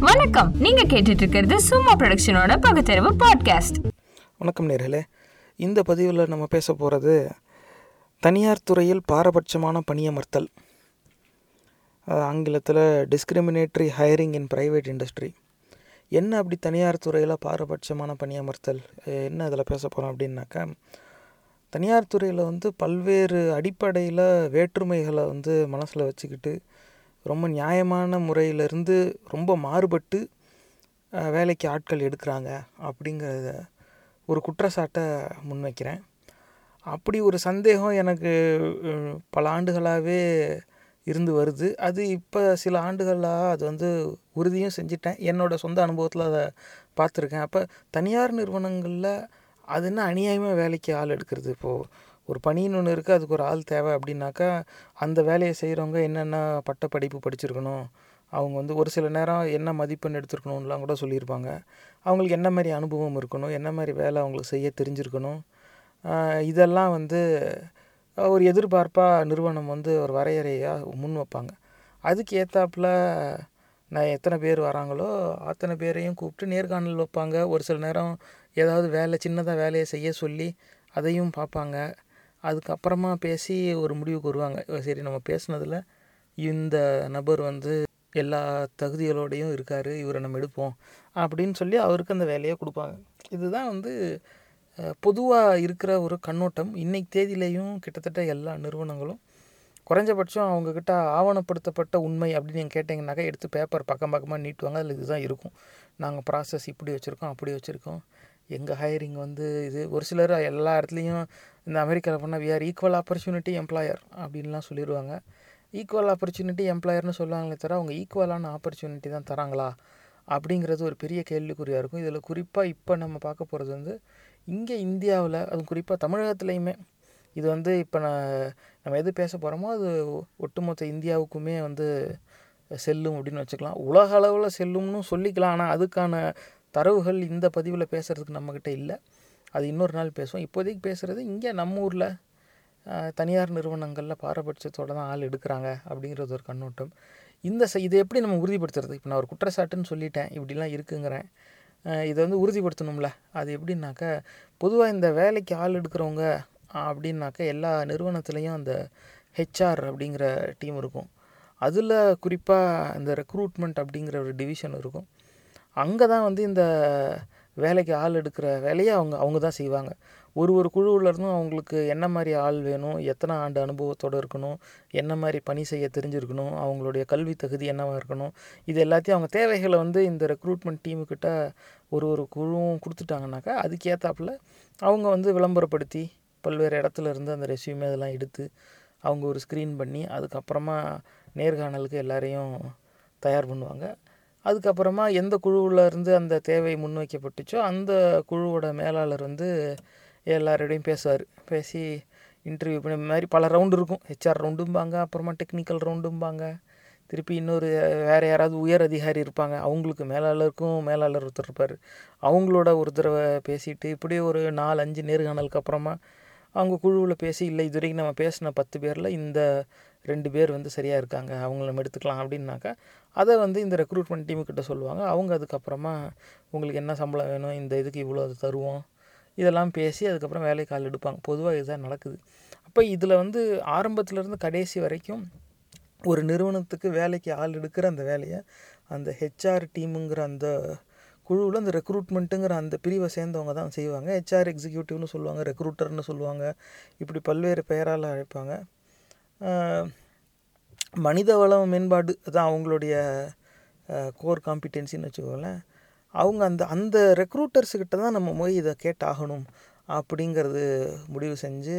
வணக்கம். நீங்க கேட்டுட்டு இருக்கிறது சும்மா ப்ரொடக்ஷனோட பகுத்தறிவு பாட்காஸ்ட் வணக்கம் நேர்களே. இந்த பதிவில் நம்ம பேச போகிறது தனியார் துறையில் பாரபட்சமான பணியமர்த்தல் ஆங்கிலத்தில் discriminatory hiring in private industry என்ன அப்படி தனியார் துறையில் பாரபட்சமான பணியமர்த்தல் என்ன அதில் பேச போகிறோம் அப்படின்னாக்கா தனியார் துறையில் வந்து பல்வேறு அடிப்படையில் வேற்றுமைகளை வந்து மனசில் வச்சுக்கிட்டு ரொம்ப நியாயமான முறையிலிருந்து ரொம்ப மாறுபட்டு வேலைக்கு ஆட்கள் எடுக்கிறாங்க அப்படிங்கிறத ஒரு குற்றச்சாட்டை முன்வைக்கிறேன். அப்படி ஒரு சந்தேகம் எனக்கு பல ஆண்டுகளாகவே இருந்து வருது. அது இப்போ சில ஆண்டுகளாக அது வந்து உறுதியும் செஞ்சிட்டேன். என்னோடய சொந்த அனுபவத்தில் அதை பார்த்துருக்கேன். அப்போ தனியார் நிறுவனங்களில் அது என்ன அநியாயமாக வேலைக்கு ஆள் எடுக்கிறது இப்போது ஒரு பணின்னு ஒன்று இருக்குது அதுக்கு ஒரு ஆள் தேவை அப்படின்னாக்கா அந்த வேலையை செய்கிறவங்க என்னென்ன பட்ட படிப்பு படிச்சிருக்கணும் அவங்க வந்து ஒரு சில நேரம் என்ன மதிப்பெண் எடுத்துருக்கணும்லாம் கூட சொல்லியிருப்பாங்க. அவங்களுக்கு என்ன மாதிரி அனுபவம் இருக்கணும் என்ன மாதிரி வேலை அவங்களுக்கு செய்ய தெரிஞ்சிருக்கணும் இதெல்லாம் வந்து ஒரு எதிர்பார்ப்பாக நிறுவனம் வந்து ஒரு வரையறையாக முன் வைப்பாங்க. அதுக்கு ஏற்றாப்புல நான் எத்தனை பேர் வராங்களோ அத்தனை பேரையும் கூப்பிட்டு நேர்காணல் வைப்பாங்க. ஒரு சில நேரம் ஏதாவது வேலை சின்னதாக வேலையை செய்ய சொல்லி அதையும் பார்ப்பாங்க. அதுக்கப்புறமா பேசி ஒரு முடிவுக்கு வருவாங்க. சரி நம்ம பேசுனதில் இந்த நபர் வந்து எல்லா தகுதிகளோடையும் இருக்கார் இவரை நம்ம எடுப்போம் அப்படின்னு சொல்லி அவருக்கு அந்த வேலையை கொடுப்பாங்க. இதுதான் வந்து பொதுவாக இருக்கிற ஒரு கண்ணோட்டம். இன்னைக்கு தேதியிலையும் கிட்டத்தட்ட எல்லா நிறுவனங்களும் குறைஞ்சபட்சம் அவங்கக்கிட்ட ஆவணப்படுத்தப்பட்ட உண்மை அப்படின்னு நீங்கள் கேட்டிங்கனாக்கா எடுத்து பேப்பர் பக்கம் பக்கமாக நீட்டுவாங்க. அதில் இதுதான் இருக்கும். நாங்கள் ப்ராசஸ் இப்படி வச்சுருக்கோம் அப்படி வச்சுருக்கோம். எங்கள் ஹையரிங் வந்து இது ஒரு சிலர் எல்லா இடத்துலையும் இந்த அமெரிக்காவில் பண்ணால் we are equal opportunity employer அப்படின்லாம் சொல்லிடுவாங்க ஈக்குவல் ஆப்பர்ச்சுனிட்டி எம்ப்ளாயர்னு சொல்லுவாங்களே தவிர அவங்க ஈக்குவலான ஆப்பர்ச்சுனிட்டி தான் தராங்களா? அப்படிங்கிறது ஒரு பெரிய கேள்விக்குறியாக இருக்கும். இதில் குறிப்பாக இப்போ நம்ம பார்க்க போகிறது வந்து இங்கே இந்தியாவில் அதுவும் குறிப்பாக தமிழகத்துலேயுமே இது வந்து இப்போ நான் நம்ம எது பேச போகிறோமோ அது ஒட்டுமொத்த இந்தியாவுக்குமே வந்து செல்லும் அப்படின்னு வச்சுக்கலாம். உலக அளவில் செல்லும்னு சொல்லிக்கலாம். ஆனால் அதுக்கான தரவுகள் இந்த பதிவில் பேசுகிறதுக்கு நம்மக்கிட்ட இல்லை. அது இன்னொரு நாள் பேசுவோம். இப்போதைக்கு பேசுகிறது இங்கே நம்ம ஊரில் தனியார் நிறுவனங்களில் பாரபட்சத்தோடு தான் ஆள் எடுக்கிறாங்க அப்படிங்கிறது ஒரு கண்ணோட்டம். இந்த ச இதை எப்படி நம்ம உறுதிப்படுத்துறது? இப்போ நான் ஒரு குற்றச்சாட்டுன்னு சொல்லிட்டேன். இப்படிலாம் இருக்குங்கிறேன். இதை வந்து உறுதிப்படுத்தணும்ல. அது எப்படின்னாக்கா பொதுவாக இந்த வேலைக்கு ஆள் எடுக்கிறவங்க அப்படின்னாக்கா எல்லா நிறுவனத்துலேயும் அந்த ஹெச்ஆர் அப்படிங்கிற டீம் இருக்கும். அதில் குறிப்பாக இந்த ரெக்ரூட்மெண்ட் அப்படிங்கிற ஒரு டிவிஷன் இருக்கும். அங்கே தான் வந்து இந்த வேலைக்கு ஆள் எடுக்கிற வேலையை அவங்க அவங்க தான் செய்வாங்க. ஒரு ஒரு குழுவுல இருந்தும் அவங்களுக்கு என்ன மாதிரி ஆள் வேணும் எத்தனை ஆண்டு அனுபவத்தோடு இருக்கணும் என்ன மாதிரி பணி செய்ய தெரிஞ்சிருக்கணும் அவங்களுடைய கல்வி தகுதி என்னவாக இருக்கணும் இது எல்லாத்தையும் அவங்க தேவைகளை வந்து இந்த ரெக்ரூட்மெண்ட் டீமுக்கிட்ட ஒரு ஒரு குழுவும் கொடுத்துட்டாங்கனாக்கா அதுக்கேற்றாப்புல அவங்க வந்து விளம்பரப்படுத்தி பல்வேறு இடத்துல இருந்து அந்த ரெஸ்யூமே அதெல்லாம் எடுத்து அவங்க ஒரு ஸ்க்ரீன் பண்ணி அதுக்கப்புறமா நேர்காணலுக்கு எல்லாரையும் தயார் பண்ணுவாங்க. அதுக்கப்புறமா எந்த குழுவில் இருந்து அந்த தேவை முன்வைக்கப்பட்டுச்சோ அந்த குழுவோட மேலாளர் வந்து எல்லாரோடையும் பேசுவார். பேசி இன்டர்வியூ பண்ணி மாதிரி பல ரவுண்டு இருக்கும். ஹெச்ஆர் ரவுண்டும்பாங்க அப்புறமா டெக்னிக்கல் ரவுண்டும்பாங்க திருப்பி இன்னொரு வேறு யாராவது உயர் அதிகாரி இருப்பாங்க. அவங்களுக்கு மேலாளருக்கும் மேலாளர் ஒருத்தர் இருப்பார். அவங்களோட ஒரு தடவை பேசிட்டு இப்படி ஒரு நாலு அஞ்சு நேர்காணலுக்கு அப்புறமா அவங்க குழுவில் பேசி இல்லை இது வரைக்கும் நம்ம பேசின பத்து பேரில் இந்த ரெண்டு பேர் வந்து சரியாக இருக்காங்க. அவங்கள நம்ம எடுத்துக்கலாம். அப்படின்னாக்கா அதை வந்து இந்த ரெக்ரூட்மெண்ட் டீமுக்கிட்ட சொல்லுவாங்க. அவங்க அதுக்கப்புறமா உங்களுக்கு என்ன சம்பளம் வேணும் இந்த இதுக்கு இவ்வளோ அது தருவோம். இதெல்லாம் பேசி அதுக்கப்புறம் வேலைக்கு ஆள் எடுப்பாங்க. பொதுவாக இதுதான் நடக்குது. அப்போ இதில் வந்து ஆரம்பத்துலேருந்து கடைசி வரைக்கும் ஒரு நிறுவனத்துக்கு வேலைக்கு ஆள் எடுக்கிற அந்த வேலையை அந்த ஹெச்ஆர் டீமுங்கிற அந்த குழுவில் அந்த ரெக்ரூட்மெண்ட்டுங்கிற அந்த பிரிவை சேர்ந்தவங்க தான் செய்வாங்க. ஹெச்ஆர் எக்ஸிக்யூட்டிவ்னு சொல்லுவாங்க ரெக்ரூட்டர்னு சொல்லுவாங்க இப்படி பல்வேறு பெயரால் அழைப்பாங்க. மனித வளம் மேம்பாடு அதான் அவங்களுடைய கோர் காம்பிடென்சின்னு வச்சுக்கோங்களேன். அவங்க அந்த அந்த ரெக்ரூட்டர்ஸுக்கிட்ட தான் நம்ம போய் இதை கேட்டாகணும் அப்படிங்கிறது முடிவு செஞ்சு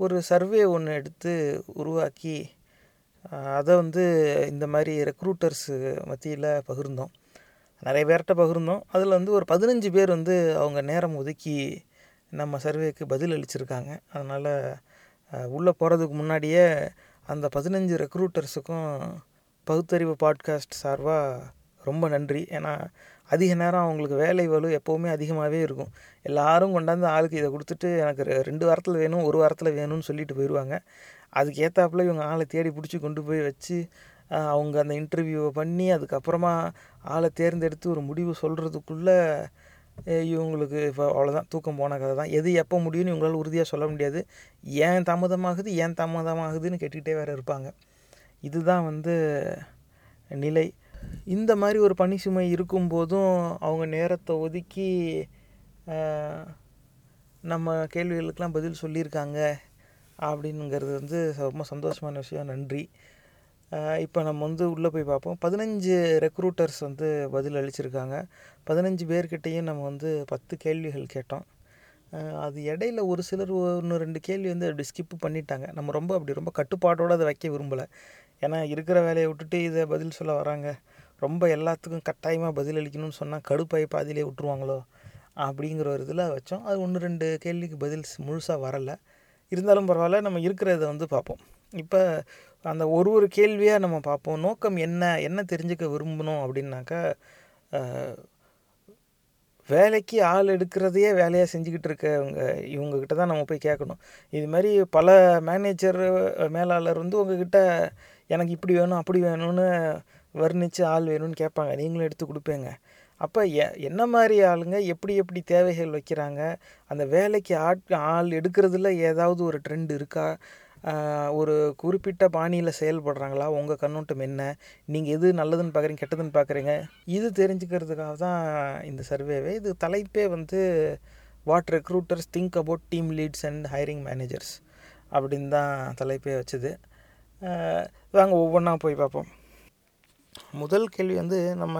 ஒரு சர்வே ஒன்று எடுத்து உருவாக்கி அதை வந்து இந்த மாதிரி ரெக்ரூட்டர்ஸு மத்தியில் பகிர்ந்தோம். நிறைய பேர்கிட்ட பகிர்ந்தோம். அதில் வந்து ஒரு பதினஞ்சு பேர் வந்து அவங்க நேரம் ஒதுக்கி நம்ம சர்வேக்கு பதில் அளிச்சிருக்காங்க. அதனால் உள்ளே போகிறதுக்கு முன்னாடியே அந்த பதினஞ்சு ரெக்ரூட்டர்ஸுக்கும் பகுத்தறிவு பாட்காஸ்ட் சார்பாக ரொம்ப நன்றி. ஏன்னா அதிக நேரம் அவங்களுக்கு வேலை வலு எப்போவுமே அதிகமாகவே இருக்கும். எல்லாரும் கொண்டாந்து ஆளுக்கு இதை கொடுத்துட்டு எனக்கு ரெ- ரெண்டு வாரத்தில் வேணும் ஒரு வாரத்தில் வேணும்னு சொல்லிட்டு போயிடுவாங்க அதுக்கு ஏற்றாப்புல இவங்க ஆளை தேடி பிடிச்சி கொண்டு போய் வச்சு அவங்க அந்த இன்டர்வியூவை பண்ணி அதுக்கப்புறமா ஆளை தேர்ந்தெடுத்து ஒரு முடிவு சொல்கிறதுக்குள்ளே இவங்களுக்கு இப்போ அவ்வளோதான் தூக்கம் போன கதை தான். எது எப்போ முடியும்னு இவங்களால் உறுதியாக சொல்ல முடியாது. ஏன் தாமதமாகுது ஏன் தாமதமாகுதுன்னு கேட்டுக்கிட்டே வேறு இருப்பாங்க. இதுதான் வந்து நிலை. இந்த மாதிரி ஒரு பணி சுமை இருக்கும்போதும் அவங்க நேரத்தை ஒதுக்கி நம்ம கேள்விகளுக்கெல்லாம் பதில் சொல்லியிருக்காங்க அப்படிங்கிறது வந்து ரொம்ப சந்தோஷமான விஷயம். நன்றி. இப்போ நம்ம வந்து உள்ளே போய் பார்ப்போம். பதினஞ்சு ரெக்ரூட்டர்ஸ் வந்து பதில் அளிச்சிருக்காங்க. பதினஞ்சு பேர்கிட்டையும் நம்ம வந்து பத்து கேள்விகள் கேட்டோம். அது இடையில ஒரு சிலர் ஒன்று ரெண்டு கேள்வி வந்து அப்படி ஸ்கிப்பு பண்ணிட்டாங்க. நம்ம ரொம்ப அப்படி ரொம்ப கட்டுப்பாட்டோடு அதை வைக்க விரும்பலை. ஏன்னா இருக்கிற வேலையை விட்டுட்டு இதை பதில் சொல்ல வராங்க. ரொம்ப எல்லாத்துக்கும் கட்டாயமாக பதில் அளிக்கணும்னு சொன்னால் கடுப்பாய் பாதியிலே விட்டுருவாங்களோ? அப்படிங்கிற ஒரு இதில் வச்சோம். அது ஒன்று ரெண்டு கேள்விக்கு பதில் முழுசாக வரலை. இருந்தாலும் பரவாயில்ல நம்ம இருக்கிறத வந்து பார்ப்போம். இப்போ அந்த ஒரு ஒரு கேள்வியாக நம்ம பார்ப்போம். நோக்கம் என்ன? என்ன தெரிஞ்சுக்க விரும்பணும் அப்படின்னாக்கா வேலைக்கு ஆள் எடுக்கிறதையே வேலையாக செஞ்சுக்கிட்டு இருக்கவங்க இவங்கக்கிட்ட தான் நம்ம போய் கேட்கணும். இது மாதிரி பல மேனேஜர் மேலாளர் வந்து உங்ககிட்ட எனக்கு இப்படி வேணும் அப்படி வேணும்னு வர்ணித்து ஆள் வேணும்னு கேட்பாங்க. நீங்களும் எடுத்து கொடுப்பீங்க. அப்போ எ என்ன மாதிரி ஆளுங்க எப்படி எப்படி தேவைகள் வைக்கிறாங்க? அந்த வேலைக்கு ஆட் ஆள் எடுக்கிறதுல ஏதாவது ஒரு ட்ரெண்ட் இருக்கா? ஒரு குறிப்பிட்ட பாணியில் செயல்படுறாங்களா? உங்கள் கண்ணோட்டம் என்ன? நீங்கள் எது நல்லதுன்னு பார்க்குறீங்க கெட்டதுன்னு பார்க்குறீங்க இது தெரிஞ்சுக்கிறதுக்காக தான் இந்த சர்வேவே. இது தலைப்பே வந்து what recruiters think about team leads and hiring managers அப்படின்னு தான் தலைப்பே வச்சுது. வாங்க ஒவ்வொன்றா போய் பார்ப்போம் முதல் கேள்வி வந்து நம்ம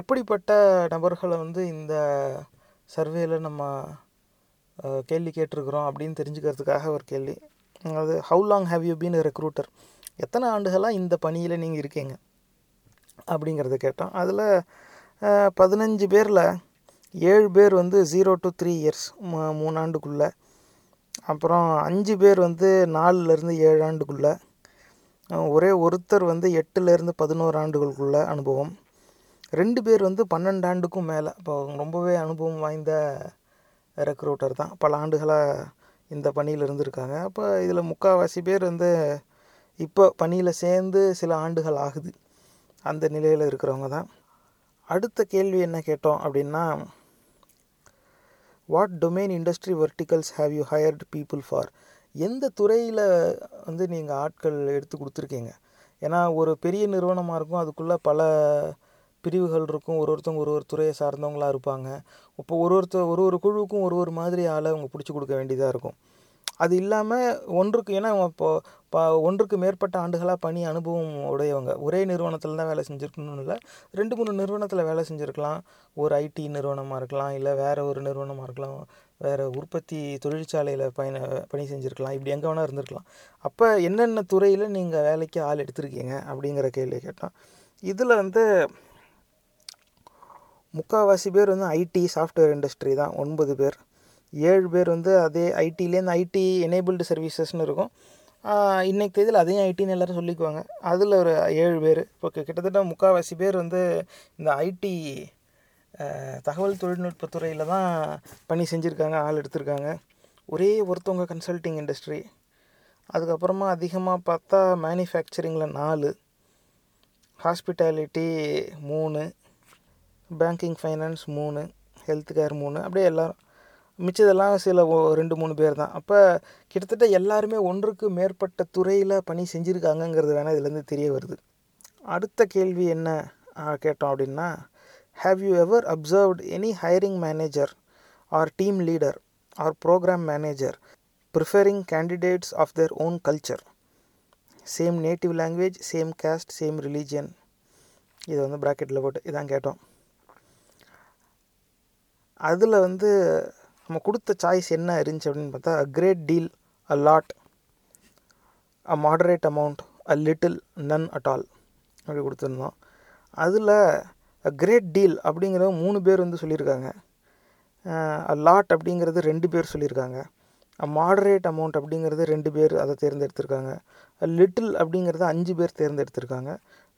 எப்படிப்பட்ட நபர்களை வந்து இந்த சர்வேல நம்ம கேள்வி கேட்டிருக்கிறோம் அப்படின்னு தெரிஞ்சுக்கிறதுக்காக ஒரு கேள்வி. அது how long have you been recruiter எத்தனை ஆண்டுகளாக இந்த பணியில் நீங்கள் இருக்கீங்க? அப்படிங்கிறத கேட்டோம். அதில் பதினஞ்சு பேரில் ஏழு பேர் வந்து ஜீரோ டு த்ரீ இயர்ஸ் மூணு ஆண்டுக்குள்ளே. அப்புறம் அஞ்சு பேர் வந்து நாலுலேருந்து ஏழு ஆண்டுக்குள்ளே. ஒரே ஒருத்தர் வந்து எட்டுலேருந்து பதினோரு ஆண்டுகளுக்குள்ள அனுபவம். ரெண்டு பேர் வந்து பன்னெண்டு ஆண்டுக்கும் மேலே. இப்போ ரொம்பவே அனுபவம் வாய்ந்த ரெக்ரூட்டர் தான். பல ஆண்டுகளாக இந்த பணியில் இருந்திருக்காங்க. அப்போ இதில் முக்கால்வாசி பேர் வந்து இப்போ பணியில் சேர்ந்து சில ஆண்டுகள் ஆகுது. அந்த நிலையில் இருக்கிறவங்க தான். அடுத்த கேள்வி என்ன கேட்டோம் அப்படின்னா what domain industry verticals have you hired people for எந்த துறையில் வந்து நீங்கள் ஆட்கள் எடுத்து கொடுத்துருக்கீங்க? ஏன்னா ஒரு பெரிய நிறுவனமாக இருக்கும் அதுக்குள்ளே பல பிரிவுகள் இருக்கும். ஒரு ஒருத்தவங்க ஒரு ஒரு துறையை சார்ந்தவங்களாக இருப்பாங்க. இப்போ ஒரு ஒருத்தர் ஒரு ஒரு குழுவுக்கும் ஒரு ஒரு மாதிரி ஆளை அவங்க பிடிச்சி கொடுக்க வேண்டியதாக இருக்கும். அது இல்லாமல் ஒன்றுக்கு ஏன்னா அவங்க இப்போ ப ஒன்றுக்கு மேற்பட்ட ஆண்டுகளாக பணி அனுபவம் உடையவங்க. ஒரே நிறுவனத்தில் தான் வேலை செஞ்சுருக்கணும்னு இல்லை. ரெண்டு மூணு நிறுவனத்தில் வேலை செஞ்சுருக்கலாம். ஒரு ஐடி நிறுவனமாக இருக்கலாம். இல்லை வேறு ஒரு நிறுவனமாக இருக்கலாம். வேறு உற்பத்தி தொழிற்சாலையில் பயண பணி செஞ்சுருக்கலாம். இப்படி எங்கே வேணால் இருந்திருக்கலாம். அப்போ என்னென்ன துறையில் நீங்கள் வேலைக்கு ஆள் எடுத்திருக்கீங்க அப்படிங்கிற கேள்வி கேட்டோம் இதில் வந்து முக்கால்வாசி பேர் வந்து ஐடி சாஃப்ட்வேர் இண்டஸ்ட்ரி தான். ஒன்பது பேர். ஏழு பேர் வந்து அதே ஐடிலேருந்து ஐடி எனேபிள்டு சர்வீசஸ்னு இருக்கும். இன்றைக்கு தேதியில் அதையும் ஐடின்னு எல்லோரும் சொல்லிக்குவாங்க. அதில் ஒரு ஏழு பேர். இப்போ கிட்டத்தட்ட முக்கால்வாசி பேர் வந்து இந்த ஐடி தகவல் தொழில்நுட்பத்துறையில் தான் பணி செஞ்சுருக்காங்க ஆள் எடுத்திருக்காங்க. ஒரே ஒருத்தவங்க கன்சல்டிங் இண்டஸ்ட்ரி அதுக்கப்புறமா அதிகமாக பார்த்தா மேனுஃபேக்சரிங்கில் நாலு. ஹாஸ்பிட்டாலிட்டி மூணு. பேங்கிங் ஃபைனான்ஸ் மூணு ஹெல்த் கேர் மூணு அப்படியே எல்லோரும் மிச்சதெல்லாம் சில ரெண்டு மூணு பேர் தான் அப்போ கிட்டத்தட்ட எல்லாருமே ஒன்றுக்கு மேற்பட்ட துறையில் பணி செஞ்சுருக்காங்கங்கிறது வேணால் இதுலேருந்து தெரிய வருது. அடுத்த கேள்வி என்ன கேட்டோம் அப்படின்னா have you ever observed any hiring manager or team leader or program manager preferring candidates of their own culture same native language same caste same religion இது வந்து ப்ராக்கெட்டில் போட்டு இதான் கேட்டோம். அதில் வந்து நம்ம கொடுத்த சாய்ஸ் என்ன இருந்துச்சு அப்படின்னு பார்த்தா a great deal a lot a moderate amount a little none at all அப்படி கொடுத்துருந்தோம். அதில் அ கிரேட் டீல் அப்படிங்கிறத மூணு பேர் வந்து சொல்லியிருக்காங்க. அ லாட் அப்படிங்கிறது ரெண்டு பேர் சொல்லியிருக்காங்க. அ மாடரேட் அமௌண்ட் அப்படிங்கிறது ரெண்டு பேர் அதை தேர்ந்தெடுத்திருக்காங்க. அ லிட்டில் அப்படிங்கிறத அஞ்சு பேர் தேர்ந்தெடுத்திருக்காங்க.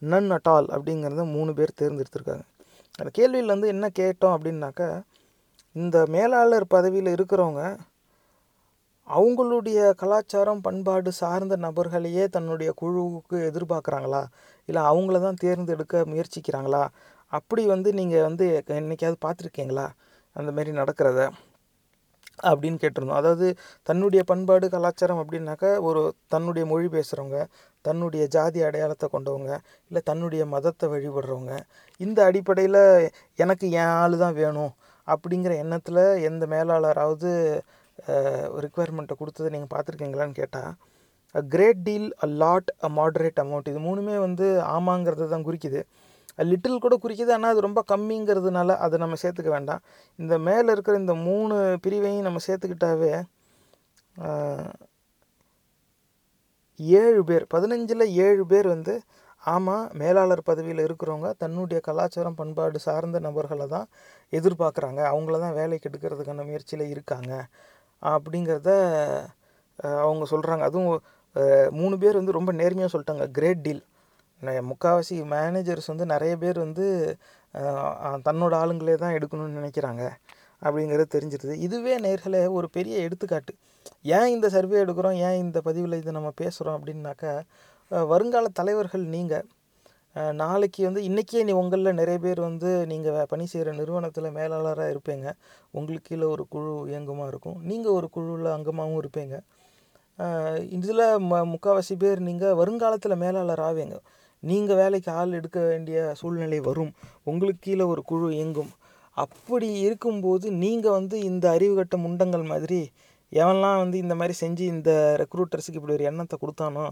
நன் அட் ஆல் அப்படிங்கிறத மூணு பேர் தேர்ந்தெடுத்திருக்காங்க. அந்த கேள்வியில் வந்து என்ன கேட்டோம் அப்படின்னாக்கா இந்த மேலாளர் பதவியில் இருக்கிறவங்க அவங்களுடைய கலாச்சாரம் பண்பாடு சார்ந்த நபர்களையே தன்னுடைய குழுவுக்கு எதிர்பார்க்குறாங்களா? இல்லை அவங்கள தான் தேர்ந்தெடுக்க முயற்சிக்கிறாங்களா? அப்படி வந்து நீங்கள் வந்து என்னைக்காவது பார்த்துருக்கீங்களா? அந்தமாரி நடக்கிறத அப்படின்னு கேட்டிருந்தோம். அதாவது தன்னுடைய பண்பாடு கலாச்சாரம் அப்படின்னாக்கா ஒரு தன்னுடைய மொழி பேசுகிறவங்க தன்னுடைய ஜாதி அடையாளத்தை கொண்டவங்க இல்லை தன்னுடைய மதத்தை வழிபடுறவங்க இந்த அடிப்படையில் எனக்கு என் ஆள் தான் வேணும் அப்படிங்கிற எண்ணத்தில் எந்த மேலாளராவது ரிக்குவயர்மெண்ட்டை கொடுத்ததை நீங்கள் பார்த்துருக்கீங்களான்னு கேட்டால் a great deal a lot a moderate amount இது மூணுமே வந்து ஆமாங்கிறது தான் குறிக்குது. லிட்டில் கூட குறிக்குது ஆனால் அது ரொம்ப கம்மிங்கிறதுனால அதை நம்ம சேர்த்துக்க வேண்டாம். இந்த மேலே இருக்கிற இந்த மூணு பிரிவையும் நம்ம சேர்த்துக்கிட்டாவே ஏழு பேர் பதினஞ்சில் ஏழு பேர் வந்து ஆமாம் மேலாளர் பதவியில் இருக்கிறவங்க தன்னுடைய கலாச்சாரம் பண்பாடு சார்ந்த நபர்களை தான் எதிர்பார்க்குறாங்க. அவங்கள தான் வேலைக்கு எடுக்கிறதுக்கான முயற்சியில் இருக்காங்க. அப்படிங்கிறத அவங்க சொல்கிறாங்க அதுவும் மூணு பேர் வந்து ரொம்ப நேர்மையாக சொல்லிட்டாங்க. கிரேட் டீல் முக்கால்வாசி மேனேஜர்ஸ் வந்து நிறைய பேர் வந்து தன்னோட ஆளுங்களே தான் எடுக்கணும்னு நினைக்கிறாங்க. அப்படிங்கிறது தெரிஞ்சிருது. இதுவே நேர்களே ஒரு பெரிய எடுத்துக்காட்டு. ஏன் இந்த சர்வே எடுக்கிறோம்? ஏன் இந்த பதிவில் இதை நம்ம பேசுகிறோம் அப்படின்னாக்கா வருங்கால தலைவர்கள் நீங்கள் நாளைக்கு வந்து இன்றைக்கே நீ உங்களில் நிறைய பேர் வந்து நீங்கள் பணி செய்கிற நிறுவனத்தில் மேலாளராக இருப்பீங்க. உங்களுக்கு கீழே ஒரு குழு இயங்குமா இருக்கும். நீங்கள் ஒரு குழுவில் அங்கமாகவும் இருப்பீங்க. இதில் ம முக்கால்வாசி பேர் நீங்கள் வருங்காலத்தில் மேலாளர் ஆவீங்க. நீங்கள் வேலைக்கு ஆள் எடுக்க வேண்டிய சூழ்நிலை வரும். உங்களுக்கு கீழே ஒரு குழு இயங்கும். அப்படி இருக்கும்போது நீங்கள் வந்து இந்த அறிவுகட்ட முண்டங்கள் மாதிரி எவன்லாம் வந்து இந்த மாதிரி செஞ்சு இந்த ரெக்ரூட்டர்ஸுக்கு இப்படி ஒரு எண்ணத்தை கொடுத்தானோ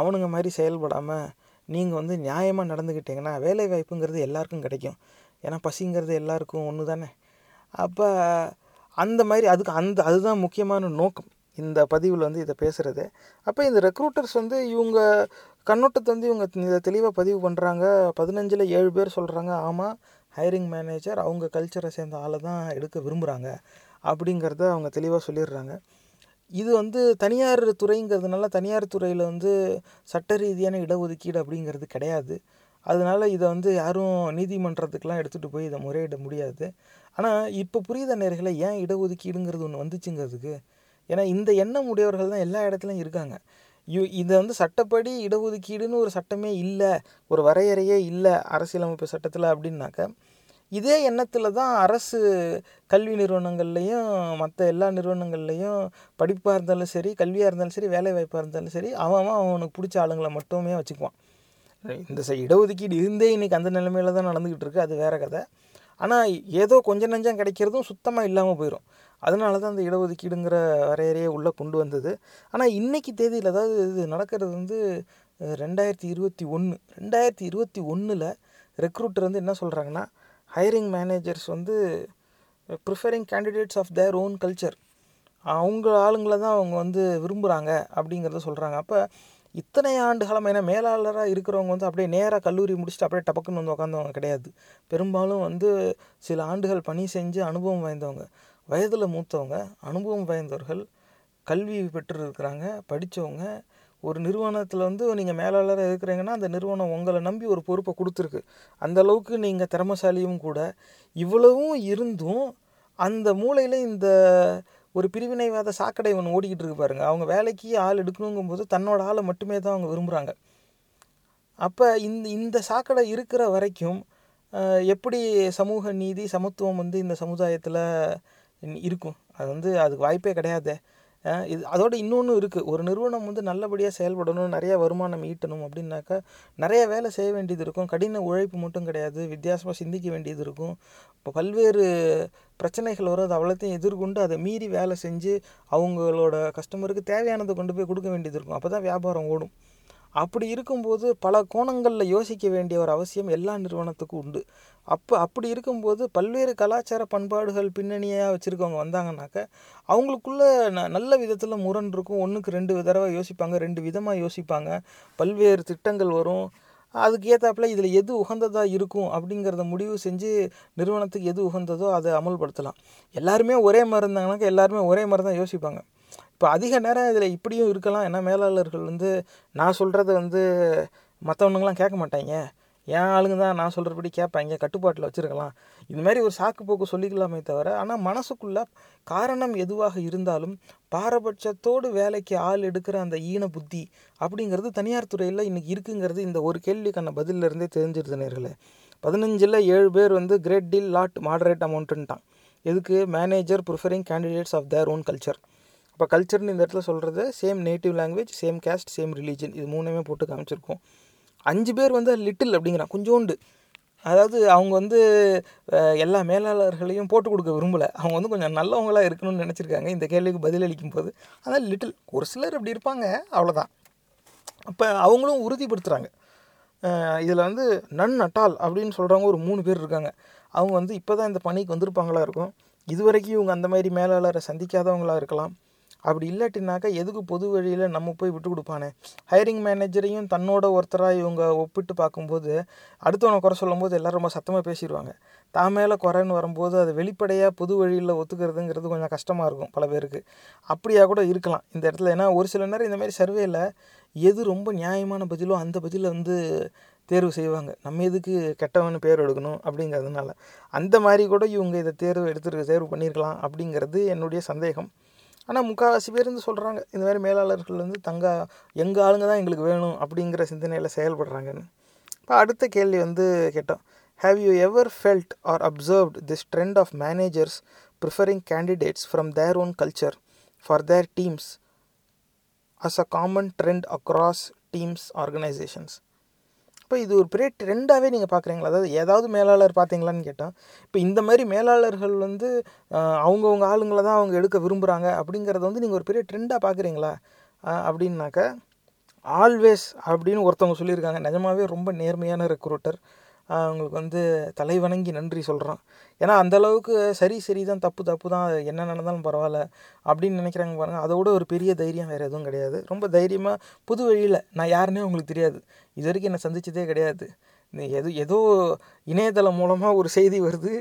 அவனுங்க மாதிரி செயல்படாமல் நீங்கள் வந்து நியாயமாக நடந்துக்கிட்டிங்கன்னா வேலை வாய்ப்புங்கிறது எல்லாருக்கும் கிடைக்கும். ஏன்னா பசிங்கிறது எல்லாருக்கும் ஒன்று தானே? அப்போ அந்த மாதிரி அதுக்கு அந்த அதுதான் முக்கியமான நோக்கம். இந்த பதிவில் வந்து இதை பேசுகிறது அப்போ இந்த ரெக்ரூட்டர்ஸ் வந்து இவங்க கண்ணோட்டத்தை வந்து இவங்க இதை தெளிவாக பதிவு பண்ணுறாங்க பதினஞ்சில் ஏழு பேர் சொல்கிறாங்க ஆமாம் ஹைரிங் மேனேஜர் அவங்க கல்ச்சரை சேர்ந்த ஆளை தான் எடுக்க விரும்புகிறாங்க அப்படிங்கிறத அவங்க தெளிவாக சொல்லிடுறாங்க. இது வந்து தனியார் துறைங்கிறதுனால தனியார் துறையில் வந்து சட்ட ரீதியான இடஒதுக்கீடு அப்படிங்கிறது கிடையாது. அதனால் இதை வந்து யாரும் நீதிமன்றத்துக்கெலாம் எடுத்துகிட்டு போய் இதை முறையிட முடியாது. ஆனால் இப்போ புரியுத நேர்களை ஏன் இடஒதுக்கீடுங்கிறது ஒன்று வந்துச்சுங்கிறதுக்கு? ஏன்னா இந்த எண்ணம் உடையவர்கள் தான் எல்லா இடத்துலையும் இருக்காங்க. யு இதை வந்து சட்டப்படி இடஒதுக்கீடுன்னு ஒரு சட்டமே இல்லை ஒரு வரையறையே இல்லை அரசியலமைப்பு சட்டத்தில் அப்படின்னாக்க இதே எண்ணத்தில் தான் அரசு கல்வி நிறுவனங்கள்லேயும் மற்ற எல்லா நிறுவனங்கள்லேயும் படிப்பாக இருந்தாலும் சரி கல்வியாக இருந்தாலும் சரி வேலை வாய்ப்பாக இருந்தாலும் சரி அவன் அவன் அவனுக்கு பிடிச்ச ஆளுங்களை மட்டுமே வச்சுக்குவான். இந்த ச- இடஒதுக்கீடு இருந்தே இன்றைக்கி அந்த நிலைமையில் தான் நடந்துக்கிட்டு இருக்கு அது வேற கதை. ஆனால் ஏதோ கொஞ்சம் நஞ்சம் கிடைக்கிறதும் சுத்தமாக இல்லாமல் போயிடும் அதனால தான் அந்த இடஒதுக்கீடுங்கிற வரையறையை உள்ளே கொண்டு வந்தது. ஆனால் இன்றைக்கி தேதியில் அதாவது இது நடக்கிறது வந்து ரெண்டாயிரத்தி இருபத்தி ஒன்று ரெண்டாயிரத்தி இருபத்தி ஒன்றில் ரெக்ரூட்டர் வந்து என்ன சொல்கிறாங்கன்னா ஹையரிங் மேனேஜர்ஸ் வந்து preferring candidates of their own culture அவங்க ஆளுங்களை தான் அவங்க வந்து விரும்புகிறாங்க அப்படிங்கிறத சொல்கிறாங்க அப்போ இத்தனை ஆண்டு காலம் ஏன்னா மேலாளராக இருக்கிறவங்க வந்து அப்படியே நேராக கல்லூரி முடிச்சுட்டு அப்படியே டபக்குன்னு வந்து உட்காந்தவங்க கிடையாது. பெரும்பாலும் வந்து சில ஆண்டுகள் பணி செஞ்சு அனுபவம் வாய்ந்தவங்க. வயதில் மூத்தவங்க அனுபவம் வாய்ந்தவர்கள் கல்வி பெற்றிருக்கிறாங்க படித்தவங்க ஒரு நிறுவனத்தில் வந்து நீங்கள் மேலாளராக இருக்கிறீங்கன்னா அந்த நிறுவனம் உங்களை நம்பி ஒரு பொறுப்பை கொடுத்துருக்கு. அந்தளவுக்கு நீங்கள் திறமசாலியும் கூட. இவ்வளவும் இருந்தும் அந்த மூலையில் இந்த ஒரு பிரிவினைவாத சாக்கடை ஒன்று ஓடிக்கிட்டு இருக்கு பாருங்கள் அவங்க வேலைக்கு ஆள் எடுக்கணுங்கும்போது தன்னோட ஆளை மட்டுமே தான் அவங்க விரும்புகிறாங்க அப்போ இந்த இந்த சாக்கடை இருக்கிற வரைக்கும் எப்படி சமூக நீதி சமத்துவம் வந்து இந்த சமுதாயத்தில் இருக்கும்? அது வந்து அதுக்கு வாய்ப்பே கிடையாதே. இது அதோட இன்னொன்று இருக்குது ஒரு நிறுவனம் வந்து நல்லபடியாக செயல்படணும் நிறைய வருமானம் ஈட்டணும் அப்படின்னாக்கா நிறைய வேலை செய்ய வேண்டியது இருக்கும். கடின உழைப்பு மட்டும் கிடையாது. வித்தியாசமாக சிந்திக்க வேண்டியது இருக்கும். இப்போ பல்வேறு பிரச்சனைகள் வரும். அது அவ்வளோத்தையும் எதிர்கொண்டு அதை மீறி வேலை செஞ்சு அவங்களோட கஸ்டமருக்கு தேவையானதை கொண்டு போய் கொடுக்க வேண்டியது இருக்கும். அப்போ தான் வியாபாரம் ஓடும். அப்படி இருக்கும்போது பல கோணங்களில் யோசிக்க வேண்டிய ஒரு அவசியம் எல்லா நிறுவனத்துக்கும் உண்டு. அப்போ அப்படி இருக்கும்போது பல்வேறு கலாச்சார பண்பாடுகள் பின்னணியாக வச்சுருக்கவங்க வந்தாங்கன்னாக்க அவங்களுக்குள்ள ந நல்ல விதத்தில் முரண் இருக்கும். ஒன்றுக்கு ரெண்டு தடவை யோசிப்பாங்க ரெண்டு விதமாக யோசிப்பாங்க. பல்வேறு திட்டங்கள் வரும். அதுக்கு ஏற்றாப்புல இதில் எது உகந்ததாக இருக்கும் அப்படிங்கிறத முடிவு செஞ்சு நிறுவனத்துக்கு எது உகந்ததோ அதை அமல்படுத்தலாம். எல்லாருமே ஒரே மாதிரி இருந்தாங்கனாக்கா எல்லாருமே ஒரே மாதிரி தான் யோசிப்பாங்க. இப்போ அதிக நேரம் இதில் இப்படியும் இருக்கலாம். ஏன்னா மேலாளர்கள் வந்து நான் சொல்கிறத வந்து மற்றவனுங்களாம் கேட்க மாட்டாங்க என் ஆளுங்க தான் நான் சொல்கிறபடி கேட்பாங்க கட்டுப்பாட்டில் வச்சுருக்கலாம். இது மாதிரி ஒரு சாக்கு போக்கு சொல்லிக்கலாமே தவிர ஆனால் மனசுக்குள்ளே காரணம் எதுவாக இருந்தாலும் பாரபட்சத்தோடு வேலைக்கு ஆள் எடுக்கிற அந்த ஈன புத்தி அப்படிங்கிறது தனியார் துறையில் இன்றைக்கி இருக்குங்கிறது இந்த ஒரு கேள்விக்கான பதிலிருந்தே இருந்தே தெரிஞ்சிருது நேர்களே. பதினஞ்சில் ஏழு பேர் வந்து கிரேட் டீல் லாட் மாடரேட் அமௌண்ட்டுன்ட்டான் எதுக்கு? Manager preferring candidates of their own culture அப்போ கல்ச்சர்னு இந்த இடத்துல சொல்கிறது same native language same caste same religion இது மூணுமே போட்டு காமிச்சிருக்கோம். அஞ்சு பேர் வந்து லிட்டில் அப்படிங்கிறான் கொஞ்சோண்டு. அதாவது அவங்க வந்து எல்லா மேலாளர்களையும் போட்டு கொடுக்க விரும்பலை. அவங்க வந்து கொஞ்சம் நல்லவங்களாக இருக்கணும்னு நினச்சிருக்காங்க. இந்த கேள்விக்கு பதிலளிக்கும் போது அதான் லிட்டில் ஒரு சிலர் அப்படி இருப்பாங்க அவ்வளோதான் அப்போ அவங்களும் உறுதிப்படுத்துகிறாங்க இதில் வந்து நன் அட்டால் அப்படின்னு சொல்கிறவங்க ஒரு மூணு பேர் இருக்காங்க. அவங்க வந்து இப்போ தான் இந்த பணிக்கு வந்திருப்பாங்களா இருக்கும். இதுவரைக்கும் இவங்க அந்த மாதிரி மேலாளரை சந்திக்காதவங்களா இருக்கலாம். அப்படி இல்லாட்டினாக்கா எதுக்கு பொது வழியில் நம்ம போய் விட்டு கொடுப்பானே? ஹையரிங் மேனேஜரையும் தன்னோட ஒருத்தராக இவங்க ஒப்பிட்டு பார்க்கும்போது அடுத்தவனை குறை சொல்லும்போது எல்லாரும் ரொம்ப சத்தமாக பேசிடுவாங்க. தான் மேலே குறைன்னு வரும்போது அது வெளிப்படையாக பொது வழியில் ஒத்துக்கிறதுங்கிறது கொஞ்சம் கஷ்டமாக இருக்கும் பல பேருக்கு. அப்படியா கூட இருக்கலாம். இந்த இடத்துல ஏன்னா ஒரு சில நேரம் இந்த மாதிரி சர்வேல எது ரொம்ப நியாயமான பதிலோ அந்த பதிலை வந்து தேர்வு செய்வாங்க. நம்ம எதுக்கு கெட்டவன் பேர் எடுக்கணும் அப்படிங்கிறதுனால. அந்த மாதிரி கூட இவங்க இதை தேர்வு எடுத்துருக்கு தேர்வு பண்ணியிருக்கலாம் அப்படிங்கிறது என்னுடைய சந்தேகம். ஆனால் முக்கால்வாசி பேர் வந்து சொல்கிறாங்க இந்த மாதிரி மேலாளர்கள் வந்து தங்க எங்கள் ஆளுங்க தான் எங்களுக்கு வேணும் அப்படிங்கிற சிந்தனையில் செயல்படுறாங்கன்னு. இப்போ அடுத்த கேள்வி வந்து கேட்டோம். Have you ever felt or observed this trend of managers preferring candidates from their own culture for their teams as a common trend across teams organisations இப்போ இது ஒரு பெரிய ட்ரெண்டாகவே நீங்கள் பார்க்குறீங்களா அதாவது ஏதாவது மேலாளர் பார்த்தீங்களான்னு கேட்டால் இப்போ இந்த மாதிரி மேலாளர்கள் வந்து அவங்கவுங்க ஆளுங்களை தான் அவங்க எடுக்க விரும்புகிறாங்க அப்படிங்கிறத வந்து நீங்கள் ஒரு பெரிய ட்ரெண்டாக பார்க்குறீங்களா அப்படின்னாக்க ஆல்வேஸ் அப்படின்னு ஒருத்தவங்க சொல்லியிருக்காங்க. நிஜமாவே ரொம்ப நேர்மையான ரெக்ரூட்டர் அவங்களுக்கு வந்து தலை வணங்கி நன்றி சொல்கிறோம் ஏன்னா அந்த அளவுக்கு சரி சரி தான் தப்பு தப்பு தான் என்ன நடந்தாலும் பரவாயில்ல அப்படின்னு நினைக்கிறாங்க பாருங்கள் அதோட ஒரு பெரிய தைரியம் வேறு எதுவும் கிடையாது. ரொம்ப தைரியமாக புது வழியில் நான் யாருன்னே உங்களுக்கு தெரியாது. இது வரைக்கும் என்னை சந்தித்ததே கிடையாது. எது ஏதோ இணையதளம் மூலமாக ஒரு செய்தி வருது.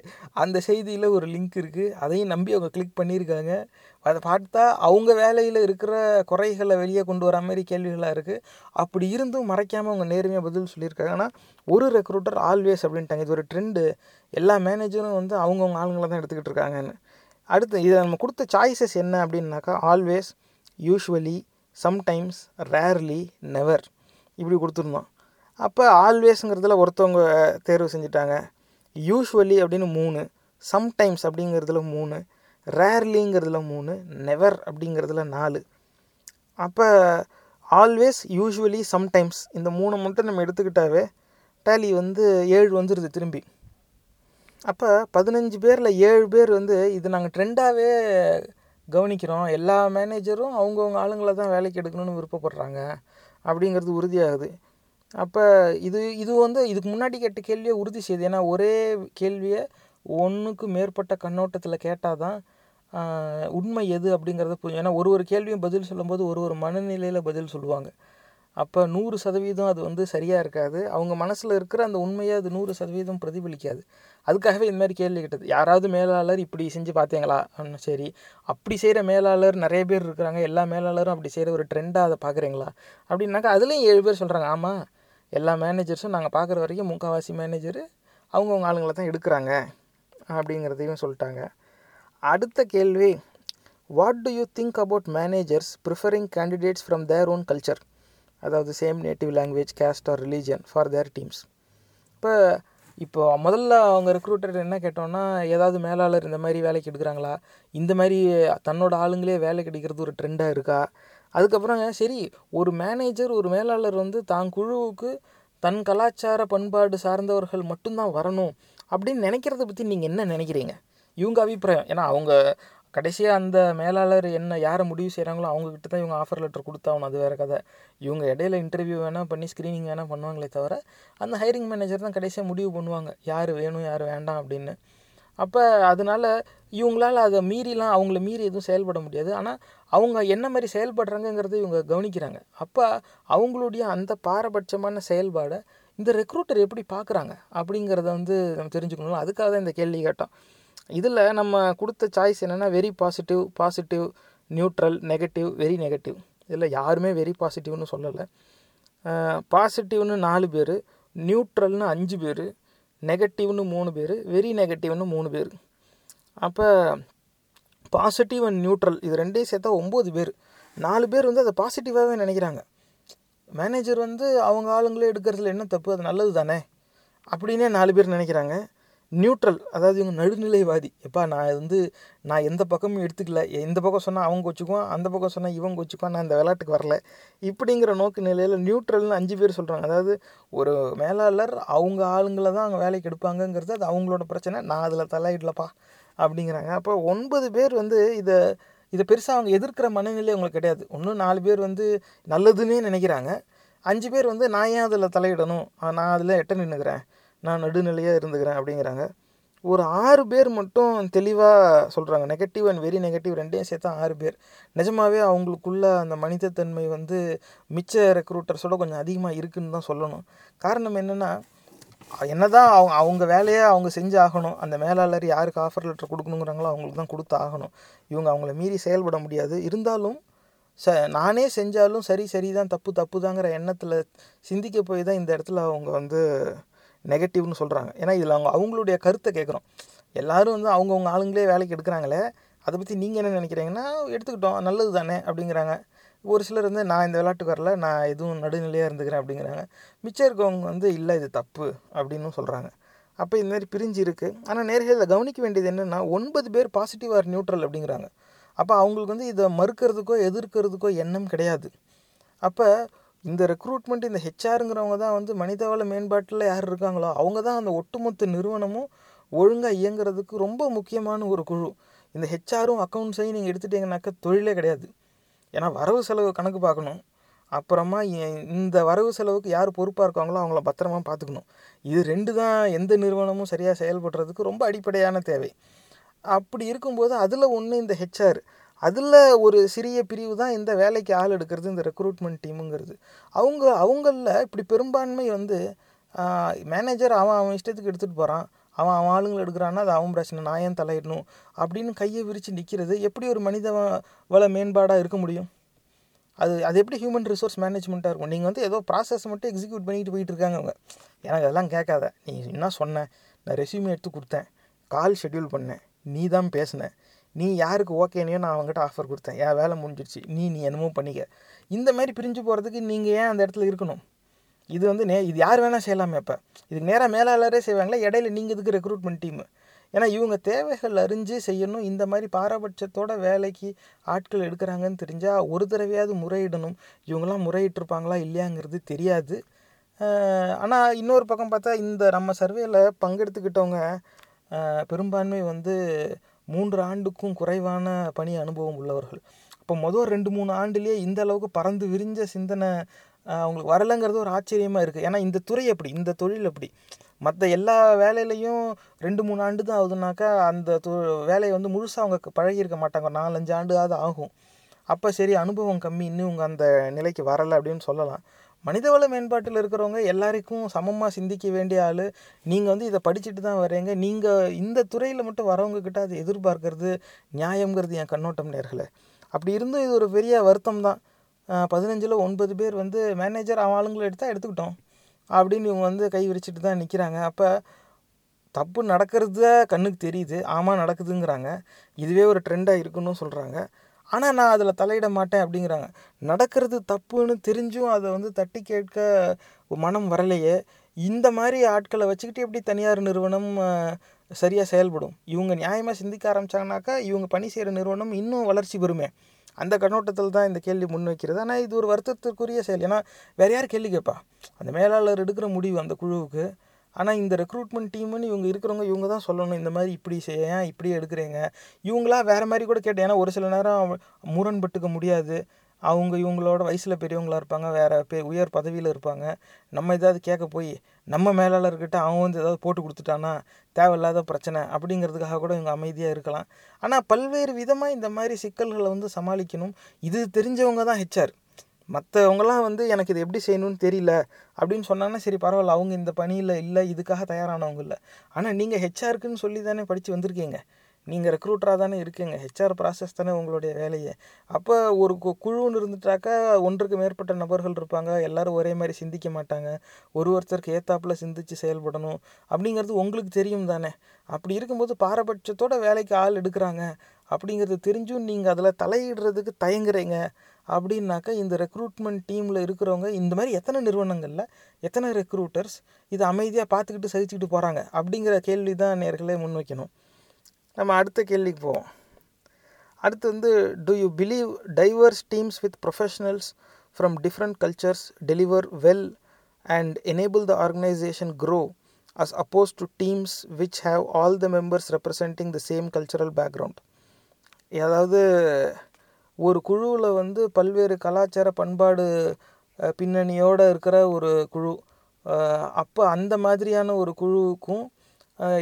அந்த செய்தியில் ஒரு லிங்க் இருக்குது அதையும் நம்பி அவங்க கிளிக் பண்ணியிருக்காங்க. அதை பார்த்தா அவங்க வேலையில் இருக்கிற குறைகளை வெளியே கொண்டு வர மாதிரி கேள்விகளாக இருக்குது அப்படி இருந்தும் மறைக்காமல் அவங்க நேர்மையாக பதில் சொல்லியிருக்காங்க. ஆனால் ஒரு ரெக்ரூட்டர் ஆல்வேஸ் அப்படின்ட்டாங்க. இது ஒரு ட்ரெண்டு எல்லா மேனேஜரும் வந்து அவங்கவுங்க ஆளுங்களை தான் எடுத்துக்கிட்டு இருக்காங்கன்னு. அடுத்து இதை நம்ம கொடுத்த சாய்ஸஸ் என்ன அப்படின்னாக்கா always usually sometimes rarely never இப்படி கொடுத்துருந்தோம் அப்போ ஆல்வேஸுங்கிறதுல ஒருத்தவங்க தேர்வு செஞ்சுட்டாங்க. யூஸ்வலி அப்படின்னு மூணு. சம்டைம்ஸ் அப்படிங்கிறதுல மூணு. ரேர்லிங்கிறதுல மூணு. நெவர் அப்படிங்கிறதுல நாலு. அப்போ ஆல்வேஸ் யூஸ்வலி சம்டைம்ஸ் இந்த மூணு மட்டும் நம்ம எடுத்துக்கிட்டாவே டேலி வந்து ஏழு வந்துடுது திரும்பி. அப்போ பதினஞ்சு பேரில் ஏழு பேர் வந்து இது நாங்கள் ட்ரெண்டாகவே கவனிக்கிறோம். எல்லா மேனேஜரும் அவங்கவுங்க ஆளுங்களை தான் வேலைக்கு எடுக்கணும்னு விருப்பப்படுறாங்க. அப்படிங்கிறது உறுதியாகுது. அப்போ இது இது வந்து இதுக்கு முன்னாடி கேட்ட கேள்வியை உறுதி செய்யுது. ஏன்னா ஒரே கேள்வியை ஒன்றுக்கு மேற்பட்ட கண்ணோட்டத்தில் கேட்டால் தான் உண்மை எது அப்படிங்கிறத புரியும். ஏன்னா ஒரு ஒரு கேள்வியும் பதில் சொல்லும்போது ஒரு ஒரு மனநிலையில் பதில் சொல்லுவாங்க. அப்போ நூறு சதவீதம் அது வந்து சரியாக இருக்காது. அவங்க மனசில் இருக்கிற அந்த உண்மையை அது நூறு சதவீதம் பிரதிபலிக்காது. அதுக்காகவே இந்த மாதிரி கேள்வி கேட்டது. யாராவது மேலாளர் இப்படி செஞ்சு பார்த்தீங்களா? சரி. அப்படி செய்கிற மேலாளர் நிறைய பேர் இருக்கிறாங்க. எல்லா மேலாளரும் அப்படி செய்கிற ஒரு ட்ரெண்டாக அதை பார்க்குறீங்களா? அப்படின்னாக்கா அதுலேயும் ஏழு பேர் சொல்கிறாங்க ஆமாம் எல்லா மேனேஜர்ஸும் நாங்கள் பார்க்குற வரைக்கும் முக்கால்வாசி மேனேஜரு அவங்கவுங்க ஆளுங்களை தான் எடுக்கிறாங்க அப்படிங்கிறதையும் சொல்லிட்டாங்க. அடுத்த கேள்வி what do you think about managers preferring candidates from their own culture அதாவது same native language caste or religion for their teams இப்போ இப்போ முதல்ல அவங்க ரெக்ரூட்டர் என்ன கேட்டோம்னா ஏதாவது மேலாளர் இந்த மாதிரி வேலைக்கு எடுக்கிறாங்களா? இந்த மாதிரி தன்னோட ஆளுங்களே வேலைக்கு எடுக்கிறது ஒரு ட்ரெண்டாக இருக்கா? அதுக்கப்புறங்க சரி ஒரு மேனேஜர் ஒரு மேலாளர் வந்து தான் குழுவுக்கு தன் கலாச்சார பண்பாடு சார்ந்தவர்கள் மட்டும்தான் வரணும் அப்படின்னு நினைக்கிறத பற்றி நீங்கள் என்ன நினைக்கிறீங்க? இவங்க அபிப்பிராயம். ஏன்னா அவங்க கடைசியாக அந்த மேலாளர் என்ன யாரை முடிவு செய்கிறாங்களோ அவங்கக்கிட்ட தான் இவங்க ஆஃபர் லெட்டர் கொடுத்தாகணும். அது வேறு கதை. இவங்க இடையில இன்டர்வியூ வேணால் பண்ணி ஸ்க்ரீனிங் வேணால் பண்ணுவாங்களே தவிர அந்த ஹைரிங் மேனேஜர் தான் கடைசியாக முடிவு பண்ணுவாங்க. யார் வேணும் யார் வேண்டாம் அப்படின்னு. அப்போ அதனால் இவங்களால் அதை மீறிலாம் அவங்கள மீறி எதுவும் செயல்பட முடியாது. ஆனால் அவங்க என்ன மாதிரி செயல்படுறாங்கங்கிறத இவங்க கவனிக்கிறாங்க. அப்போ அவங்களுடைய அந்த பாரபட்சமான செயல்பாடை இந்த ரெக்ரூட்டர் எப்படி பார்க்குறாங்க அப்படிங்கிறத வந்து நம்ம தெரிஞ்சுக்கணும். அதுக்காக தான் இந்த கேள்வி கேட்டோம். இதில் நம்ம கொடுத்த சாய்ஸ் என்னென்னா very positive positive neutral negative very negative இதில் யாருமே வெரி பாசிட்டிவ்னு சொல்லலை. பாசிட்டிவ்னு நாலு பேர் நியூட்ரல்னு அஞ்சு பேர் நெகட்டிவ்னு மூணு பேர் வெரி நெகட்டிவ்னு மூணு பேர். அப்போ பாசிட்டிவ் அண்ட் நியூட்ரல் இது ரெண்டையும் சேர்த்தா ஒம்பது பேர். நாலு பேர் வந்து அதை பாசிட்டிவாகவே நினைக்கிறாங்க. மேனேஜர் வந்து அவங்க ஆளுங்களே எடுக்கிறதுல என்ன தப்பு? அது நல்லது தானே அப்படின்னே நாலு பேர் நினைக்கிறாங்க. நியூட்ரல் அதாவது இவங்க நடுநிலைவாதி. எப்பா நான் வந்து நான் எந்த பக்கமும் எடுத்துக்கல. இந்த பக்கம் சொன்னால் அவங்க வச்சுக்குவான் அந்த பக்கம் சொன்னால் இவங்க வச்சுக்குவான் நான் இந்த விளையாட்டுக்கு வரல. இப்படிங்கிற நோக்கு நிலையில் நியூட்ரல்னு அஞ்சு பேர் சொல்கிறாங்க அதாவது ஒரு மேலாளர் அவங்க ஆளுங்களை தான் அவங்க வேலைக்கு எடுப்பாங்கங்கிறது அது அவங்களோட பிரச்சனை. நான் அதில் தலையிடலப்பா அப்படிங்கிறாங்க. அப்போ ஒன்பது பேர் வந்து இதை இதை பெருசாக அவங்க எதிர்க்கிற மனநிலை அவங்களுக்கு கிடையாது. ஒன்றும் நாலு பேர் வந்து நல்லதுன்னே நினைக்கிறாங்க. அஞ்சு பேர் வந்து நான் ஏன் அதில் தலையிடணும்? நான் அதில் எட்ட நின்றுக்கிறேன் நான் நடுநிலையாக இருந்துக்கிறேன் அப்படிங்கிறாங்க. ஒரு ஆறு பேர் மட்டும் தெளிவாக சொல்கிறாங்க நெகட்டிவ் அண்ட் வெரி நெகட்டிவ் ரெண்டையும் சேர்த்தா ஆறு பேர். நிஜமாவே அவங்களுக்குள்ள அந்த மனிதத்தன்மை வந்து மிச்ச ரெக்ரூட்டர்ஸோட கொஞ்சம் அதிகமாக இருக்குன்னு தான் சொல்லணும். காரணம் என்னென்னா என்னதான் அவங்க அவங்க வேலையை அவங்க செஞ்சு ஆகணும் அந்த மேலாளர் யாருக்கு ஆஃபர் லெட்டர் கொடுக்கணுங்கிறாங்களோ அவங்களுக்கு தான் கொடுத்து ஆகணும். இவங்க அவங்கள மீறி செயல்பட முடியாது. இருந்தாலும் ச நானே செஞ்சாலும் சரி சரி தான் தப்பு தப்பு தாங்கிற எண்ணத்தில் சிந்திக்க போய் தான் இந்த இடத்துல அவங்க வந்து நெகட்டிவ்னு சொல்கிறாங்க ஏன்னா இதில் அவங்க அவங்களுடைய கருத்தை கேட்குறோம். எல்லாரும் வந்து அவங்கவுங்க ஆளுங்களே வேலைக்கு எடுக்கிறாங்களே அதை பற்றி நீங்கள் என்ன நினைக்கிறீங்கன்னா எடுத்துக்கிட்டோம் நல்லது தானே அப்படிங்கிறாங்க. ஒரு சிலர் வந்து நான் இந்த விளையாட்டுக்கு வரல நான் எதுவும் நடுநிலையாக இருந்துக்கிறேன் அப்படிங்கிறாங்க. மிச்சம் இருக்கவங்க வந்து இல்லை இது தப்பு அப்படின்னு சொல்கிறாங்க அப்போ இந்த மாதிரி பிரிஞ்சு இருக்குது ஆனால் நேர்களில் கவனிக்க வேண்டியது என்னென்னா ஒன்பது பேர் பாசிட்டிவ் ஆர் நியூட்ரல் அப்படிங்கிறாங்க. அப்போ அவங்களுக்கு வந்து இதை மறுக்கிறதுக்கோ எதிர்க்கிறதுக்கோ எண்ணம் கிடையாது. அப்போ இந்த ரெக்ரூட்மெண்ட் இந்த ஹெச்ஆருங்கிறவங்க தான் வந்து மனிதவள மேம்பாட்டில் யார் இருக்காங்களோ அவங்க தான் அந்த ஒட்டுமொத்த நிறுவனமும் ஒழுங்காக இயங்குறதுக்கு ரொம்ப முக்கியமான ஒரு குழு. இந்த ஹெச்ஆரும் அக்கௌண்ட்ஸையும் நீங்கள் எடுத்துட்டிங்கனாக்கா தொழிலே கிடையாது. ஏன்னா வரவு செலவு கணக்கு பார்க்கணும். அப்புறமா இந்த வரவு செலவுக்கு யார் பொறுப்பாக இருக்காங்களோ அவங்கள பத்திரமா பார்த்துக்கணும். இது ரெண்டு தான் எந்த நிறுவனமும் சரியாக செயல்படுறதுக்கு ரொம்ப அடிப்படையான தேவை. அப்படி இருக்கும்போது அதில் ஒன்று இந்த ஹெச்ஆர் அதில் ஒரு சிறிய பிரிவு தான் இந்த வேலைக்கு ஆள் எடுக்கிறது இந்த ரெக்ரூட்மெண்ட் டீமுங்கிறது அவங்க அவங்களில் இப்படி பெரும்பான்மை வந்து மேனேஜர் அவன் அவன் இஷ்டத்துக்கு எடுத்துகிட்டு போகிறான் அவன் அவன் ஆளுங்களை எடுக்கிறான்னா அது அவன் பிரச்சனை நான் ஏன் தலையிடணும்? அப்படின்னு கையை விரித்து நிற்கிறது எப்படி ஒரு மனித வள மேம்பாடாக இருக்க முடியும்? அது அது எப்படி ஹியூமன் ரிசோர்ஸ் மேனேஜ்மெண்ட்டாக இருக்கும்? நீங்கள் வந்து ஏதோ ப்ராசஸ் மட்டும் எக்ஸிக்யூட் பண்ணிட்டு போயிட்டு இருக்காங்க அவங்க. எனக்கு அதெல்லாம் கேட்காத. நீ என்ன சொன்ன? நான் ரெஸ்யூமே எடுத்து கொடுத்தேன். கால் ஷெட்யூல் பண்ணேன். நீ தான் பேசினேன் நீ யாருக்கு ஓகேனையோ நான் அவங்ககிட்ட ஆஃபர் கொடுத்தேன். என் வேலை முடிஞ்சிடுச்சு நீ நீ என்னமோ பண்ணிக்க. இந்த மாதிரி பிரிஞ்சு போகிறதுக்கு நீங்கள் ஏன் அந்த இடத்துல இருக்கணும்? இது வந்து நே இது யார் வேணால் செய்யலாமே இப்போ இதுக்கு நேராக மேலாளரே செய்வாங்களே இடையில நீங்கள் இதுக்கு ரெக்ரூட்மெண்ட் டீமு ஏன்னா இவங்க தேவைகள் அறிஞ்சு செய்யணும். இந்த மாதிரி பாரபட்சத்தோட வேலைக்கு ஆட்கள் எடுக்கிறாங்கன்னு தெரிஞ்சால் ஒரு தடவையாவது முறையிடணும். இவங்கெல்லாம் முறையிட்டிருப்பாங்களா இல்லையாங்கிறது தெரியாது. ஆனால் இன்னொரு பக்கம் பார்த்தா இந்த நம்ம சர்வேல பங்கெடுத்துக்கிட்டவங்க பெரும்பான்மை வந்து மூன்று ஆண்டுக்கும் குறைவான பணி அனுபவம் உள்ளவர்கள். அப்போ மொதல் ரெண்டு மூணு ஆண்டுலேயே இந்த அளவுக்கு பறந்து விரிஞ்ச சிந்தனை அவங்களுக்கு வரலைங்கிறது ஒரு ஆச்சரியமாக இருக்குது ஏன்னா இந்த துறை அப்படி இந்த தொழில் அப்படி மற்ற எல்லா வேலையிலையும் ரெண்டு மூணு ஆண்டு தான் ஆகுதுனாக்கா அந்த தொ வேலையை வந்து முழுசாக அவங்க பழகியிருக்க மாட்டாங்க. ஒரு நாலஞ்சு ஆண்டுயாவது ஆகும். அப்போ சரி அனுபவம் கம்மி. இன்னும் இவங்க அந்த நிலைக்கு வரலை அப்படின்னு சொல்லலாம். மனிதவள மேம்பாட்டில் இருக்கிறவங்க எல்லாருக்கும் சமமாக சிந்திக்க வேண்டிய ஆள். நீங்கள் வந்து இதை படிச்சுட்டு தான் வரீங்க. நீங்கள் இந்த துறையில் மட்டும் வரவங்க கிட்ட அதை எதிர்பார்க்கறது நியாயங்கிறது என் கண்ணோட்டம் நேர்களை. அப்படி இருந்தும் இது ஒரு பெரிய வருத்தம் தான். பதினஞ்சில் ஒன்பது பேர் வந்து மேனேஜர் அவன் ஆளுங்களை எடுத்தால் எடுத்துக்கிட்டோம். அப்படின்னு இவங்க வந்து கை விரிச்சிட்டு தான் நிற்கிறாங்க அப்போ தப்பு நடக்கிறது கண்ணுக்கு தெரியுது. ஆமாம் நடக்குதுங்கிறாங்க. இதுவே ஒரு ட்ரெண்டாக இருக்குன்னு சொல்கிறாங்க ஆனால் நான் அதில் தலையிட மாட்டேன் அப்படிங்கிறாங்க. நடக்கிறது தப்புன்னு தெரிஞ்சும் அதை வந்து தட்டி கேட்க மனம் வரலையே. இந்த மாதிரி ஆட்களை வச்சுக்கிட்டு எப்படி தனியார் நிறுவனம் சரியாக செயல்படும்? இவங்க நியாயமாக சிந்திக்க ஆரம்பித்தாங்கனாக்கா இவங்க பணி செய்கிற நிறுவனம் இன்னும் வளர்ச்சி பெறுமே. அந்த கண்ணோட்டத்தில் தான் இந்த கேள்வி முன்வைக்கிறது ஆனால் இது ஒரு வருத்தத்திற்குரிய செயல். ஏன்னா வேற யார் கேள்வி கேட்பா? அந்த மேலாளர் எடுக்கிற முடிவு அந்த குழுவுக்கு. ஆனால் இந்த ரெக்ரூட்மெண்ட் டீம்னு இவங்க இருக்கிறவங்க இவங்க தான் சொல்லணும். இந்த மாதிரி இப்படி செய்ய ஏன் இப்படி எடுக்கிறீங்க? இவங்களா வேறு மாதிரி கூட கேட்டேன். ஏன்னா ஒரு சில நேரம் முரண்பட்டுக்க முடியாது. அவங்க இவங்களோட வயசில் பெரியவங்களா இருப்பாங்க. வேறு பே உயர் பதவியில் இருப்பாங்க. நம்ம ஏதாவது கேட்க போய் நம்ம மேலாளர்கிட்ட அவன் வந்து ஏதாவது போட்டு கொடுத்துட்டானா தேவையில்லாத பிரச்சனை அப்படிங்கிறதுக்காக கூட இவங்க அமைதியாக இருக்கலாம். ஆனால் பல்வேறு விதமாக இந்த மாதிரி சிக்கல்களை வந்து சமாளிக்கணும். இது தெரிஞ்சவங்க தான் ஹெச்ஆர் மற்றவங்களாம் வந்து எனக்கு இது எப்படி செய்யணும்னு தெரியல. அப்படின்னு சொன்னாங்கன்னா சரி பரவாயில்ல. அவங்க இந்த பணியில் இல்லை. இதுக்காக தயாரானவங்க இல்லை. ஆனால் நீங்கள் ஹெச்ஆருக்குன்னு சொல்லி தானே படித்து வந்திருக்கீங்க. நீங்கள் ரெக்ரூட்டராக தானே இருக்கீங்க. ஹெச்ஆர் ப்ராசஸ் தானே உங்களுடைய வேலையை. அப்போ ஒரு கு- குழுன்னு இருந்துட்டாக்கா ஒன்றுக்கு மேற்பட்ட நபர்கள் இருப்பாங்க. எல்லோரும் ஒரே மாதிரி சிந்திக்க மாட்டாங்க. ஒரு ஒருத்தருக்கு ஏத்தாப்பில் சிந்திச்சு செயல்படணும் அப்படிங்கிறது உங்களுக்கு தெரியும் தானே. அப்படி இருக்கும்போது பாரபட்சத்தோட வேலைக்கு ஆள் எடுக்கிறாங்க. அப்படிங்கிறது தெரிஞ்சும் நீங்கள் அதில் தலையிடுறதுக்கு தயங்குறீங்க. அப்படின்னாக்கா இந்த ரெக்ரூட்மெண்ட் டீமில் இருக்கிறவங்க இந்த மாதிரி எத்தனை நிறுவனங்களில் எத்தனை ரெக்ரூட்டர்ஸ் இதை அமைதியாக பார்த்துக்கிட்டு சகிச்சுக்கிட்டு போகிறாங்க அப்படிங்கிற கேள்வி தான் நேர்களே முன்வைக்கணும். நம்ம அடுத்த கேள்விக்கு போவோம். அடுத்து வந்து do you believe diverse teams with professionals from different cultures deliver well and enable the organisation grow as oppose to teams which have all the members representing the same cultural background அதாவது ஒரு குழுவில் வந்து பல்வேறு கலாச்சார பண்பாடு பின்னணியோடு பின்னணியோட இருக்கிற ஒரு குழு. அப்போ அந்த மாதிரியான ஒரு குழுவுக்கும்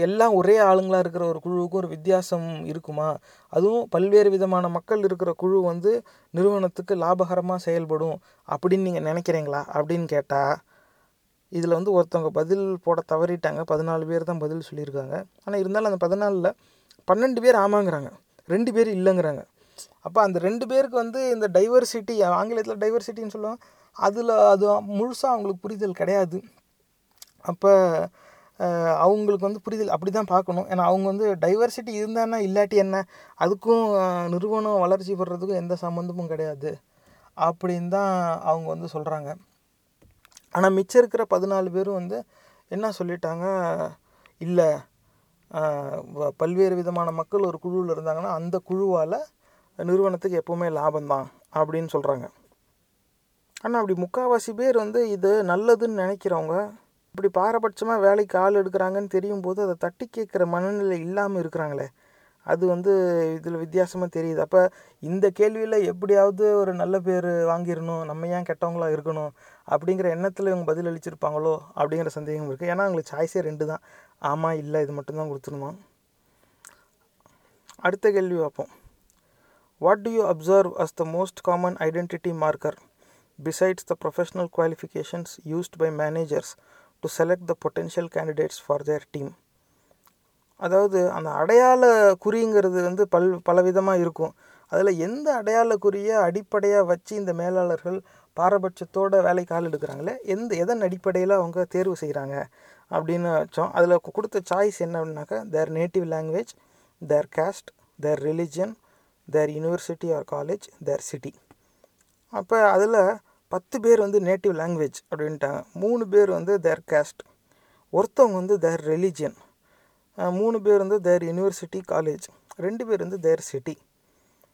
எல்லாம் ஒரே ஆளுங்களாக இருக்கிற ஒரு குழுவுக்கும் ஒரு வித்தியாசம் இருக்குமா? அதுவும் பல்வேறு விதமான மக்கள் இருக்கிற குழு வந்து நிறுவனத்துக்கு லாபகரமாக செயல்படும் அப்படின்னு நீங்கள் நினைக்கிறீங்களா? அப்படின்னு கேட்டால் இதில் வந்து ஒருத்தவங்க பதில் போட தவறிட்டாங்க. பதினாலு பேர் தான் பதில் சொல்லியிருக்காங்க. ஆனால் இருந்தாலும் அந்த பதினாலில் பன்னெண்டு பேர் ஆமாங்கிறாங்க. ரெண்டு பேர் இல்லைங்கிறாங்க. அப்போ அந்த ரெண்டு பேருக்கு வந்து இந்த டைவர்சிட்டி ஆங்கிலத்தில் டைவர்சிட்டின்னு சொல்லுவோம் அதில் அது முழுசாக அவங்களுக்கு புரிதல் கிடையாது. அப்போ அவங்களுக்கு வந்து புரிதல் அப்படி தான் பார்க்கணும். ஏன்னா அவங்க வந்து டைவர்சிட்டி இருந்தான்னா இல்லாட்டி என்ன? அதுக்கும் நிறுவனம் வளர்ச்சி பெறதுக்கும் எந்த சம்மந்தமும் கிடையாது. அப்படின்னு தான் அவங்க வந்து சொல்கிறாங்க ஆனால் மிச்சம் இருக்கிற பதினாலு பேரும் வந்து என்ன சொல்லிட்டாங்க? இல்லை பல்வேறு விதமான மக்கள் ஒரு குழுவில் இருந்தாங்கன்னா அந்த குழுவால் நிறுவனத்துக்கு எப்போவுமே லாபம்தான் அப்படின்னு சொல்கிறாங்க ஆனால் அப்படி முக்கால்வாசி பேர் வந்து இது நல்லதுன்னு நினைக்கிறவங்க இப்படி பாரபட்சமாக வேலைக்கு ஆள் எடுக்கிறாங்கன்னு தெரியும் போது அதை தட்டி கேட்குற மனநிலை இல்லாமல் இருக்கிறாங்களே அது வந்து இதில் வித்தியாசமாக தெரியுது. அப்போ இந்த கேள்வியில் எப்படியாவது ஒரு நல்ல பேர் வாங்கிடணும் நம்ம ஏன் கெட்டவங்களாக இருக்கணும் அப்படிங்கிற எண்ணத்தில் இவங்க பதில் அளிச்சிருப்பாங்களோ அப்படிங்கிற சந்தேகம் இருக்குது ஏன்னா அவங்களுக்கு சாய்ஸே ரெண்டு தான். ஆமாம் இல்லை இது மட்டும்தான் கொடுத்துருந்தோம் அடுத்த கேள்வி பார்ப்போம். What do you observe as the most common identity marker besides the professional qualifications used by managers to select the potential candidates for their team அதாவது அந்த அடையாள குறிங்கிறது வந்து பல் பலவிதமாக இருக்கும். அதில் எந்த அடையாள குறியை அடிப்படையாக வச்சு இந்த மேலாளர்கள் பாரபட்சத்தோட வேலைக்கு ஆள் எடுக்கிறாங்களே எந்த எதன் அடிப்படையில் அவங்க தேர்வு செய்கிறாங்க அப்படின்னு வச்சோம். அதில் கொடுத்த சாய்ஸ் என்ன அப்படின்னாக்கா their native language their caste their religion their university or college their city அப்போ அதில் பத்து பேர் வந்து நேட்டிவ் லாங்குவேஜ் அப்படின்ட்டாங்க மூணு பேர் வந்து தேர் கேஸ்ட் ஒருத்தவங்க வந்து தேர் ரிலிஜியன் மூணு பேர் வந்து தேர் யூனிவர்சிட்டி காலேஜ் ரெண்டு பேர் வந்து தேர் சிட்டி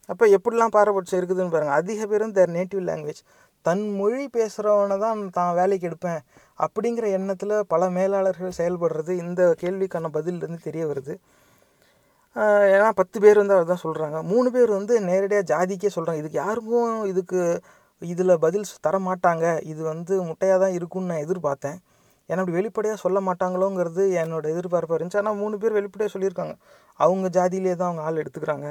அப்போ எப்படிலாம் பாரபட்சம் இருக்குதுன்னு பாருங்கள் அதிக பேரும் தேர் நேட்டிவ் லாங்குவேஜ் தன் மொழி பேசுகிறவனை தான் தான் வேலைக்கு எடுப்பேன் அப்படிங்கிற எண்ணத்தில் பல மேலாளர்கள் செயல்படுறது இந்த கேள்விக்கான பதிலிருந்து தெரிய வருது. ஏன்னா பத்து பேர் வந்து அதுதான் சொல்கிறாங்க மூணு பேர் வந்து நேரடியாக ஜாதிக்கே சொல்கிறாங்க இதுக்கு யாருக்கும் இதுக்கு இதில் பதில் தர மாட்டாங்க. இது வந்து முட்டையாக தான் இருக்கும்னு நான் எதிர்பார்த்தேன். ஏன்னா அப்படி வெளிப்படையாக சொல்ல மாட்டாங்களோங்கிறது என்னோடய எதிர்பார்ப்பாக இருந்துச்சு. ஆனால் மூணு பேர் வெளிப்படையாக சொல்லியிருக்காங்க. அவங்க ஜாதியிலே தான் அவங்க ஆள் எடுத்துக்கிறாங்க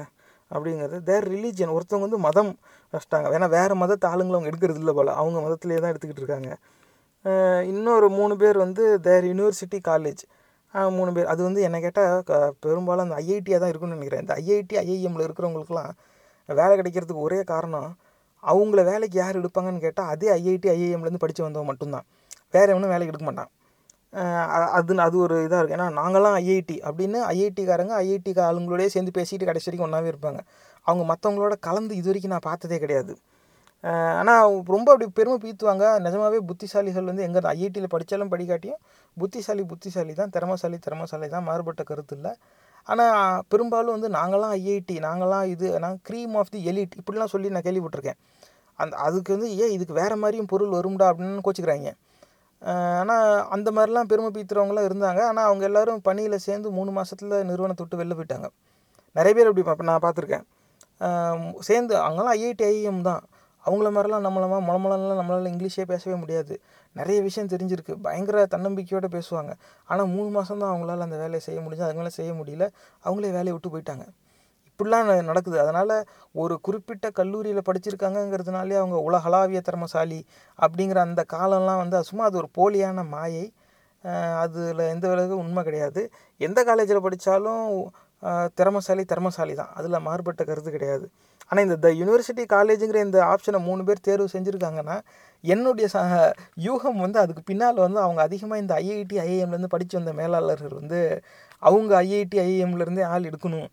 அப்படிங்கிறது. தேர் ரிலீஜியன் ஒருத்தவங்க வந்து மதம் வச்சிட்டாங்க. ஏன்னா வேறு மதத்தை ஆளுங்களை அவங்க எடுக்கிறது இல்லை போல். அவங்க மதத்திலே தான் எடுத்துக்கிட்டு இருக்காங்க. இன்னொரு மூணு பேர் வந்து தேர் யூனிவர்சிட்டி காலேஜ் மூணு பேர். அது வந்து என்ன கேட்டால் பெரும்பாலும் அந்த ஐஐடியாக தான் இருக்கும்னு நினைக்கிறேன். இந்த ஐஐடி ஐஐஎம்மில் இருக்கிறவங்களுக்குலாம் வேலை கிடைக்கிறதுக்கு ஒரே காரணம் அவங்கள வேலைக்கு யார் எடுப்பாங்கன்னு கேட்டால் அதே ஐஐடி ஐஐஎம்லேருந்து படித்து வந்தவங்க மட்டும்தான். வேறு எவனும் வேலைக்கு எடுக்க மாட்டான். அது அது ஒரு இதாக இருக்குது ஏன்னா நாங்களாம் ஐஐடி அப்படின்னு ஐஐடிக்காரங்க ஐஐடி ஆளுங்களோடய சேர்ந்து பேசிட்டு கடைசி வரைக்கும் ஒன்றாவே இருப்பாங்க. அவங்க மற்றவங்களோட கலந்து இது வரைக்கும் நான் பார்த்ததே கிடையாது. ஆனால் ரொம்ப அப்படி பெருமை பீத்துவாங்க. நிஜமாவே புத்திசாலிகள் வந்து எங்கே ஐஐடியில் படித்தாலும் படிக்காட்டியும் புத்திசாலி புத்திசாலி தான். திறமசாலி திறமசாலி தான். மாறுபட்ட கருத்து இல்லை. ஆனால் பெரும்பாலும் வந்து நாங்களாம் ஐஐடி நாங்களாம் இது நாங்கள் க்ரீம் ஆஃப் தி எலிட் இப்படிலாம் சொல்லி நான் கேள்விப்பட்டிருக்கேன். அந்த அதுக்கு வந்து ஏன் இதுக்கு வேறு மாதிரியும் பொருள் வரும்டா அப்படின்னு கோச்சிக்கிறாங்க. ஆனால் அந்த மாதிரிலாம் பெருமை பீத்துறவங்களாம் இருந்தாங்க. ஆனால் அவங்க எல்லாரும் பணியில் சேர்ந்து மூணு மாதத்தில் நிறுவனத்தை விட்டு வெளில போயிட்டாங்க. நிறைய பேர் அப்படி நான் பார்த்துருக்கேன். சேர்ந்து அவங்களாம் ஐஐடி ஐஎம் தான். அவங்கள மாதிரிலாம் நம்மளமா மொளமொளலாம் நம்மளால் இங்கிலீஷே பேசவே முடியாது. நிறைய விஷயம் தெரிஞ்சிருக்கு. பயங்கர தன்னம்பிக்கையோடு பேசுவாங்க. ஆனால் மூணு மாதம் தான் அவங்களால அந்த வேலையை செய்ய முடிஞ்சு அதுக்கு மேலே செய்ய முடியல. அவங்களே வேலையை விட்டு போயிட்டாங்க. இப்படிலாம் ந- நடக்குது. அதனால் ஒரு குறிப்பிட்ட கல்லூரியில் படிச்சிருக்காங்கங்கிறதுனாலே அவங்க உலகளாவிய திறமசாலி அப்படிங்கிற அந்த காலம்லாம் வந்து சும்மா அது ஒரு போலியான மாயை. அதில் எந்த விலகு உண்மை கிடையாது. எந்த காலேஜில் படித்தாலும் திறமசாலி திறமசாலி தான். அதில் மாறுபட்ட கருத்து கிடையாது. ஆனால் இந்த த யூனிவர்சிட்டி காலேஜுங்கிற இந்த ஆப்ஷனை மூணு பேர் தேர்வு செஞ்சுருக்காங்கன்னா என்னுடைய ச யூகம் வந்து அதுக்கு பின்னால் வந்து அவங்க அதிகமாக இந்த ஐஐடி ஐஐஎம்லேருந்து படித்து வந்த மேலாளர்கள் வந்து அவங்க ஐஐடி ஐஐஎம்லேருந்தே ஆள் எடுக்கணும்.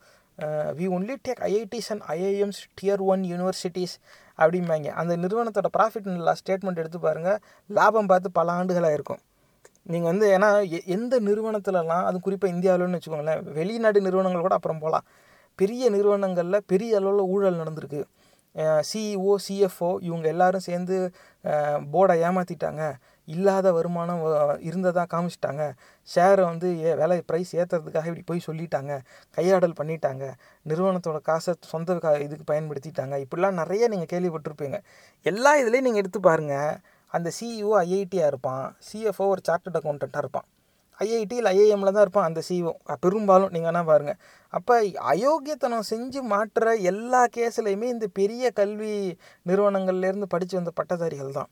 We only take IITs and IIMs tier one universities அப்படிம்பாங்க. அந்த நிறுவனத்தோட ப்ராஃபிட் அண்ட் ஸ்டேட்மெண்ட் எடுத்து பாருங்கள் லாபம் பார்த்து பல ஆண்டுகளாக இருக்கும். நீங்கள் வந்து ஏன்னா எ- எந்த நிறுவனத்துலலாம் அது குறிப்பாக இந்தியாவிலன்னு வச்சுக்கோங்களேன் வெளிநாடு நிறுவனங்கள் கூட அப்புறம் போகலாம் பெரிய நிறுவனங்களில் பெரிய அளவில் ஊழல் நடந்திருக்கு. சிஇஓ சிஎஃப்ஓ இவங்க எல்லாரும் சேர்ந்து போர்டை ஏமாற்றிட்டாங்க இல்லாத வருமானம் இருந்ததாக காமிச்சிட்டாங்க. ஷேரை வந்து ஏ விலை ப்ரைஸ் ஏற்றுறதுக்காக இப்படி போய் சொல்லிட்டாங்க. கையாடல் பண்ணிட்டாங்க. நிறுவனத்தோட காசை சொந்த கா இதுக்கு பயன்படுத்திட்டாங்க. இப்படிலாம் நிறைய நீங்கள் கேள்விப்பட்டிருப்பீங்க. எல்லா இதுலேயும் நீங்கள் எடுத்து பாருங்கள் அந்த சிஇஓ ஐஐடியாக இருப்பான். சிஎஃப்ஓ ஒரு சார்ட்டட் அக்கௌண்டண்ட்டாக இருப்பான். ஐஐடி இல்லை ஐஏஎம்ல தான் இருப்பான் அந்த சிஇஓ பெரும்பாலும் நீங்கள் வேணால் பாருங்கள் அப்போ அயோக்கியத்தனம் செஞ்சு மாற்றுற எல்லா கேஸ்லையுமே இந்த பெரிய கல்வி நிறுவனங்கள்லேருந்து படித்து வந்த பட்டதாரிகள் தான்.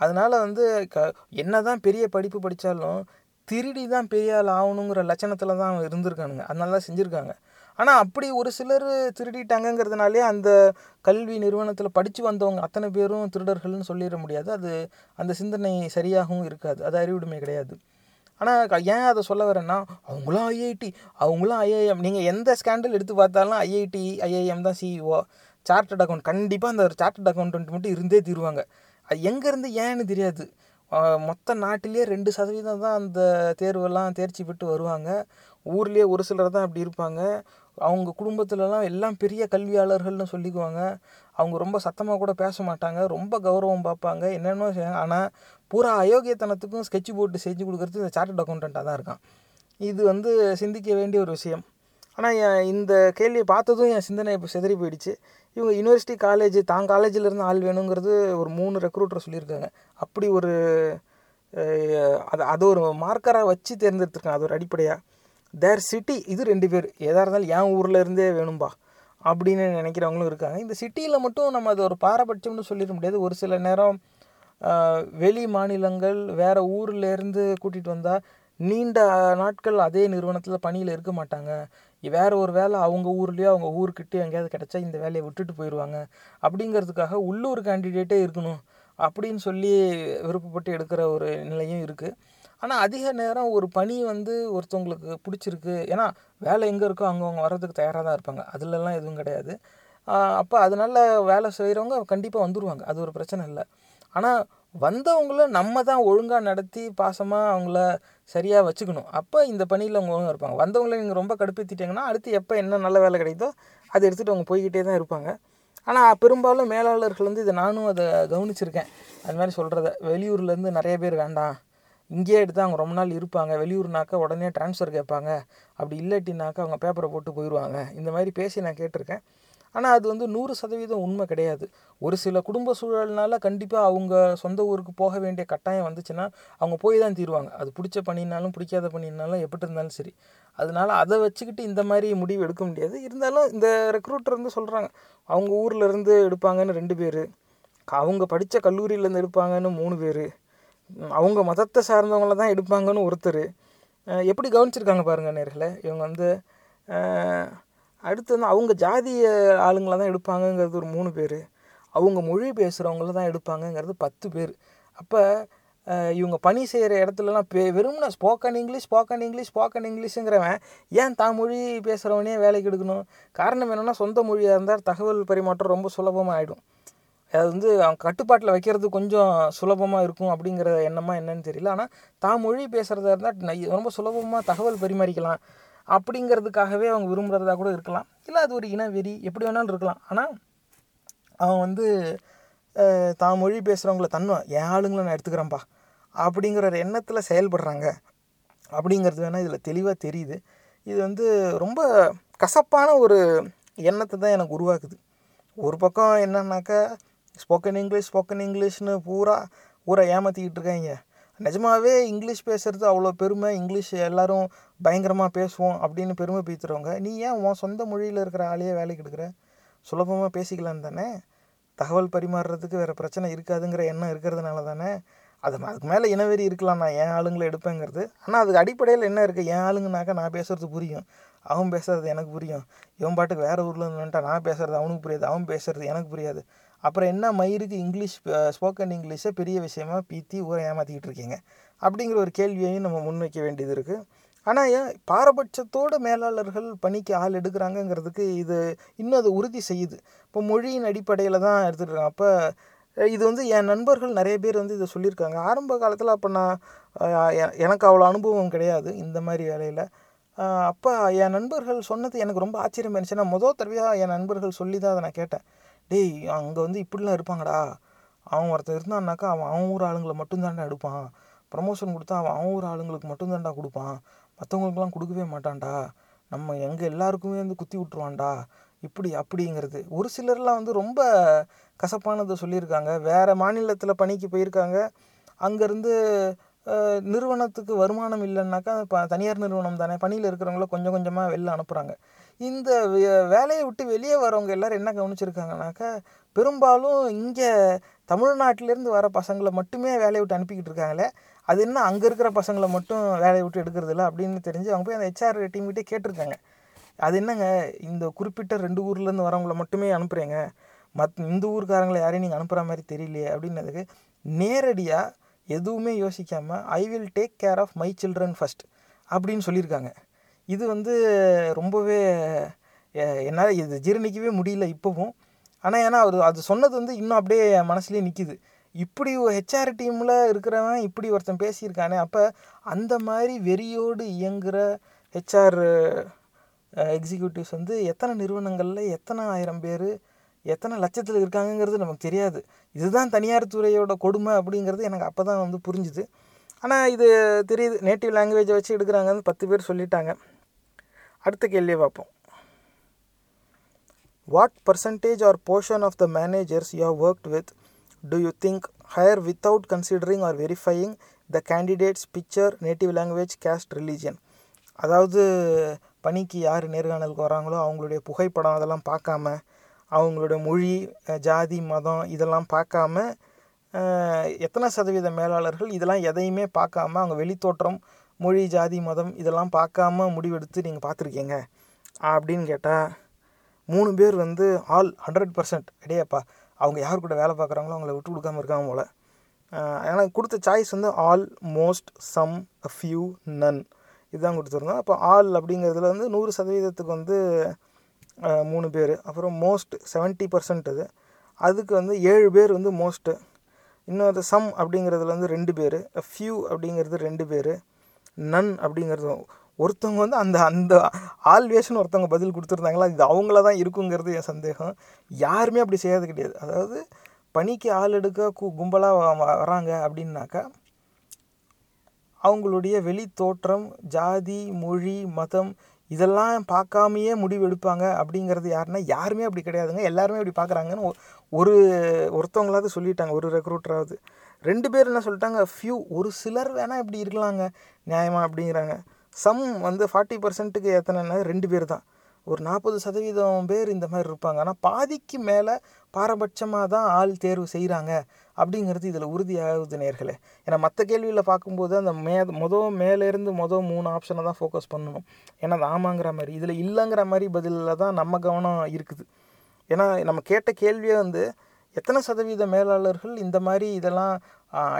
அதனால் வந்து க என்ன தான் பெரிய படிப்பு படித்தாலும் திருடி தான் பெரிய ஆள் ஆகணுங்கிற லட்சணத்தில் தான் அவன் இருந்திருக்கானுங்க. அதனால தான் செஞ்சுருக்காங்க. ஆனால் அப்படி ஒரு சிலர் திருடிட்டாங்கங்கிறதுனாலே அந்த கல்வி நிறுவனத்தில் படித்து வந்தவங்க அத்தனை பேரும் திருடர்கள்னு சொல்லிட முடியாது. அது அந்த சிந்தனை சரியாகவும் இருக்காது. அது அறிவுடைமை கிடையாது. ஆனால் ஏன் அதை சொல்ல வரேன்னா அவங்களும் ஐஐடி அவங்களும் ஐஐஎம் நீங்கள் எந்த ஸ்கேண்டல் எடுத்து பார்த்தாலும் ஐஐடி ஐஐஎம் தான் சிஇஓ சார்ட்டர்ட் அக்கௌண்ட் கண்டிப்பாக அந்த சார்ட்டட் அக்கௌண்டன்ட் மட்டும் இருந்தே தீருவாங்க. அது எங்கேருந்து ஏன்னு தெரியாது. மொத்த நாட்டிலேயே ரெண்டு சதவீதம் தான் அந்த தேர்வெல்லாம் தேர்ச்சி பெற்று வருவாங்க. ஊர்லேயே ஒரு சிலர் தான் அப்படி இருப்பாங்க. அவங்க குடும்பத்துலலாம் எல்லாம் பெரிய கல்வியாளர்கள்னு சொல்லிக்குவாங்க. அவங்க ரொம்ப சத்தமாக கூட பேச மாட்டாங்க. ரொம்ப கௌரவம் பார்ப்பாங்க என்னென்னோ செய்வாங்க. ஆனால் பூரா அயோக்கியத்தனத்துக்கும் ஸ்கெட்ச் போட்டு செஞ்சு கொடுக்குறது இந்த சார்ட்டர்ட் அக்கௌண்ட்டாக தான் இருக்கான். இது வந்து சிந்திக்க வேண்டிய ஒரு விஷயம். ஆனால் என் இந்த கேள்வியை பார்த்ததும் என் சிந்தனை இப்போ சிதறி போயிடுச்சு. இவங்க யூனிவர்சிட்டி காலேஜ் தான் காலேஜில் இருந்து ஆள் வேணுங்கிறது ஒரு மூணு ரெக்ரூட்டர் சொல்லியிருக்காங்க. அப்படி ஒரு அது அது ஒரு மார்க்கராக வச்சு தேர்ந்தெடுத்துருக்காங்க. அது ஒரு அடிப்படையாக தேர் சிட்டி இது ரெண்டு பேர். எதாக இருந்தாலும் என் ஊரில் இருந்தே வேணும்பா. அப்படின்னு நினைக்கிறவங்களும் இருக்காங்க. இந்த சிட்டியில் மட்டும் நம்ம அது ஒரு பாரபட்சம்னு சொல்லிட முடியாது. ஒரு சில நேரம் வெளி மாநிலங்கள் வேறு ஊர்லேருந்து கூட்டிகிட்டு வந்தால் நீண்ட நாட்கள் அதே நிறுவனத்தில் பணியில் இருக்க மாட்டாங்க. வேறு ஒரு வேலை அவங்க ஊர்லேயோ அவங்க ஊருக்கிட்டே எங்கேயாவது கிடச்சா இந்த வேலையை விட்டுட்டு போயிடுவாங்க அப்படிங்கிறதுக்காக உள்ளூர் கேண்டிடேட்டே இருக்கணும். அப்படின்னு சொல்லி விருப்பப்பட்டு எடுக்கிற ஒரு நிலையும் இருக்குது ஆனால் அதிக நேரம் ஒரு பணி வந்து ஒருத்தவங்களுக்கு பிடிச்சிருக்கு. ஏன்னா வேலை எங்கே இருக்கோ அங்கே அவங்க வர்றதுக்கு தயாராக தான் இருப்பாங்க. அதுலலாம் எதுவும் கிடையாது. அப்போ அதனால வேலை செய்கிறவங்க கண்டிப்பாக வந்துடுவாங்க அது ஒரு பிரச்சனை இல்லை. ஆனால் வந்தவங்கள நம்ம தான் ஒழுங்காக நடத்தி பாசமாக அவங்கள சரியாக வச்சுக்கணும். அப்போ இந்த பணியில் அவங்க ஒழுங்காக இருப்பாங்க. வந்தவங்கள நீங்கள் ரொம்ப கடுப்பேற்றிட்டீங்கன்னா அடுத்து எப்போ என்ன நல்ல வேலை கிடைக்குதோ அதை எடுத்துகிட்டு அவங்க போய்கிட்டே தான் இருப்பாங்க. ஆனால் பெரும்பாலும் மேலாளர்கள் வந்து இதை நானும் அதை கவனிச்சிருக்கேன். அது மாதிரி சொல்கிறத வெளியூர்லேருந்து நிறைய பேர் வேண்டாம். இங்கேயே எடுத்து அவங்க ரொம்ப நாள் இருப்பாங்க. வெளியூர்னாக்கா உடனே ட்ரான்ஸ்ஃபர் கேட்பாங்க. அப்படி இல்லாட்டினாக்கா அவங்க பேப்பரை போட்டு போயிடுவாங்க இந்த மாதிரி பேசி நான் கேட்டிருக்கேன். ஆனால் அது வந்து நூறு சதவீதம் உண்மை கிடையாது. ஒரு சில குடும்ப சூழல்னால கண்டிப்பாக அவங்க சொந்த ஊருக்கு போக வேண்டிய கட்டாயம் வந்துச்சுன்னா அவங்க போய் தான் தீருவாங்க. அது பிடிச்ச பணினாலும் பிடிக்காத பண்ணினாலும் எப்படி இருந்தாலும் சரி. அதனால அதை வச்சுக்கிட்டு இந்த மாதிரி முடிவு எடுக்க முடியாது. இருந்தாலும் இந்த ரெக்ரூட்டர் வந்து சொல்கிறாங்க அவங்க ஊரில் இருந்து எடுப்பாங்கன்னு ரெண்டு பேர். அவங்க படித்த கல்லூரியிலேருந்து எடுப்பாங்கன்னு மூணு பேர். அவங்க மதத்தை சார்ந்தவங்கள தான் எடுப்பாங்கன்னு ஒருத்தர். எப்படி கவனிச்சிருக்காங்க பாருங்கள் நேர்களே இவங்க வந்து அடுத்து வந்து அவங்க ஜாதிய ஆளுங்களை தான் எடுப்பாங்கங்கிறது ஒரு மூணு பேர். அவங்க மொழி பேசுகிறவங்கள தான் எடுப்பாங்கங்கிறது பத்து பேர். அப்போ இவங்க பணி செய்கிற இடத்துலலாம் பெ வெறும்னா spoken English spoken English spoken இங்கிலீஷுங்கிறவன் ஏன் தான் மொழி பேசுகிறவனே வேலைக்கு எடுக்கணும்? காரணம் என்னென்னா சொந்த மொழியாக இருந்தால் தகவல் பரிமாற்றம் ரொம்ப சுலபமாக ஆகிடும் அது வந்து அவன் கட்டுப்பாட்டில் வைக்கிறது கொஞ்சம் சுலபமாக இருக்கும் அப்படிங்கிற எண்ணமாக என்னன்னு தெரியல. ஆனால் தான் மொழி பேசுகிறதா இருந்தால் ரொம்ப சுலபமாக தகவல் பரிமாறிக்கலாம் அப்படிங்கிறதுக்காகவே அவங்க விரும்புகிறதா கூட இருக்கலாம். இல்லை அது ஒரு இனவெறி எப்படி வேணாலும் இருக்கலாம். ஆனால் அவன் வந்து தான் மொழி பேசுகிறவங்கள தன்மை என் ஆளுங்களை நான் எடுத்துக்கிறேன்ப்பா அப்படிங்கிற ஒரு எண்ணத்தில் செயல்படுறாங்க அப்படிங்கிறது வேணால் இதில் தெளிவாக தெரியுது. இது வந்து ரொம்ப கசப்பான ஒரு எண்ணத்தை தான் எனக்கு உருவாக்குது. ஒரு பக்கம் என்னன்னாக்கா ஸ்போக்கன் இங்கிலீஷ் ஸ்போக்கன் இங்கிலீஷ்னு பூரா ஊரை ஏமாற்றிக்கிட்டு இருக்காங்க. நிஜமாவே இங்கிலீஷ் பேசுகிறது அவ்வளோ பெருமை. இங்கிலீஷ் எல்லோரும் பயங்கரமாக பேசுவோம் அப்படின்னு பெருமை பீத்துறவங்க. நீ ஏன் உன் சொந்த மொழியில் இருக்கிற ஆளையே வேலைக்கு எடுக்கிற? சுலபமாக பேசிக்கலாம் தானே? தகவல் பரிமாறுறதுக்கு வேறு பிரச்சனை இருக்காதுங்கிற எண்ணம் இருக்கிறதுனால தானே? அது அதுக்கு மேலே இனவெறி இருக்கலாம். நான் என் ஆளுங்களை எடுப்பேங்கிறது. ஆனால் அதுக்கு அடிப்படையில் என்ன இருக்குது என் ஆளுங்கனாக்கா நான் பேசுகிறது புரியும். அவன் பேசுறது எனக்கு புரியும். இவன் பாட்டுக்கு வேறு ஊரில் இருந்துட்டா நான் பேசுகிறது அவனுக்கு புரியாது. அவன் பேசுகிறது எனக்கு புரியாது. அப்புறம் என்ன மயிருக்கு இங்கிலீஷ் ஸ்போக்கன் இங்கிலீஷை பெரிய விஷயமா பீத்தி ஊரை ஏமாற்றிக்கிட்டு இருக்கீங்க? அப்படிங்கிற ஒரு கேள்வியையும் நம்ம முன்வைக்க வேண்டியது இருக்குது ஆனால் ஏன் பாரபட்சத்தோடு மேலாளர்கள் பணிக்கு ஆள் எடுக்கிறாங்கங்கிறதுக்கு இது இன்னும் அது உறுதி செய்யுது. இப்போ மொழியின் அடிப்படையில் தான் எடுத்துகிட்டு இருக்காங்க. அப்போ இது வந்து என் நண்பர்கள் நிறைய பேர் வந்து இதை சொல்லியிருக்காங்க. ஆரம்ப காலத்தில் அப்போ நான் எ- எனக்கு அவ்வளோ அனுபவம் கிடையாது இந்த மாதிரி வேலையில். அப்போ என் நண்பர்கள் சொன்னது எனக்கு ரொம்ப ஆச்சரியமா இருந்துச்சு. நான் முதல் தடவையாக என் நண்பர்கள் சொல்லி தான் அதை நான் கேட்டேன். டேய் அங்கே வந்து இப்படிலாம் இருப்பாங்கடா. அவன் ஒருத்தன் இருந்தான்னாக்கா அவன் அவன் ஊர் ஆளுங்களை மட்டும்தான்டா எடுப்பான். ப்ரமோஷன் கொடுத்தா அவன் அவன் ஊர் ஆளுங்களுக்கு மட்டும்தான்டா கொடுப்பான். மற்றவங்களுக்குலாம் கொடுக்கவே மாட்டான்டா. நம்ம எங்கே எல்லாருக்குமே வந்து குத்தி விட்ருவான்டா இப்படி அப்படிங்கிறது. ஒரு சிலர்லாம் வந்து ரொம்ப கசப்பானதை சொல்லியிருக்காங்க. வேறு மாநிலத்தில் பணிக்கு போயிருக்காங்க. அங்கேருந்து நிறுவனத்துக்கு வருமானம் இல்லைன்னாக்கா இப்போ தனியார் நிறுவனம் தானே. பணியில் இருக்கிறவங்கள கொஞ்சம் கொஞ்சமாக வெளில அனுப்புகிறாங்க இந்த வே- வேலையை விட்டு வெளியே வரவங்க எல்லாரும் என்ன கவனிச்சிருக்காங்கனாக்கா பெரும்பாலும் இங்கே தமிழ்நாட்டிலேருந்து வர பசங்களை மட்டுமே வேலையை விட்டு அனுப்பிக்கிட்டு இருக்காங்களே. அது என்ன அங்கே இருக்கிற பசங்களை மட்டும் வேலையை விட்டு எடுக்கிறது இல்லை அப்படின்னு தெரிஞ்சு அவங்க போய் அந்த ஹெச்ஆர் டீம்கிட்டே கேட்டிருக்காங்க. அது என்னங்க இந்த குறிப்பிட்ட ரெண்டு ஊர்லேருந்து வரவங்கள மட்டுமே அனுப்புகிறீங்க மத் இந்த ஊர்க்காரங்களை யாரையும் நீங்கள் அனுப்புகிற மாதிரி தெரியலையே அப்படின்னதுக்கு நேரடியாக எதுவுமே யோசிக்காமல் I will take care of my children first அப்படின்னு சொல்லியிருக்காங்க. இது வந்து ரொம்பவே என்னால் இது ஜீரணிக்கவே முடியல இப்போவும். ஆனால் ஏன்னா அவர் அது சொன்னது வந்து இன்னும் அப்படியே என் மனசுலேயே நிற்கிது இப்படி ஹெச்ஆர் டீமில் இருக்கிறவன் இப்படி ஒருத்தன் பேசியிருக்கானே அப்போ அந்த மாதிரி வெறியோடு இயங்குகிற ஹெச்ஆர் எக்ஸிக்யூட்டிவ்ஸ் வந்து எத்தனை நிறுவனங்களில் எத்தனை ஆயிரம் பேர் எத்தனை லட்சத்தில் இருக்காங்கங்கிறது நமக்கு தெரியாது. இதுதான் தனியார் துறையோட கொடுமை அப்படிங்கிறது எனக்கு அப்போ தான் வந்து புரிஞ்சுது. ஆனால் இது தெரியுது நேட்டிவ் லாங்குவேஜை வச்சு எடுக்கிறாங்கன்னு பத்து பேர் சொல்லிட்டாங்க. அடுத்த கேள்வியை பார்ப்போம். What percentage or portion of the managers you have worked with do you think hire without considering or verifying the candidates picture native language caste religion அதாவது பணிக்கு யார் நேர்காணலுக்கு வராங்களோ அவங்களுடைய புகைப்படம் அதெல்லாம் பார்க்காம அவங்களுடைய மொழி ஜாதி மதம் இதெல்லாம் பார்க்காம எத்தனை சதவீத மேலாளர்கள் இதெல்லாம் எதையுமே பார்க்காம அவங்க வெளித்தோற்றம் மொழி ஜாதி மதம் இதெல்லாம் பார்க்காம முடிவெடுத்து நீங்கள் பார்த்துருக்கீங்க அப்படின்னு கேட்டால் மூணு பேர் வந்து ஆல் ஹண்ட்ரட் பர்சன்ட் இடையப்பா. அவங்க யார் கூட வேலை பார்க்குறாங்களோ அவங்கள விட்டு கொடுக்காம இருக்காங்க போல். எனக்கு கொடுத்த சாய்ஸ் வந்து all most some a few none இதுதான் கொடுத்துருந்தோம். அப்போ ஆல் அப்படிங்கிறதுல வந்து நூறு சதவீதத்துக்கு வந்து மூணு பேர். அப்புறம் மோஸ்ட் 70% பர்சன்ட் அது. அதுக்கு வந்து ஏழு பேர் வந்து மோஸ்ட்டு இன்னொரு சம் அப்படிங்கிறதுல வந்து ரெண்டு பேர். ஃபியூ அப்படிங்கிறது ரெண்டு பேர். நன் அப்படிங்கிறது ஒருத்தவங்க வந்து அந்த அந்த ஆல்வேஸ்னு ஒருத்தவங்க பதில் கொடுத்துருந்தாங்களா இது அவங்கள தான் இருக்குங்கிறது என் சந்தேகம். யாருமே அப்படி செய்யாது கிடையாது. அதாவது பணிக்கு ஆள் எடுக்க கு கும்பலாக வராங்க அப்படின்னாக்கா அவங்களுடைய வெளி தோற்றம் ஜாதி மொழி மதம் இதெல்லாம் பார்க்காமையே முடிவு எடுப்பாங்க அப்படிங்கிறது யாருன்னா யாருமே அப்படி கிடையாதுங்க. எல்லாருமே அப்படி பார்க்குறாங்கன்னு ஒரு ஒருத்தவங்களாவது சொல்லிட்டாங்க. ஒரு ரெக்ரூட்டராவது ரெண்டு பேர் என்ன சொல்லிட்டாங்க ஃபியூ ஒரு சிலர் வேணால் இப்படி இருக்கலாங்க நியாயமாக அப்படிங்கிறாங்க. சம் வந்து ஃபார்ட்டி பர்சன்ட்டுக்கு எத்தனைன்னா ரெண்டு பேர் தான். ஒரு நாற்பது சதவீதம் பேர் இந்த மாதிரி இருப்பாங்க. ஆனால் பாதிக்கு மேலே பாரபட்சமாக தான் ஆள் தேர்வு செய்கிறாங்க அப்படிங்கிறது இதில் உறுதியாகுது நேர்களே. ஏன்னா மற்ற கேள்வியில் பார்க்கும்போது அந்த மே மொதல் மேலேருந்து மொதல் மூணு ஆப்ஷனை தான் ஃபோக்கஸ் பண்ணணும். ஏன்னா அது ஆமாங்கிற மாதிரி. இதில் இல்லைங்கிற மாதிரி பதிலில் தான் நம்ம கவனம் இருக்குது. ஏன்னா நம்ம கேட்ட கேள்வியே வந்து எத்தனை சதவீத மேலாளர்கள் இந்த மாதிரி இதெல்லாம்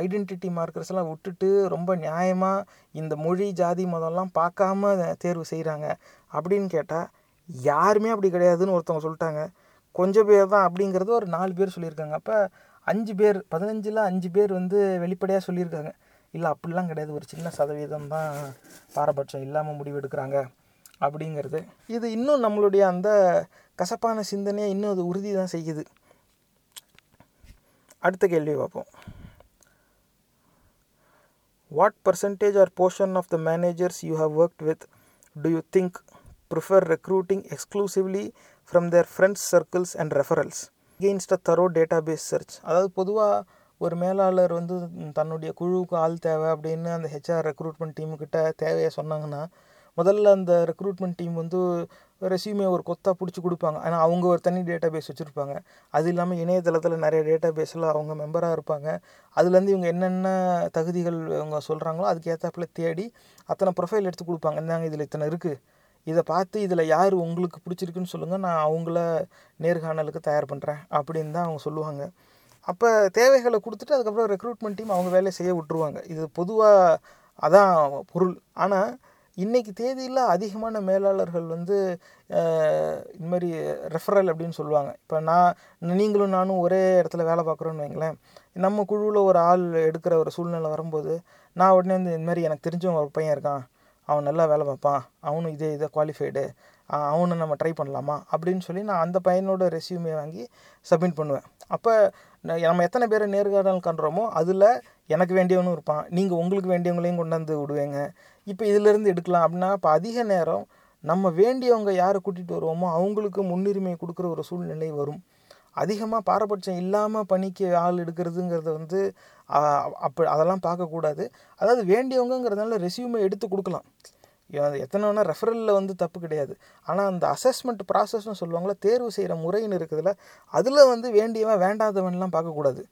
ஐடென்டிட்டி மார்க்கர்ஸ் எல்லாம் விட்டுட்டு ரொம்ப நியாயமாக இந்த மொழி ஜாதி மதம்லாம் பார்க்காம தேர்வு செய்கிறாங்க அப்படின்னு கேட்டால் யாருமே அப்படி கிடையாதுன்னு ஒருத்தவங்க சொல்லிட்டாங்க. கொஞ்சம் பேர் தான் அப்படிங்கிறது ஒரு நாலு பேர் சொல்லியிருக்காங்க. அப்போ அஞ்சு பேர் பதினஞ்சில் அஞ்சு பேர் வந்து வெளிப்படையாக சொல்லியிருக்காங்க. இல்லை அப்படிலாம் கிடையாது. ஒரு சின்ன சதவீதம் தான் பாரபட்சம் இல்லாமல் முடிவெடுக்கிறாங்க அப்படிங்கிறது. இது இன்னும் நம்மளுடைய அந்த கசப்பான சிந்தனையை இன்னும் அது உறுதி தான் செய்யுது. அடுத்த கேள்வி பார்ப்போம். What percentage or portion of the managers you have worked with do you think prefer recruiting exclusively from their friends circles and referrals against a thorough database search அதாவது பொதுவாக ஒரு மேலாளர் வந்து தன்னுடைய குழுவுக்கு ஆள் தேவை அப்படின்னு அந்த ஹெச்ஆர் ரெக்ரூட்மெண்ட் டீமுக்கிட்ட தேவையை சொன்னாங்கன்னா முதல்ல அந்த ரெக்ரூட்மெண்ட் டீம் வந்து ரெசியூமே ஒரு கொத்தாக பிடிச்சி கொடுப்பாங்க. ஆனால் அவங்க ஒரு தனி டேட்டா பேஸ் வச்சுருப்பாங்க. அது இல்லாமல் இணையதளத்தில் நிறைய டேட்டா பேஸில் அவங்க மெம்பராக இருப்பாங்க. அதுலேருந்து இவங்க என்னென்ன தகுதிகள் அவங்க சொல்கிறாங்களோ அதுக்கேற்றாப்புல தேடி அத்தனை ப்ரொஃபைல் எடுத்து கொடுப்பாங்க. இந்தாங்க இதில் இத்தனை இருக்குது இதை பார்த்து இதில் யார் உங்களுக்கு பிடிச்சிருக்குன்னு சொல்லுங்கள் நான் அவங்கள நேர்காணலுக்கு தயார் பண்ணுறேன் அப்படின்னு தான் அவங்க சொல்லுவாங்க. அப்போ தேவைகளை கொடுத்துட்டு அதுக்கப்புறம் ரெக்ரூட்மெண்ட் டீம் அவங்க வேலையை செய்ய விட்ருவாங்க இது பொதுவாக அதான் பொருள். ஆனால் இன்றைக்கி தேதியில் அதிகமான மேலாளர்கள் வந்து இது மாதிரி ரெஃபரல் அப்படின்னு சொல்லுவாங்க. இப்போ நான் நீங்களும் நானும் ஒரே இடத்துல வேலை பார்க்குறோன்னு வைங்களேன். நம்ம குழுவில் ஒரு ஆள் எடுக்கிற ஒரு சூழ்நிலை வரும்போது நான் உடனே வந்து இந்த மாதிரி எனக்கு தெரிஞ்சவங்க ஒரு பையன் இருக்கான். அவன் நல்லா வேலை பார்ப்பான். அவனும் இதே இதை குவாலிஃபைடு அவனை நம்ம ட்ரை பண்ணலாமா? அப்படின்னு சொல்லி நான் அந்த பையனோட ரெசியூமே வாங்கி சப்மிட் பண்ணுவேன். அப்போ நம்ம எத்தனை பேரை நேர்காணல் காண்றோமோ அதில் எனக்கு வேண்டியவனும் இருப்பான். நீங்கள் உங்களுக்கு வேண்டியவங்களையும் கொண்டாந்து விடுவேங்க. இப்போ இதிலேருந்து எடுக்கலாம் அப்படின்னா இப்போ அதிக நேரம் நம்ம வேண்டியவங்க யாரை கூட்டிகிட்டு வருவோமோ அவங்களுக்கு முன்னுரிமை கொடுக்குற ஒரு சூழ்நிலை வரும். அதிகமாக பாரபட்சம் இல்லாமல் பணிக்கு ஆள் எடுக்கிறதுங்கிறத வந்து அப்போ அதெல்லாம் பார்க்கக்கூடாது. அதாவது வேண்டியவங்கிறதுனால ரெசியூமை எடுத்து கொடுக்கலாம். எத்தனை வேணால் ரெஃபரலில் வந்து தப்பு கிடையாது. ஆனால் அந்த அசஸ்மெண்ட் ப்ராசஸ்னு சொல்லுவாங்களா தேர்வு செய்கிற முறைன்னு இருக்குதுல்ல அதில் வந்து வேண்டியவன் வேண்டாதவன்லாம் பார்க்கக்கூடாது.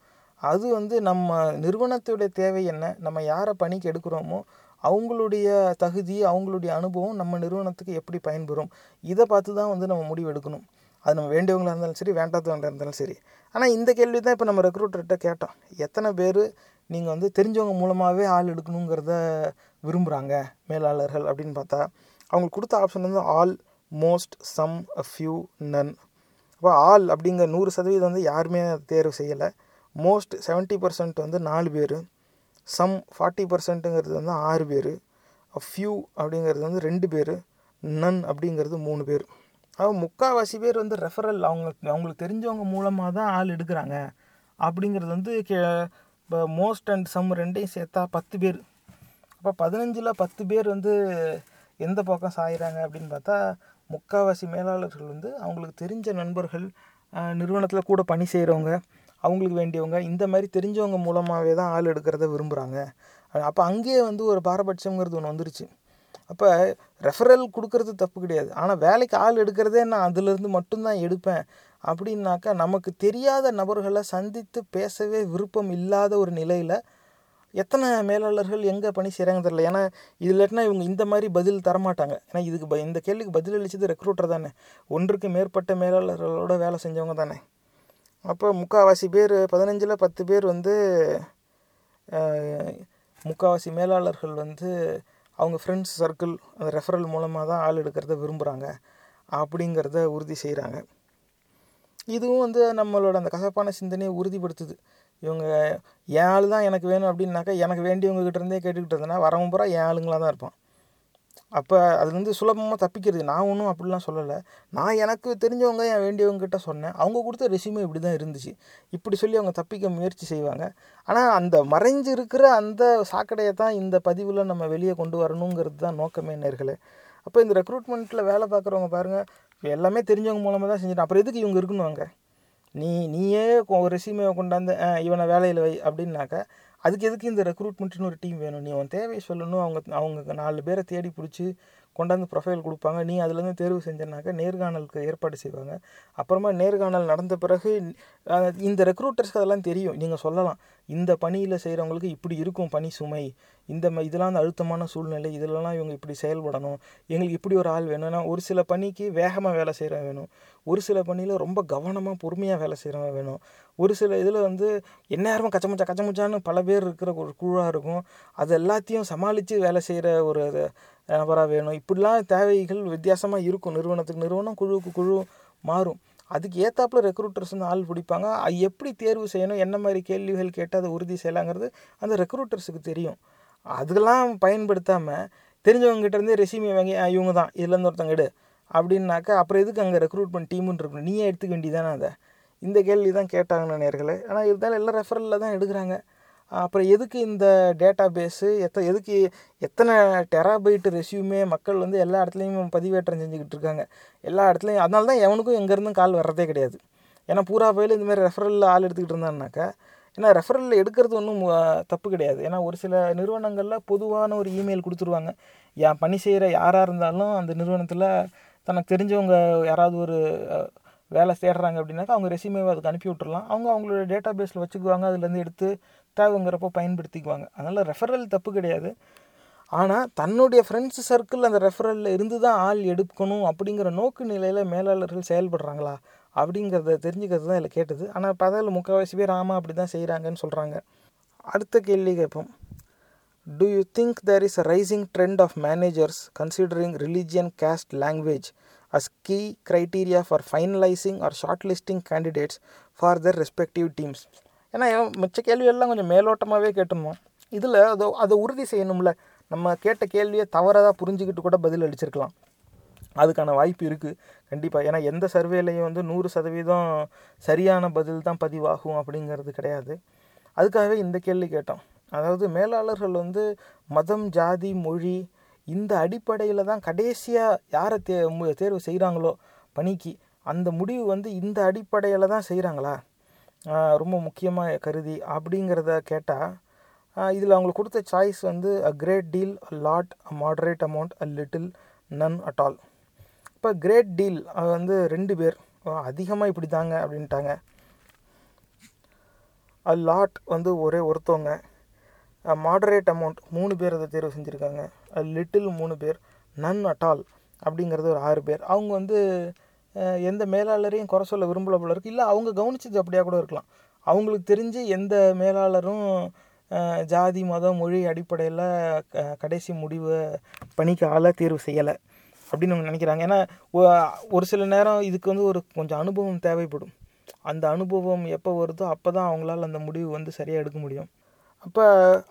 அது வந்து நம்ம நிறுவனத்துடைய தேவை என்ன? நம்ம யாரை பணிக்கு எடுக்கிறோமோ அவங்களுடைய தகுதி அவங்களுடைய அனுபவம் நம்ம நிறுவனத்துக்கு எப்படி பயன்பெறும்? இதை பார்த்து தான் வந்து நம்ம முடிவு எடுக்கணும் அது நம்ம வேண்டியவங்களாக இருந்தாலும் சரி வேண்டாதவங்களாக இருந்தாலும் சரி. ஆனால் இந்த கேள்வி தான் இப்போ நம்ம ரெக்ரூட்டர்கிட்ட கேட்டோம். எத்தனை பேர் நீங்கள் வந்து தெரிஞ்சவங்க மூலமாகவே ஆள் எடுக்கணுங்கிறத விரும்புகிறாங்க மேலாளர்கள் அப்படின்னு பார்த்தா அவங்களுக்கு கொடுத்த ஆப்ஷன் வந்து all most some a few none அப்போ ஆல் அப்படிங்கிற நூறு சதவீதம் வந்து யாருமே தேர்வு செய்யலை. மோஸ்ட் செவன்ட்டி பர்சன்ட் வந்து நாலு பேர். சம் ஃபார்ட்டி பர்சன்ட்டுங்கிறது வந்து ஆறு பேர் ஃபியூ அப்படிங்கிறது வந்து ரெண்டு பேர் நன் அப்படிங்கிறது மூணு பேர். அதாவது முக்கால்வாசி பேர் வந்து ரெஃபரல் அவங்க அவங்களுக்கு தெரிஞ்சவங்க மூலமாக தான் ஆள் எடுக்கிறாங்க. அப்படிங்கிறது வந்து கே இப்போ மோஸ்ட் அண்ட் சம் ரெண்டையும் சேர்த்தா பத்து பேர். அப்போ பதினஞ்சில் பத்து பேர் வந்து எந்த பக்கம் சாயிறாங்க அப்படின்னு பார்த்தா முக்கால்வாசி மேலாளர்கள் வந்து அவங்களுக்கு தெரிஞ்ச நண்பர்கள் நிறுவனத்தில் கூட பணி செய்கிறவங்க அவங்களுக்கு வேண்டியவங்க. இந்த மாதிரி தெரிஞ்சவங்க மூலமாகவே தான் ஆள் எடுக்கிறத விரும்புகிறாங்க அப்போ அங்கேயே வந்து ஒரு பாரபட்சங்கிறது ஒன்று வந்துருச்சு. அப்போ ரெஃபரல் கொடுக்கறது தப்பு கிடையாது. ஆனால் வேலைக்கு ஆள் எடுக்கிறதே நான் அதுலேருந்து மட்டும்தான் எடுப்பேன். அப்படின்னாக்கா நமக்கு தெரியாத நபர்களை சந்தித்து பேசவே விருப்பம் இல்லாத ஒரு நிலையில் எத்தனை மேலாளர்கள் எங்கே பணி செய்கிறாங்க தெரில ஏன்னா இல்லாட்டினா இவங்க இந்த மாதிரி பதில் தரமாட்டாங்க. ஏன்னா இதுக்கு ப இந்த கேள்விக்கு பதில் அளித்தது ரெக்ரூட்டர் தானே. ஒன்றுக்கு மேற்பட்ட மேலாளர்களோட வேலை செஞ்சவங்க தானே. அப்போ முக்கால்வாசி பேர் பதினஞ்சில் பத்து பேர் வந்து முக்கால்வாசி மேலாளர்கள் வந்து அவங்க ஃப்ரெண்ட்ஸ் சர்க்கிள் அந்த ரெஃபரல் மூலமாக தான் ஆள் எடுக்கிறத விரும்புகிறாங்க அப்படிங்கிறத உறுதி செய்கிறாங்க இதுவும் வந்து நம்மளோட அந்த கசப்பான சிந்தனையை உறுதிப்படுத்துது. இவங்க என் ஆள் தான் எனக்கு வேணும் அப்படின்னாக்கா எனக்கு வேண்டியவங்ககிட்ட இருந்தே கேட்டுக்கிட்டு இருந்தேன்னா வரவன் பூரா என் ஆளுங்களாக தான் இருப்பான். அப்போ அதுலேருந்து சுலபமாக தப்பிக்கிறது. நான் ஒன்றும் அப்படிலாம் சொல்லலை. நான் எனக்கு தெரிஞ்சவங்க என் வேண்டியவங்ககிட்ட சொன்னேன். அவங்க கொடுத்த ரெசியூமே இப்படி தான் இருந்துச்சு. இப்படி சொல்லி அவங்க தப்பிக்க முயற்சி செய்வாங்க. ஆனால் அந்த மறைஞ்சு இருக்கிற அந்த சாக்கடையை தான் இந்த பதிவில் நம்ம வெளியே கொண்டு வரணுங்கிறது தான் நோக்கமே நேர்களே. அப்போ இந்த ரெக்ரூட்மெண்ட்டில் வேலை பார்க்குறவங்க பாருங்கள் எல்லாமே தெரிஞ்சவங்க மூலமாக தான் செஞ்சிடும் அப்புறம் எதுக்கு இவங்க இருக்கணும் அங்கே? நீ நீயே ஒரு ரெசியூமே கொண்டாந்து இவனை வேலையில் வை அப்படின்னாக்கா அதுக்கு எதுக்கு இந்த ரெக்ரூட்மெண்ட்னு ஒரு டீம் வேணும்? நீ உன் தேவையை சொல்லணும். அவங்க அவங்க நாலு பேரை தேடி பிடிச்சி கொண்டாந்து ப்ரொஃபைல் கொடுப்பாங்க. நீ அதுலேருந்து தேர்வு செஞ்சனாக்க நேர்காணலுக்கு ஏற்பாடு செய்வாங்க. அப்புறமா நேர்காணல் நடந்த பிறகு இந்த ரெக்ரூட்டர்ஸ்க்கு அதெல்லாம் தெரியும். நீங்கள் சொல்லலாம். இந்த பணியில் செய்கிறவங்களுக்கு இப்படி இருக்கும் பணி சுமை. இந்த ம இதெல்லாம் அந்த அழுத்தமான சூழ்நிலை. இதிலலாம் இவங்க இப்படி செயல்படணும். எங்களுக்கு இப்படி ஒரு ஆள் வேணும்னா ஒரு சில பணிக்கு வேகமாக வேலை செய்கிறவன் வேணும். ஒரு சில பணியில் ரொம்ப கவனமாக பொறுமையாக வேலை செய்கிறவன் வேணும். ஒரு சில இதில் வந்து எந்நேரமும் கச்சமுச்சா கச்சமுச்சான்னு பல பேர் இருக்கிற ஒரு குழுவாக இருக்கும். அது எல்லாத்தையும் சமாளித்து வேலை செய்கிற ஒரு நபராக வேணும். இப்படிலாம் தேவைகள் வித்தியாசமாக இருக்கும். நிறுவனத்துக்கு நிறுவனம் குழுவுக்கு குழு மாறும். அதுக்கு ஏற்றாப்புல ரெக்ரூட்டர்ஸ் வந்து ஆள் பிடிப்பாங்க. அது எப்படி தேர்வு செய்யணும்? என்ன மாதிரி கேள்விகள் கேட்டு அதை உறுதி செய்யலாங்கிறது அந்த ரெக்ரூட்டர்ஸுக்கு தெரியும். அதெல்லாம் பயன்படுத்தாமல் தெரிஞ்சவங்ககிட்டருந்தே ரெசியூமே வாங்கி இவங்க தான். இதுலேருந்து ஒருத்தங்க எடு. அப்படின்னாக்கா அப்புறம் எதுக்கு அங்கே ரெக்ரூட்மெண்ட் டீமுன்னு இருக்கணும் நீயே எடுத்துக்க வேண்டியதானே அதை? இந்த கேள்வி தான் கேட்டாங்கன்னு நேர்களை ஆனால் இருந்தாலும் எல்லாம் ரெஃபரலில் தான் எடுக்கிறாங்க. அப்புறம் எதுக்கு இந்த டேட்டா பேஸு எத்த எதுக்கு எத்தனை டெராபைட்டு ரெசியூமே மக்கள் வந்து எல்லா இடத்துலையும் பதிவேற்றம் செஞ்சுக்கிட்டு இருக்காங்க. எல்லா இடத்துலையும் அதனால தான் எவனுக்கும் எங்கேருந்தும் கால் வர்றதே கிடையாது. ஏன்னா பூரா போயில் இந்த மாதிரி ரெஃபரலில் ஆள் எடுத்துக்கிட்டு இருந்தான்னாக்கா ஏன்னா ரெஃபரல் எடுக்கிறது ஒன்றும் தப்பு கிடையாது. ஏன்னா ஒரு சில நிறுவனங்களில் பொதுவான ஒரு இமெயில் கொடுத்துருவாங்க. என் பணி செய்கிற யாராக இருந்தாலும் அந்த நிறுவனத்தில் தனக்கு தெரிஞ்சவங்க யாராவது ஒரு வேலை தேடுறாங்க அப்படின்னாக்கா அவங்க ரெசியூமேவை அதுக்கு அனுப்பி விட்டுறலாம் அவங்க அவங்களோட டேட்டா பேஸில் வச்சுக்குவாங்க அதுலேருந்து எடுத்து தேவைங்கிறப்போ பயன்படுத்திக்குவாங்க. அதனால் ரெஃபரல் தப்பு கிடையாது. ஆனால் தன்னுடைய ஃப்ரெண்ட்ஸ் சர்க்கிள் அந்த ரெஃபரலில் இருந்து தான் ஆள் எடுக்கணும் அப்படிங்கிற நோக்கு நிலையில் மேலாளர்கள் செயல்படுறாங்களா? அப்படிங்கிறத தெரிஞ்சுக்கிறது தான் இதில் கேட்டது. ஆனால் பதவியில் முக்கால்வாசி பேர் ஆமாம் அப்படி தான் செய்கிறாங்கன்னு சொல்கிறாங்க அடுத்த கேள்வி கேட்போம். Do you think there is a rising trend of managers considering religion caste language as key criteria for finalizing or shortlisting candidates for their respective teams? ஏன்னா மிச்ச கேள்வியெல்லாம் கொஞ்சம் மேலோட்டமாகவே கேட்டிருந்தோம் இதில் அதை அதை உறுதி செய்யணும்ல. நம்ம கேட்ட கேள்வியை தவறாக புரிஞ்சுக்கிட்டு கூட பதில் அளிச்சிருக்கலாம். அதுக்கான வாய்ப்பு இருக்குது கண்டிப்பாக ஏன்னா எந்த சர்வேலையும் வந்து நூறு சதவீதம் சரியான பதில் தான் பதிவாகும் அப்படிங்கிறது கிடையாது. அதுக்காகவே இந்த கேள்வி கேட்டோம். அதாவது மேலாளர்கள் வந்து மதம் ஜாதி மொழி இந்த அடிப்படையில் தான் கடைசியாக யாரை தே மு- தேர்வு செய்கிறாங்களோ பணிக்கு அந்த முடிவு வந்து இந்த அடிப்படையில் தான் செய்கிறாங்களா ரொம்ப முக்கியமாக கருதி அப்படிங்கிறத கேட்டால் இதில் அவங்களுக்கு கொடுத்த சாய்ஸ் வந்து a great deal a lot a moderate amount a little none at all இப்போ கிரேட் டீல் வந்து ரெண்டு பேர் அதிகமாக இப்படி தாங்க அப்படின்ட்டாங்க. அ லாட் வந்து ஒரே ஒருத்தவங்க. மாடரேட் அமௌண்ட் மூணு பேர் அதை தேர்வு செஞ்சுருக்காங்க. லிட்டில் மூணு பேர் நன் அட் ஆல் அப்படிங்கிறது ஒரு ஆறு பேர். அவங்க வந்து எந்த மேலாளரையும் குறை சொல்ல விரும்பல போல இருக்குது இல்லை அவங்க கவனிச்சது அப்படியா கூட இருக்கலாம். அவங்களுக்கு தெரிஞ்சு எந்த மேலாளரும் ஜாதி மதம் மொழி அடிப்படையில் க- கடைசி முடிவை பணிக்கு தேர்வு செய்யலை அப்படின்னு அவங்க நினைக்கிறாங்க. ஏன்னா ஒரு சில நேரம் இதுக்கு வந்து ஒரு கொஞ்சம் அனுபவம் தேவைப்படும். அந்த அனுபவம் எப்போ வருதோ அப்போ தான் அவங்களால அந்த முடிவு வந்து சரியாக எடுக்க முடியும். அப்போ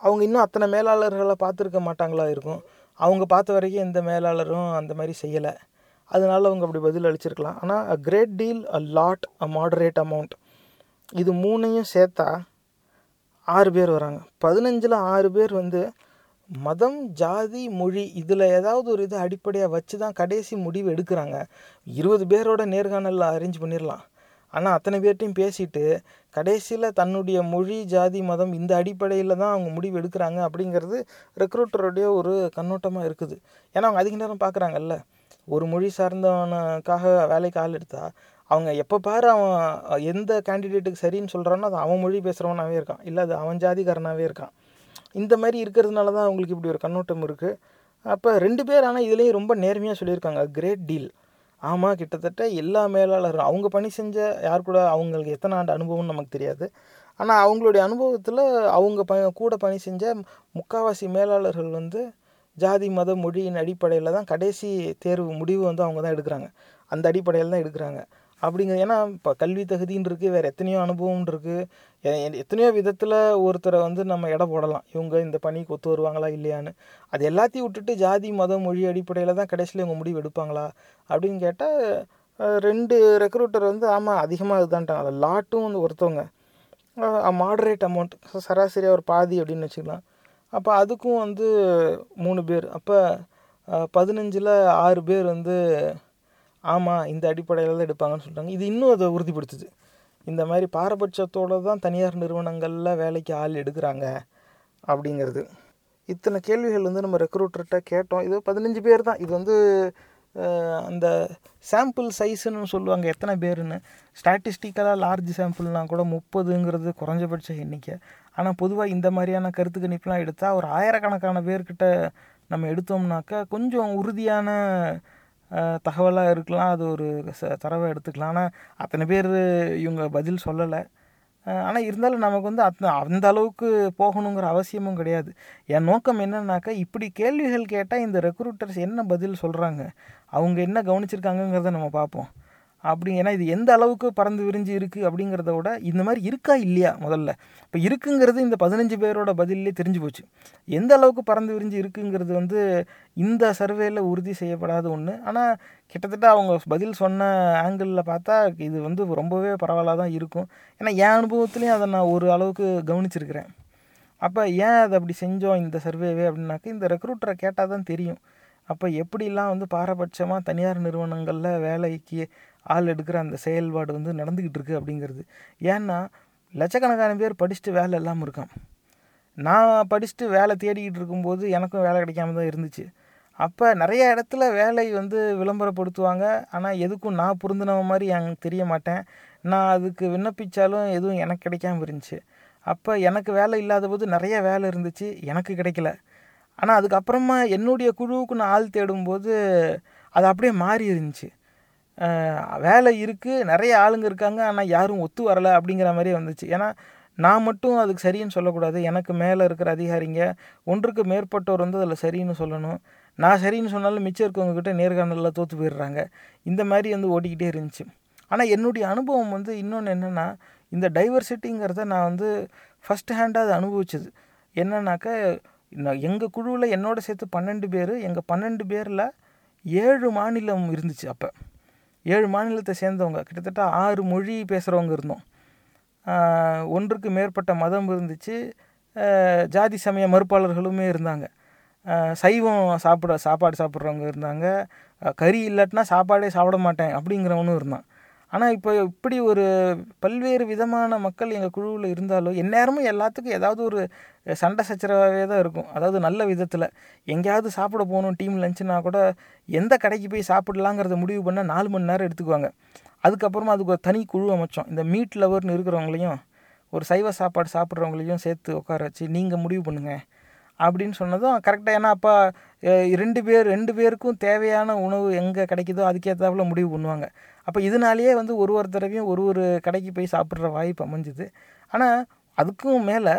அவங்க இன்னும் அத்தனை மேலாளர்களை பார்த்துருக்க மாட்டாங்களா இருக்கும்? அவங்க பார்த்த வரைக்கும் எந்த மேலாளரும் அந்த மாதிரி செய்யலை. அதனால அவங்க அப்படி பதில் அளிச்சிருக்கலாம். ஆனால் a great deal a lot a moderate amount இது மூணையும் சேர்த்தா ஆறு பேர் வராங்க. பதினஞ்சில் ஆறு பேர் வந்து மதம் ஜாதி மொழி இதில் ஏதாவது ஒரு இது அடிப்படையாக வச்சு தான் கடைசி முடிவு எடுக்கிறாங்க. இருபது பேரோட நேர்காணலில் அரேஞ்ச் பண்ணிடலாம் ஆனால் அத்தனை பேர்ட்டையும் பேசிட்டு கடைசியில் தன்னுடைய மொழி ஜாதி மதம் இந்த அடிப்படையில் தான் அவங்க முடிவு எடுக்கிறாங்க அப்படிங்கிறது ரெக்ரூட்டருடைய ஒரு கண்ணோட்டமாக இருக்குது. ஏன்னா அவங்க அதிக நேரம் பார்க்குறாங்கல்ல ஒரு மொழி சார்ந்தவனுக்காக வேலைக்கு ஆள் எடுத்தா அவங்க எப்போ பாரு அவன் எந்த கேண்டிடேட்டுக்கு சரின்னு சொல்கிறானோ அது அவன் மொழி பேசுகிறவனாகவே இருக்கான். இல்லை அது அவன் ஜாதிக்காரனாகவே இருக்கான். இந்த மாதிரி இருக்கிறதுனால தான் அவங்களுக்கு இப்படி ஒரு கண்ணோட்டம் இருக்குது அப்போ ரெண்டு பேர் ஆனால் இதுலேயும் ரொம்ப நேர்மையாக சொல்லியிருக்காங்க. கிரேட் டீல் ஆமாம் கிட்டத்தட்ட எல்லா மேலாளரும் அவங்க பணி செஞ்ச யார் கூட அவங்களுக்கு எத்தனை ஆண்டு அனுபவம்னு நமக்கு தெரியாது. ஆனால் அவங்களுடைய அனுபவத்தில் அவங்க ப கூட பணி செஞ்ச முக்காவாசி மேலாளர்கள் வந்து ஜாதி மத மொழியின் அடிப்படையில் தான் கடைசி தேர்வு முடிவு வந்து அவங்க தான் எடுக்கிறாங்க. அந்த அடிப்படையில் தான் எடுக்கிறாங்க. அப்படிங்கிறது ஏன்னா இப்போ கல்வி தகுதின்னு இருக்குது வேறு எத்தனையோ அனுபவம் இருக்குது எத்தனையோ விதத்தில் ஒருத்தரை வந்து நம்ம எடை போடலாம். இவங்க இந்த பணிக்கு ஒத்து வருவாங்களா இல்லையான்னு. அது எல்லாத்தையும் விட்டுட்டு ஜாதி மதம் மொழி அடிப்படையில் தான் கடைசியில் இவங்க முடிவு எடுப்பாங்களா? அப்படின்னு கேட்டால் ரெண்டு ரெக்ரூட்டர் வந்து ஆமாம் அதிகமாக இதுதான்ட்டாங்க. லாட்டும் வந்து ஒருத்தவங்க. மாடரேட் அமௌண்ட் சராசரியாக ஒரு பாதி அப்படின்னு வச்சுக்கலாம். அப்போ அதுக்கும் வந்து மூணு பேர். அப்போ பதினஞ்சில் ஆறு பேர் வந்து ஆமாம் இந்த அடிப்படையில் தான் எடுப்பாங்கன்னு சொல்லிட்டாங்க. இது இன்னும் அதை உறுதிப்படுத்துது. இந்த மாதிரி பாரபட்சத்தோடு தான் தனியார் நிறுவனங்களில் வேலைக்கு ஆள் எடுக்கிறாங்க அப்படிங்கிறது. இத்தனை கேள்விகள் வந்து நம்ம ரெக்ரூட்டர்கிட்ட கேட்டோம். இது பதினஞ்சு பேர் தான். இது வந்து அந்த சாம்பிள் சைஸுன்னு சொல்லுவாங்க. எத்தனை பேருன்னு. ஸ்டாட்டிஸ்டிக்கலாக லார்ஜ் சாம்பிள்னால் கூட முப்பதுங்கிறது குறைஞ்சபட்ச எண்ணிக்கை. ஆனால் பொதுவாக இந்த மாதிரியான கருத்து கணிப்புலாம் எடுத்தால் ஒரு ஆயிரக்கணக்கான பேர்கிட்ட நம்ம எடுத்தோம்னாக்கா கொஞ்சம் உறுதியான தகவலாக இருக்கலாம். அது ஒரு ச தரவை எடுத்துக்கலாம். ஆனால் அத்தனை பேர் இவங்க பதில் சொல்லலை. ஆனால் இருந்தாலும் நமக்கு வந்து அத் அந்த அளவுக்கு போகணுங்கிற அவசியமும் கிடையாது. என் நோக்கம் என்னன்னாக்கா இப்படி கேள்விகள் கேட்டால் இந்த ரெக்ரூட்டர்ஸ் என்ன பதில் சொல்கிறாங்க அவங்க என்ன கவனிச்சிருக்காங்கங்கிறத நம்ம பார்ப்போம். அப்படி ஏன்னா இது எந்த அளவுக்கு பறந்து விரிஞ்சு இருக்குது அப்படிங்கிறத விட இந்த மாதிரி இருக்கா இல்லையா முதல்ல? இப்போ இருக்குங்கிறது இந்த பதினஞ்சு பேரோட பதிலே தெரிஞ்சு போச்சு. எந்த அளவுக்கு பறந்து விரிஞ்சு இருக்குங்கிறது வந்து இந்த சர்வேல உறுதி செய்யப்படாத ஒன்று ஆனால் கிட்டத்தட்ட அவங்க பதில் சொன்ன ஆங்கிளில் பார்த்தா இது வந்து ரொம்பவே பரவாயில்ல தான் இருக்கும். ஏன்னா என் அனுபவத்துலேயும் அதை நான் ஒரு அளவுக்கு கவனிச்சிருக்கிறேன். அப்போ ஏன் அதை அப்படி செஞ்சோம் இந்த சர்வேவே அப்படின்னாக்கா இந்த ரெக்ரூட்டரை கேட்டால் தான் தெரியும். அப்போ எப்படிலாம் வந்து பாரபட்சமாக தனியார் நிறுவனங்களில் வேலைக்கு ஆள் எடுக்கிற அந்த செயல்பாடு வந்து நடந்துக்கிட்டு இருக்குது அப்படிங்கிறது. ஏன்னா லட்சக்கணக்கான பேர் படிச்சுட்டு வேலை இல்லாமல் இருக்கான். நான் படிச்சுட்டு வேலை தேடிக்கிட்டு இருக்கும்போது எனக்கும் வேலை கிடைக்காம தான் இருந்துச்சு. அப்போ நிறைய இடத்துல வேலை வந்து விளம்பரப்படுத்துவாங்க. ஆனால் எதுக்கும் நான் புரிந்துனவ மாதிரி எனக்கு தெரிய மாட்டேன். நான் அதுக்கு விண்ணப்பித்தாலும் எதுவும் எனக்கு கிடைக்காம இருந்துச்சு. அப்போ எனக்கு வேலை இல்லாத போது நிறைய வேலை இருந்துச்சு. எனக்கு கிடைக்கல. ஆனால் அதுக்கப்புறமா என்னுடைய குழுவுக்கு நான் ஆள் தேடும்போது அது அப்படியே மாறி இருந்துச்சு. வேலை இருக்குது நிறைய ஆளுங்க இருக்காங்க ஆனால் யாரும் ஒத்து வரலை அப்படிங்கிற மாதிரி வந்துச்சு. ஏன்னா நான் மட்டும் அதுக்கு சரின்னு சொல்லக்கூடாது. எனக்கு மேலே இருக்கிற அதிகாரிங்க ஒன்றுக்கு மேற்பட்டோர் வந்து அதில் சரின்னு சொல்லணும். நான் சரின்னு சொன்னாலும் மிச்சம் இருக்கவங்கக்கிட்ட நேர்காணலில் தோற்று போயிடுறாங்க. இந்த மாதிரி வந்து ஓடிக்கிட்டே இருந்துச்சு. ஆனால் என்னுடைய அனுபவம் வந்து இன்னொன்று என்னென்னா இந்த டைவர்சிட்டிங்கிறத நான் வந்து ஃபஸ்ட் ஹேண்டாக அதை அனுபவிச்சது. என்னன்னாக்கா நான் எங்கள் குழுவில் என்னோட சேர்த்து பன்னெண்டு பேர் எங்கள் பன்னெண்டு பேரில் ஏழு மாநிலம் இருந்துச்சு அப்போ. ஏழு மாநிலத்தை சேர்ந்தவங்க. கிட்டத்தட்ட ஆறு மொழி பேசுகிறவங்க இருந்தோம். ஒன்றுக்கு மேற்பட்ட மதம் இருந்துச்சு. ஜாதி சமய மறுப்பாளர்களுமே இருந்தாங்க. சைவம் சாப்பிட சாப்பாடு சாப்பிட்றவங்க இருந்தாங்க. கறி இல்லாட்டினா சாப்பாடே சாப்பிட மாட்டேன் அப்படிங்கிறவனும் இருந்தான். ஆனால் இப்போ இப்படி ஒரு பல்வேறு விதமான மக்கள் எங்கள் குழுவில் இருந்தாலும் எந்நேரமும் எல்லாத்துக்கும் ஏதாவது ஒரு சண்டை சச்சரவாகவே தான் இருக்கும். அதாவது நல்ல விதத்தில் எங்கேயாவது சாப்பிட போகணும் டீம் லஞ்சுனா கூட எந்த கடைக்கு போய் சாப்பிடலாங்கிறத முடிவு பண்ணால் நாலு மணி நேரம் எடுத்துக்குவாங்க. அதுக்கப்புறமா அதுக்கு ஒரு தனி குழு அமைச்சோம். இந்த மீட் லவர்னு இருக்கிறவங்களையும் ஒரு சைவ சாப்பாடு சாப்பிட்றவங்களையும் சேர்த்து உட்கார வச்சு நீங்கள் முடிவு பண்ணுங்கள் அப்படின்னு சொன்னதும் கரெக்டாக ஏன்னா அப்போ ரெண்டு பேர் ரெண்டு பேருக்கும் தேவையான உணவு எங்கே கிடைக்குதோ அதுக்கேற்றாப்புல முடிவு பண்ணுவாங்க. அப்போ இதனாலேயே வந்து ஒரு ஒரு தடவையும் ஒரு ஒரு கடைக்கு போய் சாப்பிட்ற வாய்ப்பு அமைஞ்சுது. ஆனால் அதுக்கும் மேலே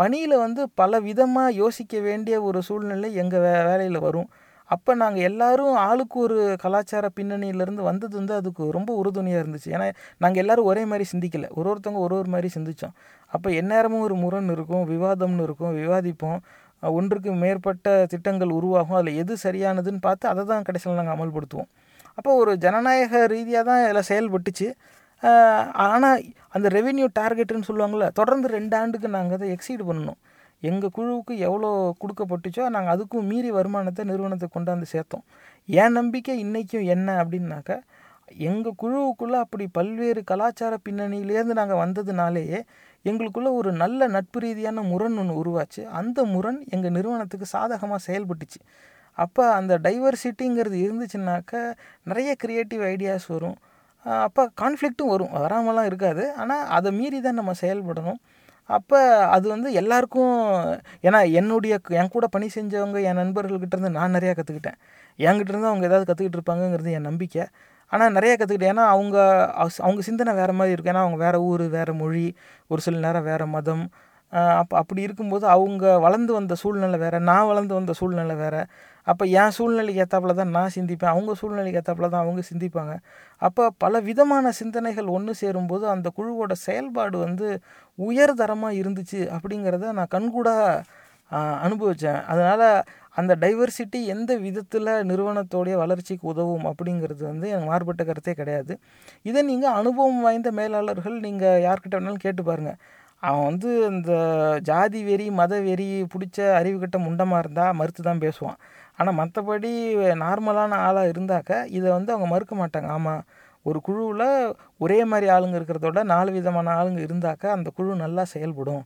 பணியில் வந்து பல விதமாக யோசிக்க வேண்டிய ஒரு சூழ்நிலை எங்கள் வே வேலையில் வரும். அப்போ நாங்கள் எல்லாரும் ஆளுக்கு ஒரு கலாச்சார பின்னணியிலேருந்து வந்தது வந்து அதுக்கு ரொம்ப உறுதுணையாக இருந்துச்சு. ஏன்னா நாங்கள் எல்லோரும் ஒரே மாதிரி சிந்திக்கல. ஒரு ஒருத்தவங்க ஒரு ஒரு மாதிரி சிந்திச்சோம். அப்போ எந்நேரமும் ஒரு முரண் இருக்கும் விவாதம்னு இருக்கும் விவாதிப்போம். ஒன்றுக்கு மேற்பட்ட திட்டங்கள் உருவாகும். அதில் எது சரியானதுன்னு பார்த்து அதை தான் கடைசியில் நாங்கள் அமல்படுத்துவோம். அப்போ ஒரு ஜனநாயக ரீதியாக தான் இதில் செயல்பட்டுச்சு. ஆனால் அந்த ரெவென்யூ டார்கெட்டுன்னு சொல்லுவாங்கள்ல தொடர்ந்து ரெண்டு ஆண்டுக்கு நாங்கள் அதை எக்ஸீட் பண்ணணும். எங்கள் குழுவுக்கு எவ்வளோ கொடுக்கப்பட்டுச்சோ நாங்கள் அதுக்கும் மீறி வருமானத்தை நிறுவனத்தை கொண்டாந்து சேர்த்தோம். என் நம்பிக்கை இன்றைக்கும் என்ன அப்படின்னாக்கா எங்கள் குழுவுக்குள்ளே அப்படி பல்வேறு கலாச்சார பின்னணியிலேருந்து நாங்கள் வந்ததுனாலேயே எங்களுக்குள்ளே ஒரு நல்ல நட்பு ரீதியான முரண் ஒன்று உருவாச்சு. அந்த முரண் எங்கள் நிறுவனத்துக்கு சாதகமாக செயல்பட்டுச்சு. அப்போ அந்த டைவர்சிட்டிங்கிறது இருந்துச்சுன்னாக்கா நிறைய க்ரியேட்டிவ் ஐடியாஸ் வரும். அப்போ கான்ஃப்ளிக்ட்டும் வரும். வராமலாம் இருக்காது. ஆனால் அதை மீறி தான் நம்ம செயல்படணும். அப்போ அது வந்து எல்லாருக்கும் ஏன்னா என்னுடைய என் கூட பணி செஞ்சவங்க என் நண்பர்கள்கிட்ட இருந்து நான் நிறையா கற்றுக்கிட்டேன் என்கிட்ட இருந்து அவங்க ஏதாவது கற்றுக்கிட்டு இருப்பாங்கங்கிறது என் நம்பிக்கை. ஆனால் நிறைய கற்றுக்கிட்டேன் ஏன்னா அவங்க அஸ்- அவங்க சிந்தனை வேறு மாதிரி இருக்கும். ஏன்னா அவங்க வேறு ஊர் வேறு மொழி ஒரு சில நேரம் வேறு மதம். அப்போ அப்படி இருக்கும்போது அவங்க வளர்ந்து வந்த சூழ்நிலை வேறு நான் வளர்ந்து வந்த சூழ்நிலை வேறு. அப்போ என் சூழ்நிலைக்கு ஏற்றாப்புல தான் நான் சிந்திப்பேன். அவங்க சூழ்நிலைக்கு ஏற்றாப்புல தான் அவங்க சிந்திப்பாங்க. அப்போ பல விதமான சிந்தனைகள் ஒன்று சேரும்போது அந்த குழுவோட செயல்பாடு வந்து உயர்தரமாக இருந்துச்சு அப்படிங்கிறத நான் கண்கூடாக அனுபவித்தேன் அதனால் அந்த டைவர்சிட்டி எந்த விதத்தில் நிறுவனத்தோடைய வளர்ச்சிக்கு உதவும் அப்படிங்கிறது வந்து எனக்கு மாறுபட்ட கருத்தே கிடையாது. இதை நீங்கள் அனுபவம் வாய்ந்த மேலாளர்கள் நீங்கள் யார்கிட்ட வேணாலும் கேட்டு பாருங்கள் அவன் வந்து இந்த ஜாதி வெறி மத வெறி பிடிச்ச அறிவுகட்ட முண்டமாக இருந்தால் மறுத்து தான் பேசுவான். ஆனால் மற்றபடி நார்மலான ஆளாக இருந்தாக்க இதை வந்து அவங்க மறுக்க மாட்டாங்க. ஆமாம் ஒரு குழுவில் ஒரே மாதிரி ஆளுங்க இருக்கிறதோட நாலு விதமான ஆளுங்க இருந்தாக்க அந்த குழு நல்லா செயல்படும்.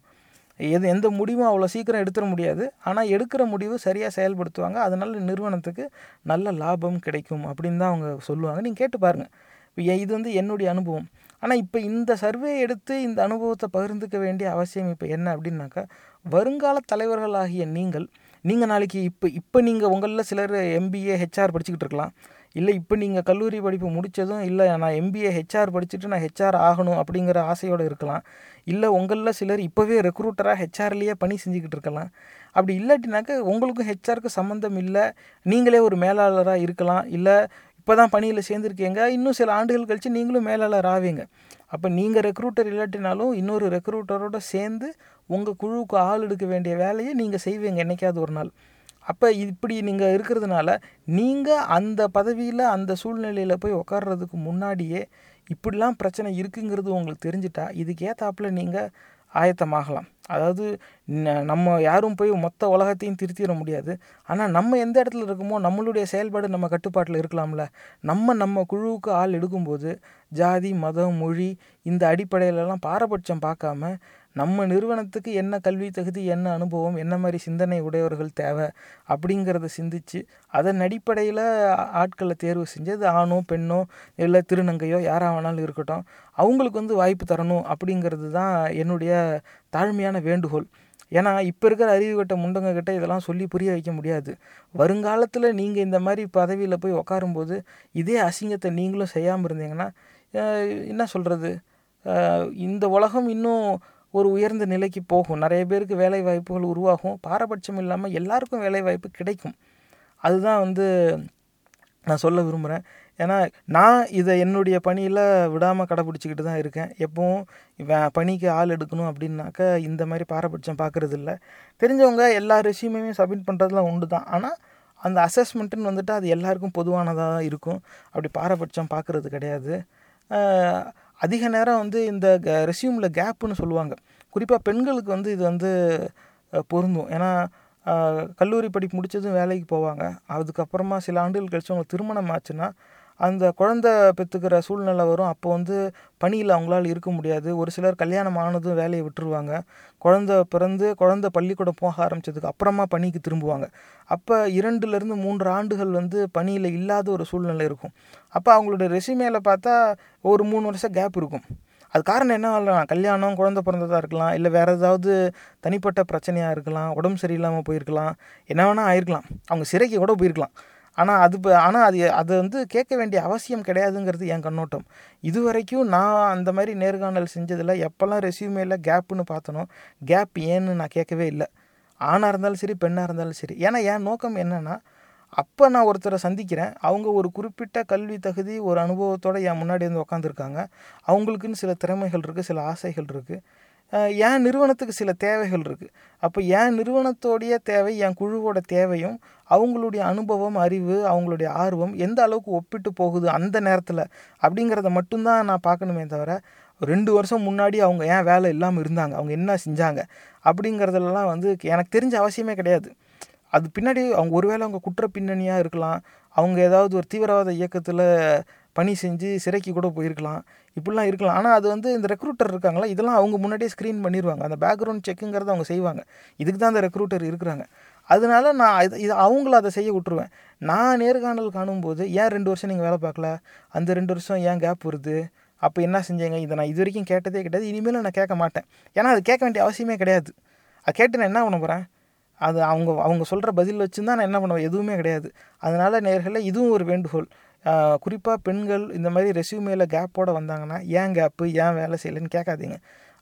எது எந்த முடிவும் அவ்வளோ சீக்கிரம் எடுத்துட முடியாது. ஆனால் எடுக்கிற முடிவு சரியாக செயல்படுத்துவாங்க. அதனால் நிறுவனத்துக்கு நல்ல லாபம் கிடைக்கும் அப்படின்னு தான் அவங்க சொல்லுவாங்க. நீங்கள் கேட்டு பாருங்கள் இப்போ இது வந்து என்னுடைய அனுபவம். ஆனால் இப்போ இந்த சர்வே எடுத்து இந்த அனுபவத்தை பகிர்ந்துக்க வேண்டிய அவசியம் இப்போ என்ன அப்படின்னாக்கா வருங்கால தலைவர்களாகிய நீங்கள் நீங்கள் நாளைக்கு இப்போ இப்போ நீங்கள் உங்களில் சிலர் எம்பிஏ ஹெச்ஆர் படிச்சுக்கிட்டு இருக்கலாம். இல்லை இப்போ நீங்கள் கல்லூரி படிப்பு முடித்ததும் இல்லை நான் எம்பிஏ ஹெச்ஆர் படிச்சுட்டு நான் ஹெச்ஆர் ஆகணும் அப்படிங்கிற ஆசையோடு இருக்கலாம். இல்லை உங்களில் சிலர் இப்போவே ரெக்ரூட்டராக ஹெச்ஆர்லேயே பணி செஞ்சுக்கிட்டு இருக்கலாம். அப்படி இல்லாட்டினாக்க உங்களுக்கும் ஹெச்ஆருக்கு சம்மந்தம் இல்லை. நீங்களே ஒரு மேலாளராக இருக்கலாம். இல்லை இப்போ தான் பணியில் சேர்ந்துருக்கீங்க. இன்னும் சில ஆண்டுகள் கழித்து நீங்களும் மேலாளர் ஆவீங்க. அப்போ நீங்கள் ரெக்ரூட்டர் இல்லாட்டினாலும் இன்னொரு ரெக்ரூட்டரோடு சேர்ந்து உங்கள் குழுவுக்கு ஆள் எடுக்க வேண்டிய வேலையை நீங்கள் செய்வீங்க என்றைக்காவது ஒரு நாள். அப்போ இப்படி நீங்கள் இருக்கிறதுனால நீங்கள் அந்த பதவியில் அந்த சூழ்நிலையில் போய் உக்காடுறதுக்கு முன்னாடியே இப்படிலாம் பிரச்சனை இருக்குங்கிறது உங்களுக்கு தெரிஞ்சிட்டா இதுக்கு நீங்கள் ஆயத்தமாகலாம். அதாவது நம்ம யாரும் போய் மொத்த உலகத்தையும் திருத்திட முடியாது. ஆனால் நம்ம எந்த இடத்துல இருக்கோமோ நம்மளுடைய செயல்பாடு நம்ம கட்டுப்பாட்டில் இருக்கலாம்ல. நம்ம நம்ம குழுவுக்கு ஆள் எடுக்கும்போது ஜாதி மதம் மொழி இந்த அடிப்படையிலலாம் பாரபட்சம் பார்க்காம நம்ம நிறுவனத்துக்கு என்ன கல்வி தகுதி என்ன அனுபவம் என்ன மாதிரி சிந்தனை உடையவர்கள் தேவை அப்படிங்கிறத சிந்திச்சு அதன் அடிப்படையில் ஆட்களை தேர்வு செஞ்சு அது ஆணோ பெண்ணோ இல்லை திருநங்கையோ யாராக வேணாலும் இருக்கட்டும் அவங்களுக்கு வந்து வாய்ப்பு தரணும் அப்படிங்கிறது தான் என்னுடைய தாழ்மையான வேண்டுகோள். ஏன்னா இப்போ இருக்கிற அறிவு கட்ட முண்டங்க கிட்ட இதெல்லாம் சொல்லி புரிய வைக்க முடியாது. வருங்காலத்தில் நீங்கள் இந்த மாதிரி பதவியில் போய் உக்காரும்போது இதே அசிங்கத்தை நீங்களும் செய்யாமல் இருந்தீங்கன்னா என்ன சொல்கிறது இந்த உலகம் இன்னும் ஒரு உயர்ந்த நிலைக்கு போகும். நிறைய பேருக்கு வேலை வாய்ப்புகள் உருவாகும். பாரபட்சம் இல்லாமல் எல்லாருக்கும் வேலை வாய்ப்பு கிடைக்கும். அதுதான் வந்து நான் சொல்ல விரும்புகிறேன் ஏன்னா நான் இதை என்னுடைய பணியில் விடாமல் கடைப்பிடிச்சிக்கிட்டு தான் இருக்கேன். எப்பவும் பணிக்கு ஆள் எடுக்கணும் அப்படின்னாக்கா இந்த மாதிரி பாரபட்சம் பார்க்குறது இல்லை தெரிஞ்சவங்க எல்லா ரெசியூமையுமே சப்மிட் பண்ணுறதுலாம் உண்டு தான் ஆனால் அந்த அசஸ்மெண்ட்டுன்னு வந்துட்டு அது எல்லாருக்கும் பொதுவானதாக தான் இருக்கும். அப்படி பாரபட்சம் பார்க்குறது கிடையாது. அதிக நேரம் வந்து இந்த க ரெசியூமில் கேப்புன்னு சொல்லுவாங்க. குறிப்பாக பெண்களுக்கு வந்து இது வந்து பொருந்தும். ஏன்னா கல்லூரி படிப்பு முடித்ததும் வேலைக்கு போவாங்க. அதுக்கப்புறமா சில ஆண்டுகள் கழிச்சு அவங்களுக்கு திருமணம் ஆச்சுன்னா அந்த குழந்தை பெற்றுக்கிற சூழ்நிலை வரும். அப்போ வந்து பணியில் அவங்களால் இருக்க முடியாது. ஒரு சிலர் கல்யாணம் ஆனதும் வேலையை விட்டுருவாங்க. குழந்த பிறந்து குழந்த பள்ளிக்கூடம் போக ஆரம்பிச்சதுக்கு அப்புறமா பணிக்கு திரும்புவாங்க. அப்போ இரண்டுலேருந்து மூன்று ஆண்டுகள் வந்து பணியில் இல்லாத ஒரு சூழ்நிலை இருக்கும். அப்போ அவங்களோட ரெசியூமேல பார்த்தா ஒரு மூணு வருஷம் கேப் இருக்கும். அது காரணம் என்ன ஆகலாம் கல்யாணம் குழந்த பிறந்ததாக இருக்கலாம் இல்லை வேறு ஏதாவது தனிப்பட்ட பிரச்சனையாக இருக்கலாம் உடம்பு சரியில்லாமல் போயிருக்கலாம் என்ன வேணால் ஆயிருக்கலாம். அவங்க சிறைக்கு கூட போயிருக்கலாம். ஆனால் அது இப்போ ஆனால் அது அது வந்து கேட்க வேண்டிய அவசியம் கிடையாதுங்கிறது என் கண்ணோட்டம். இது வரைக்கும் நான் அந்த மாதிரி நேர்காணல் செஞ்சதில் எப்போல்லாம் ரெசியூமேல கேப்புன்னு பார்த்தனோ கேப் ஏன்னு நான் கேட்கவே இல்லை. ஆணாக இருந்தாலும் சரி பெண்ணாக இருந்தாலும் சரி. ஏன்னா என் நோக்கம் என்னென்னா அப்போ நான் ஒருத்தரை சந்திக்கிறேன். அவங்க ஒரு குறிப்பிட்ட கல்வி தகுதி ஒரு அனுபவத்தோடு என் முன்னாடி வந்து உட்காந்துருக்காங்க அவங்களுக்குன்னு சில திறமைகள் இருக்குது சில ஆசைகள் இருக்குது என் நிறுவனத்துக்கு சில தேவைகள் இருக்குது அப்போ என் நிறுவனத்தோடைய தேவை என் குழுவோட தேவையும் அவங்களுடைய அனுபவம் அறிவு அவங்களுடைய ஆர்வம் எந்த அளவுக்கு ஒப்பிட்டு போகுது அந்த நேரத்தில் அப்படிங்கிறத மட்டும்தான் நான் பார்க்கணுமே தவிர ரெண்டு வருஷம் முன்னாடி அவங்க ஏன் வேலை இல்லாமல் இருந்தாங்க? அவங்க என்ன செஞ்சாங்க? அப்படிங்கிறதுலலாம் வந்து எனக்கு தெரிஞ்ச அவசியமே கிடையாது. அது பின்னாடி அவங்க ஒருவேளை அவங்க குற்ற பின்னணியாக இருக்கலாம். அவங்க ஏதாவது ஒரு தீவிரவாத இயக்கத்தில் பணி செஞ்சு சிறைக்கு கூட போயிருக்கலாம். இப்படிலாம் இருக்கலாம். ஆனால் அது வந்து இந்த ரெக்ரூட்டர் இருக்காங்களா இதெல்லாம் அவங்க முன்னாடியே ஸ்க்ரீன் பண்ணிடுவாங்க அந்த பேக்ரவுண்ட் செக்குங்கிறத அவங்க செய்வாங்க. இதுக்கு தான் அந்த ரெக்ரூட்டர் இருக்கிறாங்க. அதனால நான் இது இது அவங்கள அதை செய்ய விட்ருவேன் நான் நேர்காணல் காணும்போது ஏன் ரெண்டு வருஷம் நீங்கள் வேலை பார்க்கல? அந்த ரெண்டு வருஷம் ஏன் கேப் வருது? அப்போ என்ன செஞ்சீங்க? இதை நான் இது வரைக்கும் கேட்டதே கிடையாது. இனிமேலும் நான் கேட்க மாட்டேன். ஏன்னா அது கேட்க வேண்டிய அவசியமே கிடையாது. அது கேட்டு நான் என்ன பண்ண போகிறேன் அது அவங்க அவங்க சொல்கிற பதில் வச்சு தான் நான் என்ன பண்ணுவேன்? எதுவுமே கிடையாது. அதனால் நேர்களில் இதுவும் ஒரு வேண்டுகோள். குறிப்பாக பெண்கள் இந்த மாதிரி ரெசியூமேல கேப்போடு வந்தாங்கன்னா ஏன் கேப்பு ஏன் வேலை செய்யலைன்னு கேட்காதீங்க.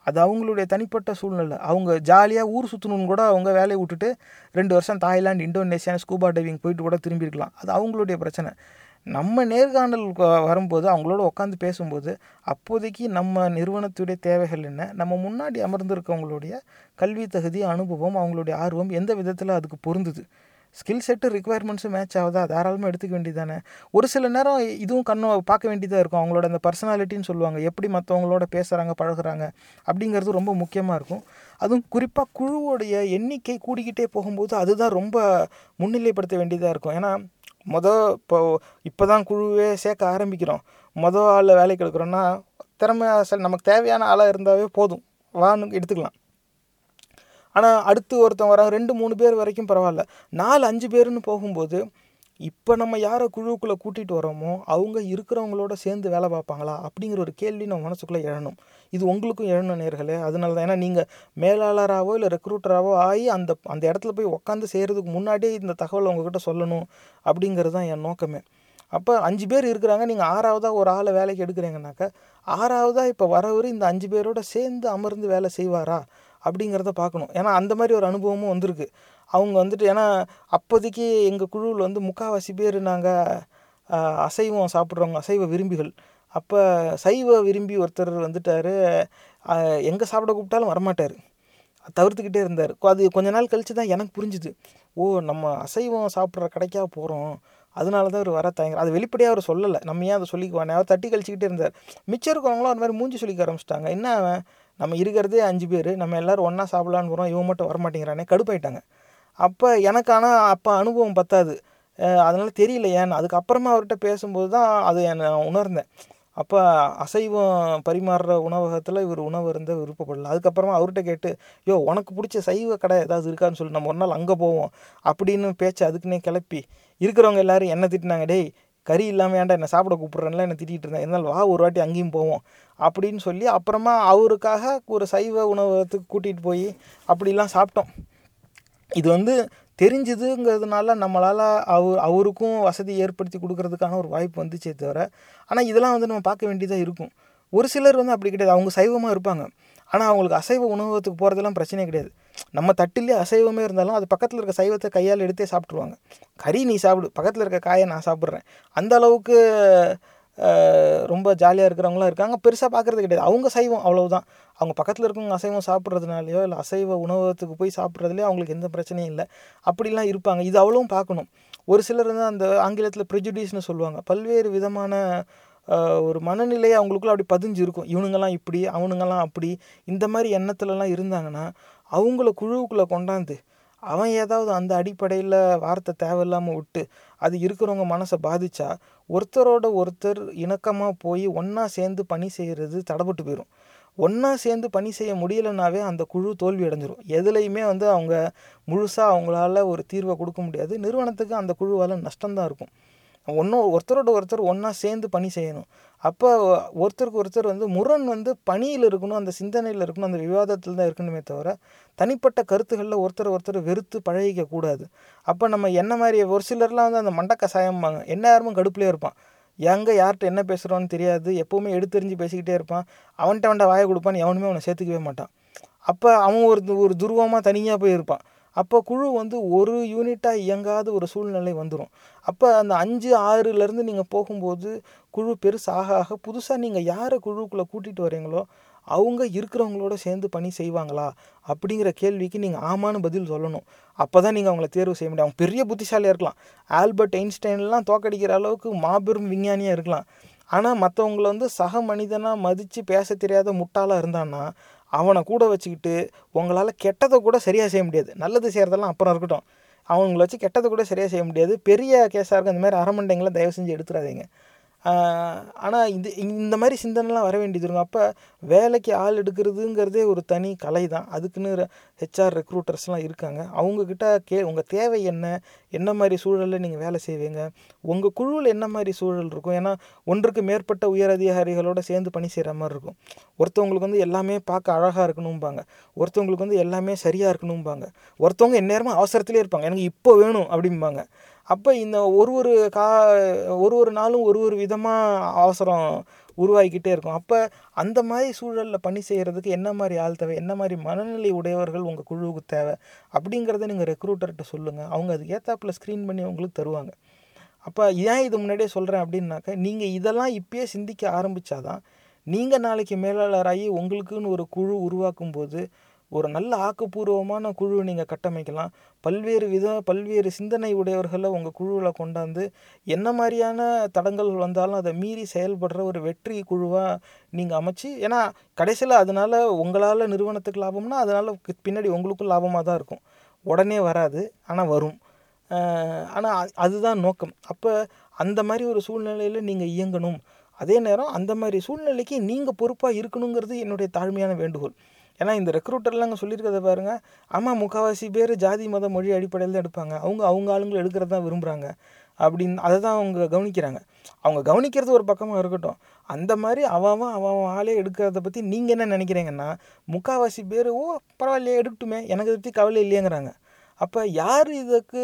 அது அவங்களுடைய தனிப்பட்ட சூழ்நிலை. அவங்க ஜாலியாக ஊர் சுற்றணுன்னு கூட அவங்க வேலையை விட்டுட்டு ரெண்டு வருஷம் தாய்லாந்து இந்தோனேஷியா ஸ்கூபா டைவிங் போயிட்டு கூட திரும்பியிருக்கலாம். அது அவங்களுடைய பிரச்சனை. நம்ம நேர்காணல் வரும்போது அவங்களோட உட்காந்து பேசும்போது அப்போதைக்கு நம்ம நிறுவனத்துடைய தேவைகள் என்ன? நம்ம முன்னாடி அமர்ந்திருக்கவங்களுடைய கல்வி தகுதி அனுபவம் அவங்களுடைய ஆர்வம் எந்த விதத்தில் அதுக்கு பொருந்துது? ஸ்கில் செட்டு ரிக்குவயர்மெண்ட்ஸும் மேட்ச் ஆகுதா? தாராளமாக எடுத்துக்க வேண்டியதானே ஒரு சில நேரம் இதுவும் கண்ணு பார்க்க வேண்டியதாக இருக்கும். அவங்களோட அந்த பர்சனாலிட்டின்னு சொல்லுவாங்க. எப்படி மற்றவங்களோட பேசுகிறாங்க பழகுறாங்க அப்படிங்கிறது ரொம்ப முக்கியமாக இருக்கும். அதுவும் குறிப்பாக குழுவோடைய எண்ணிக்கை கூடிக்கிட்டே போகும்போது அதுதான் ரொம்ப முன்னிலைப்படுத்த வேண்டியதாக இருக்கும். ஏன்னா மொதல் இப்போ இப்போ தான் குழுவே சேர்க்க ஆரம்பிக்கிறோம். மொதல் ஆளில் வேலைக்கு எடுக்கிறோன்னா திறமை ச- நமக்கு தேவையான ஆளாக இருந்தாவே போதும். வான்னு எடுத்துக்கலாம். ஆனால் அடுத்து ஒருத்தன் வராங்க ரெண்டு மூணு பேர் வரைக்கும் பரவாயில்ல. நாலு அஞ்சு பேருன்னு போகும்போது இப்போ நம்ம யாரை குழுவுக்குள்ளே கூட்டிகிட்டு வரோமோ அவங்க இருக்கிறவங்களோட சேர்ந்து வேலை பார்ப்பாங்களா? அப்படிங்கிற ஒரு கேள்வி நம்ம மனசுக்குள்ளே எழணும். இது உங்களுக்கும் எழணும் நேர்களே. அதனால தான் ஏன்னா நீங்கள் மேலாளராகவோ இல்லை ரெக்ரூட்டராகவோ ஆகி அந்த அந்த இடத்துல போய் உட்காந்து செய்கிறதுக்கு முன்னாடியே இந்த தகவலை உங்ககிட்ட சொல்லணும் அப்படிங்கிறது தான் என் நோக்கமே. அப்போ அஞ்சு பேர் இருக்கிறாங்க நீங்கள் ஆறாவதாக ஒரு ஆளை வேலைக்கு எடுக்கிறீங்கனாக்கா ஆறாவதாக இப்போ வரவர் இந்த அஞ்சு பேரோட சேர்ந்து அமர்ந்து வேலை செய்வாரா? அப்படிங்கிறத பார்க்கணும். ஏன்னா அந்த மாதிரி ஒரு அனுபவமும் வந்திருக்கு. அவங்க வந்துட்டு ஏன்னா அப்போதைக்கு எங்கள் குழுவில் வந்து முக்கால்வாசி பேர் நாங்கள் அசைவம் சாப்பிட்றவங்க அசைவ விரும்பிகள். அப்போ சைவ விரும்பி ஒருத்தர் வந்துட்டார். எங்கே சாப்பிட கூப்பிட்டாலும் வரமாட்டார். தவிர்த்துக்கிட்டே இருந்தார். அது கொஞ்ச நாள் கழிச்சு தான் எனக்கு புரிஞ்சுது. ஓ நம்ம அசைவம் சாப்பிட்ற கடைக்கா போகிறோம் அதனால தான் அவர் வர தயங்குற அது வெளிப்படையாக அவர் சொல்லலை. நம்ம ஏன் அதை சொல்லிக்குவானே அவர் தட்டி கழிச்சிக்கிட்டே இருந்தார். மிச்சம் இருக்கவங்களும் அது மாதிரி மூஞ்சி சொல்லிக்க ஆரம்பிச்சிட்டாங்க. என்ன நம்ம இருக்கிறதே அஞ்சு பேர் நம்ம எல்லோரும் ஒன்றா சாப்பிட்லான்னு போகிறோம் இவன் மட்டும் வரமாட்டேங்கிறானே கடுப்பாயிட்டாங்க. அப்போ எனக்கு ஆனால் அப்போ அனுபவம் பத்தாது. அதனால் தெரியல ஏன்னு அதுக்கப்புறமா அவர்கிட்ட பேசும்போது தான் அது என்னை உணர்ந்தேன். அப்போ அசைவம் பரிமாறுற உணவகத்தில் இவர் உணவு இருந்த விருப்பப்படல. அதுக்கப்புறமா அவர்கிட்ட கேட்டு யோ உனக்கு பிடிச்ச சைவ கடை ஏதாவது இருக்கான்னு சொல்லி நம்ம ஒரு நாள் அங்கே போவோம் அப்படின்னு பேச்சு அதுக்குன்னே கிளப்பி இருக்கிறவங்க எல்லோரும் என்ன திட்டினாங்க டேய் கறி இல்லாமல் ஏன்டா என்னை சாப்பிட கூப்பிட்றேன்ல என்னை திட்டிகிட்டு இருந்தேன். இருந்தாலும் வா ஒரு வாட்டி அங்கேயும் போவோம் அப்படின்னு சொல்லி அப்புறமா அவருக்காக ஒரு சைவ உணவகத்துக்கு கூட்டிகிட்டு போய் அப்படிலாம் சாப்பிட்டோம். இது வந்து தெரிஞ்சுதுங்கிறதுனால நம்மளால் அவர் அவருக்கும் வசதி ஏற்படுத்தி கொடுக்கறதுக்கான ஒரு வாய்ப்பு வந்துச்சே தவிர ஆனால் இதெல்லாம் வந்து நம்ம பார்க்க வேண்டியதாக இருக்கும். ஒரு சிலர் வந்து அப்படி கிடையாது. அவங்க சைவமாக இருப்பாங்க. ஆனால் அவங்களுக்கு அசைவ உணவகத்துக்கு போகிறதெல்லாம் பிரச்சனையே கிடையாது. நம்ம தட்டிலே அசைவமே இருந்தாலும் அது பக்கத்தில் இருக்க சைவத்தை கையால் எடுத்தே சாப்பிட்ருவாங்க கறி நீ சாப்பிடு பக்கத்தில் இருக்க காயை நான் சாப்பிட்றேன். அந்த அளவுக்கு ரொம்ப ஜாலியாக இருக்கிறவங்களாம் இருக்காங்க. பெருசாக பார்க்குறது கிடையாது. அவங்க சைவம் அவ்வளவுதான். அவங்க பக்கத்தில் இருக்கவங்க அசைவம் சாப்பிட்றதுனாலையோ இல்லை அசைவ உணவகத்துக்கு போய் சாப்பிட்றதுலையோ அவங்களுக்கு எந்த பிரச்சனையும் இல்லை. அப்படிலாம் இருப்பாங்க. இது அவ்வளவும் பார்க்கணும் ஒரு சிலர் வந்து அந்த ஆங்கிலத்தில் ப்ரெஜுடியூஸ்னு சொல்லுவாங்க. பல்வேறு விதமான ஒரு மனநிலை அவங்களுக்குள்ள அப்படி பதிஞ்சு இருக்கும் இவனுங்கெல்லாம் இப்படி அவனுங்கெல்லாம் அப்படி. இந்த மாதிரி எண்ணத்துலலாம் இருந்தாங்கன்னா அவங்கள குழுவுக்குள்ளே கொண்டாந்து அவன் ஏதாவது அந்த அடிப்படையில் வார்த்தை தேவையில்லாமல் விட்டு அது இருக்கிறவங்க மனசை பாதித்தா ஒருத்தரோட ஒருத்தர் இணக்கமாக போய் ஒன்றா சேர்ந்து பணி செய்கிறது தடைப்பட்டு போயிடும் ஒன்றா சேர்ந்து பணி செய்ய முடியலைனாவே அந்த குழு தோல்வி அடைஞ்சிரும். எதுலேயுமே வந்து அவங்க முழுசாக அவங்களால ஒரு தீர்வை கொடுக்க முடியாது. நிறுவனத்துக்கு அந்த குழுவால் நஷ்டம்தான் இருக்கும். ஒன்றும் ஒருத்தரோட ஒருத்தர் ஒன்றா சேர்ந்து பணி செய்யணும். அப்போ ஒருத்தருக்கு ஒருத்தர் வந்து முரண் வந்து பணியில் இருக்கணும் அந்த சிந்தனையில் இருக்கணும் அந்த விவாதத்தில் தான் இருக்கணுமே தவிர தனிப்பட்ட கருத்துக்களில் ஒருத்தர் ஒருத்தர் வெறுத்து பழகிக்க கூடாது. அப்போ நம்ம என்ன மாதிரி ஒரு சிலர்லாம் வந்து அந்த மண்ட கசாயம்பாங்க என்ன யாருமும் கடுப்புலேயே இருப்பான். எங்கே யார்கிட்ட என்ன பேசுகிறோன்னு தெரியாது. எப்போவுமே எடுத்தெறிஞ்சு பேசிக்கிட்டே இருப்பான். அவன்கிட்ட அவன்கிட்ட வாயை கொடுப்பான்னு எவனுமே அவனை சேர்த்துக்கவே மாட்டான். அப்போ அவன் ஒரு ஒரு துருவமாக தனியாக போய் இருப்பான் அப்போ குழு வந்து ஒரு யூனிட்டாக இயங்காத ஒரு சூழ்நிலை வந்துடும் அப்போ அந்த அஞ்சு ஆறுலேருந்து நீங்கள் போகும்போது குழு பெருசாக ஆக புதுசாக நீங்கள் யாரை குழுக்குள்ளே கூட்டிகிட்டு வரீங்களோ அவங்க இருக்கிறவங்களோட சேர்ந்து பணி செய்வாங்களா? அப்படிங்கிற கேள்விக்கு நீங்கள் ஆமான்னு பதில் சொல்லணும். அப்போ தான் நீங்கள் அவங்கள தேர்வு செய்ய முடியும். அவங்க பெரிய புத்திசாலியாக இருக்கலாம். ஆல்பர்ட் ஐன்ஸ்டைன்லாம் தோக்கடிக்கிற அளவுக்கு மாபெரும் விஞ்ஞானியாக இருக்கலாம். ஆனால் மற்றவங்கள வந்து சக மனிதனாக மதித்து பேச தெரியாத முட்டாளாக இருந்தான்னா அவனை கூட வச்சுக்கிட்டு உங்களால் கெட்டதை கூட சரியாக செய்ய முடியாது. நல்லது செய்கிறதெல்லாம் அப்புறம் இருக்கட்டும். அவங்கள வச்சு கெட்டதை கூட சரியாக செய்ய முடியாது. பெரிய கேஸாக இருக்கும். இந்த மாதிரி அரமண்டைங்களை தயவு செஞ்சு எடுத்துடாதீங்க ஆனால் இது இந்த மாதிரி சிந்தனைலாம் வர வேண்டியது இருக்கும் அப்போ வேலைக்கு ஆள் எடுக்கிறதுங்கிறதே ஒரு தனி கலை தான் அதுக்குன்னு ஹெச்ஆர் ரெக்ரூட்டர்ஸ்லாம் இருக்காங்க. அவங்கக்கிட்ட கே உங்கள் தேவை என்ன? என்ன மாதிரி சூழலில் நீங்கள் வேலை செய்வீங்க? உங்கள் குழுவில் என்ன மாதிரி சூழல் இருக்கும்? ஏன்னா ஒன்றுக்கு மேற்பட்ட உயர் அதிகாரிகளோட சேர்ந்து பணி செய்கிற மாதிரி இருக்கும். ஒருத்தவங்களுக்கு வந்து எல்லாமே பார்க்க அழகாக இருக்கணும்பாங்க. ஒருத்தவங்களுக்கு வந்து எல்லாமே சரியாக இருக்கணும்பாங்க. ஒருத்தவங்க எந்நேரமும் அவசரத்துலேயே இருப்பாங்க. எனக்கு இப்போ வேணும் அப்படிம்பாங்க. அப்போ இந்த ஒரு ஒரு கா ஒரு ஒரு நாளும் ஒரு ஒரு விதமாக அவசரம் உருவாகிக்கிட்டே இருக்கும். அப்போ அந்த மாதிரி சூழலில் பணி செய்கிறதுக்கு என்ன மாதிரி ஆள் தேவை? என்ன மாதிரி மனநிலை உடையவர்கள் உங்கள் குழுவுக்கு தேவை? அப்படிங்கிறத நீங்கள் ரெக்ரூட்டர்கிட்ட சொல்லுங்கள் அவங்க அதுக்கு ஏற்றாப்புல ஸ்க்ரீன் பண்ணி உங்களுக்கு தருவாங்க. அப்போ ஏன் இது முன்னாடியே சொல்கிறேன் அப்படின்னாக்கா நீங்கள் இதெல்லாம் இப்பயே சிந்திக்க ஆரம்பித்தாதான் நீங்கள் நாளைக்கு மேலாளராகி உங்களுக்குன்னு ஒரு குழு உருவாக்கும் போது ஒரு நல்ல ஆக்கப்பூர்வமான குழுவை நீங்கள் கட்டமைக்கலாம். பல்வேறு வித பல்வேறு சிந்தனை உடையவர்களை உங்கள் குழுவில் கொண்டாந்து என்ன மாதிரியான தடங்கள் வந்தாலும் அதை மீறி செயல்படுற ஒரு வெற்றி குழுவாக நீங்கள் அமைச்சு ஏன்னா கடைசியில் அதனால் உங்களால் நிறுவனத்துக்கு லாபம்னா அதனால் பின்னாடி உங்களுக்கும் லாபமாக தான் இருக்கும். உடனே வராது ஆனால் வரும். ஆனால் அதுதான் நோக்கம். அப்போ அந்த மாதிரி ஒரு சூழ்நிலையில் நீங்கள் இயங்கணும். அதே நேரம் அந்த மாதிரி சூழ்நிலைக்கு நீங்கள் பொறுப்பாக இருக்கணுங்கிறது என்னுடைய தாழ்மையான வேண்டுகோள். ஏன்னா இந்த ரெக்ரூட்டர்லாம் அங்கே சொல்லியிருக்கிறத பாருங்கள் ஆமாம் முக்கால்வாசி பேர் ஜாதி மத மொழி அடிப்படையில் தான் எடுப்பாங்க. அவங்க அவங்க ஆளுங்களை எடுக்கிறது தான் விரும்புகிறாங்க அப்படின்னு அதை தான் அவங்க கவனிக்கிறாங்க. அவங்க கவனிக்கிறது ஒரு பக்கமாக இருக்கட்டும். அந்த மாதிரி அவன் அவன் ஆளே எடுக்கிறத பற்றி நீங்கள் என்ன நினைக்கிறீங்கன்னா முக்கால்வாசி பேர் ஓ பரவாயில்லையே எடுக்கட்டுமே. எனக்கு பற்றி கவலை இல்லையங்கிறாங்க. அப்போ யார் இதுக்கு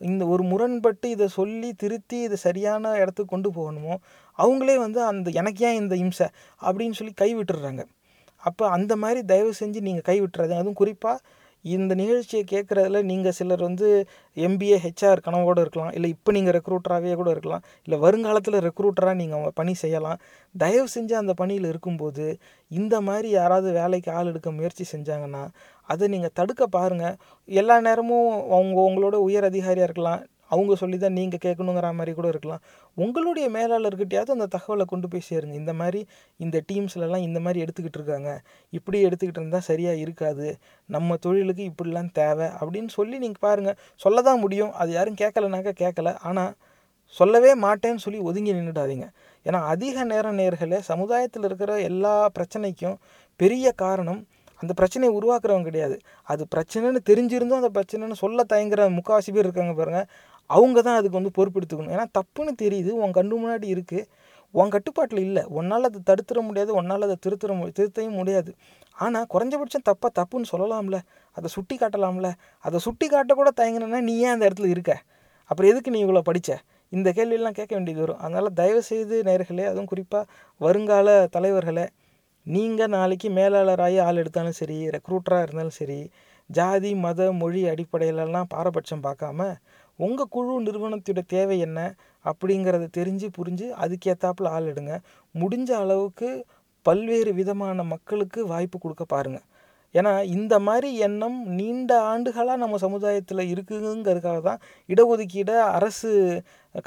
இந்த ஒரு முரண்பட்டு இதை சொல்லி திருத்தி இதை சரியான இடத்துக்கு கொண்டு போகணுமோ அவங்களே வந்து அந்த எனக்கு ஏன் இந்த இம்சை? அப்படின்னு சொல்லி கைவிட்டுடுறாங்க அப்போ அந்த மாதிரி தயவு செஞ்சு நீங்கள் கைவிட்டுறது அதுவும் குறிப்பாக இந்த நிகழ்ச்சியை கேட்குறதுல நீங்கள் சிலர் வந்து எம்பிஏ ஹெச்ஆர் கனவோடு இருக்கலாம். இல்லை இப்போ நீங்கள் ரெக்ரூட்டராகவே கூட இருக்கலாம். இல்லை வருங்காலத்தில் ரெக்ரூட்டராக நீங்கள் பணி செய்யலாம். தயவு செஞ்சு அந்த பணியில் இருக்கும்போது இந்த மாதிரி யாராவது வேலைக்கு ஆள் எடுக்க முயற்சி செஞ்சாங்கன்னா அதை நீங்கள் தடுக்க பாருங்கள் எல்லா நேரமும் அவங்க உங்களோட உயர் அதிகாரியாக இருக்கலாம். அவங்க சொல்லி தான் நீங்கள் கேட்கணுங்கிற மாதிரி கூட இருக்கலாம். உங்களுடைய மேலாளர்கிட்டையாவது அந்த தகவலை கொண்டு போய் சேருங்க. இந்த மாதிரி இந்த டீம்ஸ்லலாம் இந்த மாதிரி எடுத்துக்கிட்டு இருக்காங்க. இப்படி எடுத்துக்கிட்டு இருந்தால் சரியாக இருக்காது. நம்ம தொழிலுக்கு இப்படிலாம் தேவை அப்படின்னு சொல்லி நீங்கள் பாருங்கள் சொல்ல தான் முடியும். அது யாரும் கேட்கலனாக்கா கேட்கல. ஆனால் சொல்லவே மாட்டேன்னு சொல்லி ஒதுங்கி நின்றுடாதீங்க ஏன்னா அதிக நேரம் நேர்களை சமுதாயத்தில் இருக்கிற எல்லா பிரச்சனைக்கும் பெரிய காரணம் அந்த பிரச்சனையை உருவாக்குறவங்க கிடையாது. அது பிரச்சனைன்னு தெரிஞ்சிருந்தும் அந்த பிரச்சனைன்னு சொல்ல தயங்குற முக்கால்வாசி பேர் இருக்காங்க பாருங்கள் அவங்க தான் அதுக்கு வந்து பொறுப்பெடுத்துக்கணும். ஏன்னா தப்புன்னு தெரியுது உன் கண்ணு முன்னாடி இருக்குது உன் கட்டுப்பாட்டில் இல்லை. உன்னால் அதை தடுத்துட முடியாது உன்னால் அதை திருத்துற மு திருத்தவும் முடியாது. ஆனால் குறைஞ்சபட்சம் தப்பாக தப்புன்னு சொல்லலாம்ல. அதை சுட்டி காட்டலாம்ல. அதை சுட்டி காட்டக்கூட தயங்கினா நீ ஏன் அந்த இடத்துல இருக்க? அப்புறம் எதுக்கு நீ இவ்வளோ படித்த இந்த கேள்வியெல்லாம் கேட்க வேண்டியது வரும். அதனால் தயவுசெய்து நேர்களே அதுவும் குறிப்பாக வருங்கால தலைவர்களே நீங்கள் நாளைக்கு மேலாளராகி ஆள் எடுத்தாலும் சரி ரெக்ரூட்டராக இருந்தாலும் சரி ஜாதி மத மொழி அடிப்படையிலலாம் பாரபட்சம் பார்க்காம உங்கள் குழு நிறுவனத்தோட தேவை என்ன அப்படிங்கிறத தெரிஞ்சு புரிஞ்சு அதுக்கேற்றாப்புல ஆள் எடுங்க. முடிஞ்ச அளவுக்கு பல்வேறு விதமான மக்களுக்கு வாய்ப்பு கொடுக்க பாருங்கள் ஏன்னா இந்த மாதிரி எண்ணம் நீண்ட ஆண்டுகளாக நம்ம சமுதாயத்தில் இருக்குங்கிறதுக்காக தான் இடஒதுக்கீடை அரசு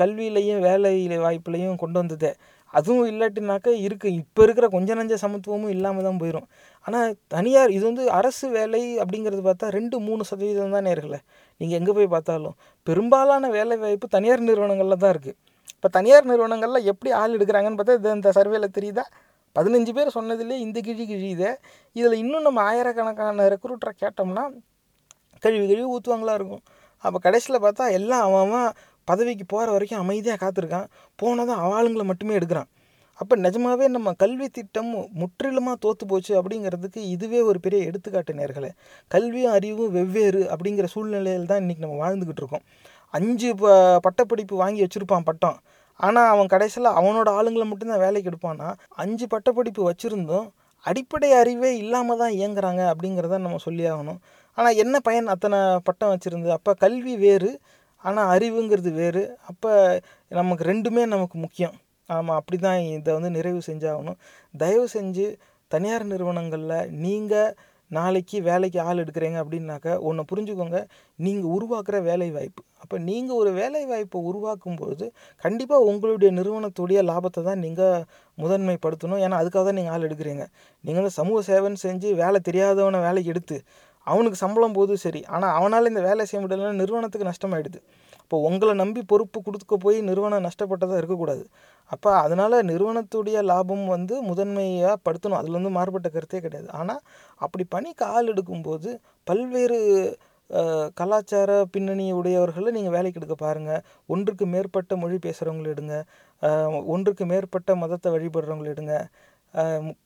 கல்வியிலையும் வேலை வாய்ப்புலையும் கொண்டு வந்ததே. அதுவும் இல்லாட்டினாக்கா இருக்குது இப்போ இருக்கிற கொஞ்ச நஞ்ச சமத்துவமும் இல்லாமல் தான் போயிடும் ஆனால் தனியார் இது வந்து அரசு வேலை அப்படிங்கிறது பார்த்தா ரெண்டு மூணு சதவீதம் தான் இருக்கலை நீங்கள் எங்கே போய் பார்த்தாலும். பெரும்பாலான வேலை வாய்ப்பு தனியார் நிறுவனங்களில் தான் இருக்குது இப்போ தனியார் நிறுவனங்களில் எப்படி ஆள் எடுக்கிறாங்கன்னு பார்த்தா இது இந்த சர்வேல தெரியுதா? பதினஞ்சு பேர் சொன்னதுலேயே இந்த கிழி கிழியுதே இதில் இன்னும் நம்ம ஆயிரக்கணக்கான ரெக்ரூட்டரை கேட்டோம்னா கழுவி கழுவி ஊற்றுவாங்களா இருக்கும். அப்போ கடைசியில் பார்த்தா எல்லாம் அவன் அவன் பதவிக்கு போகிற வரைக்கும் அமைதியாக காத்திருக்கான். போனதும் ஆளுங்களை மட்டுமே எடுக்கிறான். அப்போ நிஜமாவே நம்ம கல்வி திட்டம் முற்றிலுமாக தோற்று போச்சு அப்படிங்கிறதுக்கு இதுவே ஒரு பெரிய எடுத்துக்காட்டு நேர்களே. கல்வியும் அறிவும் வெவ்வேறு அப்படிங்கிற சூழ்நிலையில் தான் இன்றைக்கி நம்ம வாழ்ந்துக்கிட்டு இருக்கோம். அஞ்சு ப பட்டப்படிப்பு வாங்கி வச்சுருப்பான் பட்டம். ஆனால் அவன் கடைசியில் அவனோட ஆளுங்களை மட்டும்தான் வேலைக்கு எடுப்பான்னா அஞ்சு பட்டப்படிப்பு வச்சுருந்தும் அடிப்படை அறிவே இல்லாமல் தான் இயங்குறாங்க அப்படிங்கிறத நம்ம சொல்லி ஆகணும். ஆனால் என்ன பயன் அத்தனை பட்டம் வச்சுருந்து? அப்போ கல்வி வேறு ஆனால் அறிவுங்கிறது வேறு. அப்போ நமக்கு ரெண்டுமே நமக்கு முக்கியம். ஆமாம் அப்படி தான் இதை வந்து நிறைவு செஞ்சாகணும். தயவு செஞ்சு தனியார் நிறுவனங்களில் நீங்கள் நாளைக்கு வேலைக்கு ஆள் எடுக்கிறீங்க அப்படின்னாக்கா ஒன்று புரிஞ்சுக்கோங்க. நீங்கள் உருவாக்குற வேலை வாய்ப்பு. அப்போ நீங்கள் ஒரு வேலை வாய்ப்பை உருவாக்கும்போது கண்டிப்பாக உங்களுடைய நிறுவனத்துடைய லாபத்தை தான் நீங்கள் முதன்மைப்படுத்தணும். ஏன்னா அதுக்காக தான் நீங்கள் ஆள் எடுக்கிறீங்க. நீங்கள் வந்து சமூக சேவைன்னு செஞ்சு வேலை தெரியாதவனை வேலைக்கு எடுத்து அவனுக்கு சம்பளம் போதும் சரி. ஆனால் அவனால் இந்த வேலை செய்ய முடியலன்னா நிறுவனத்துக்கு நஷ்டமாயிடுது. இப்போ உங்களை நம்பி பொறுப்பு கொடுக்க போய் நிறுவனம் நஷ்டப்பட்டதாக இருக்கக்கூடாது. அப்போ அதனால் நிறுவனத்துடைய லாபம் வந்து முதன்மையாக படுத்தணும். அதில் வந்து மாறுபட்ட கருத்தே கிடையாது. ஆனால் அப்படி பணிக்கு ஆள் எடுக்கும்போது பல்வேறு கலாச்சார பின்னணி உடையவர்களை நீங்கள் வேலைக்கு எடுக்க பாருங்கள் ஒன்றுக்கு மேற்பட்ட மொழி பேசுகிறவங்களை எடுங்க. ஒன்றுக்கு மேற்பட்ட மதத்தை வழிபடுறவங்களை எடுங்க.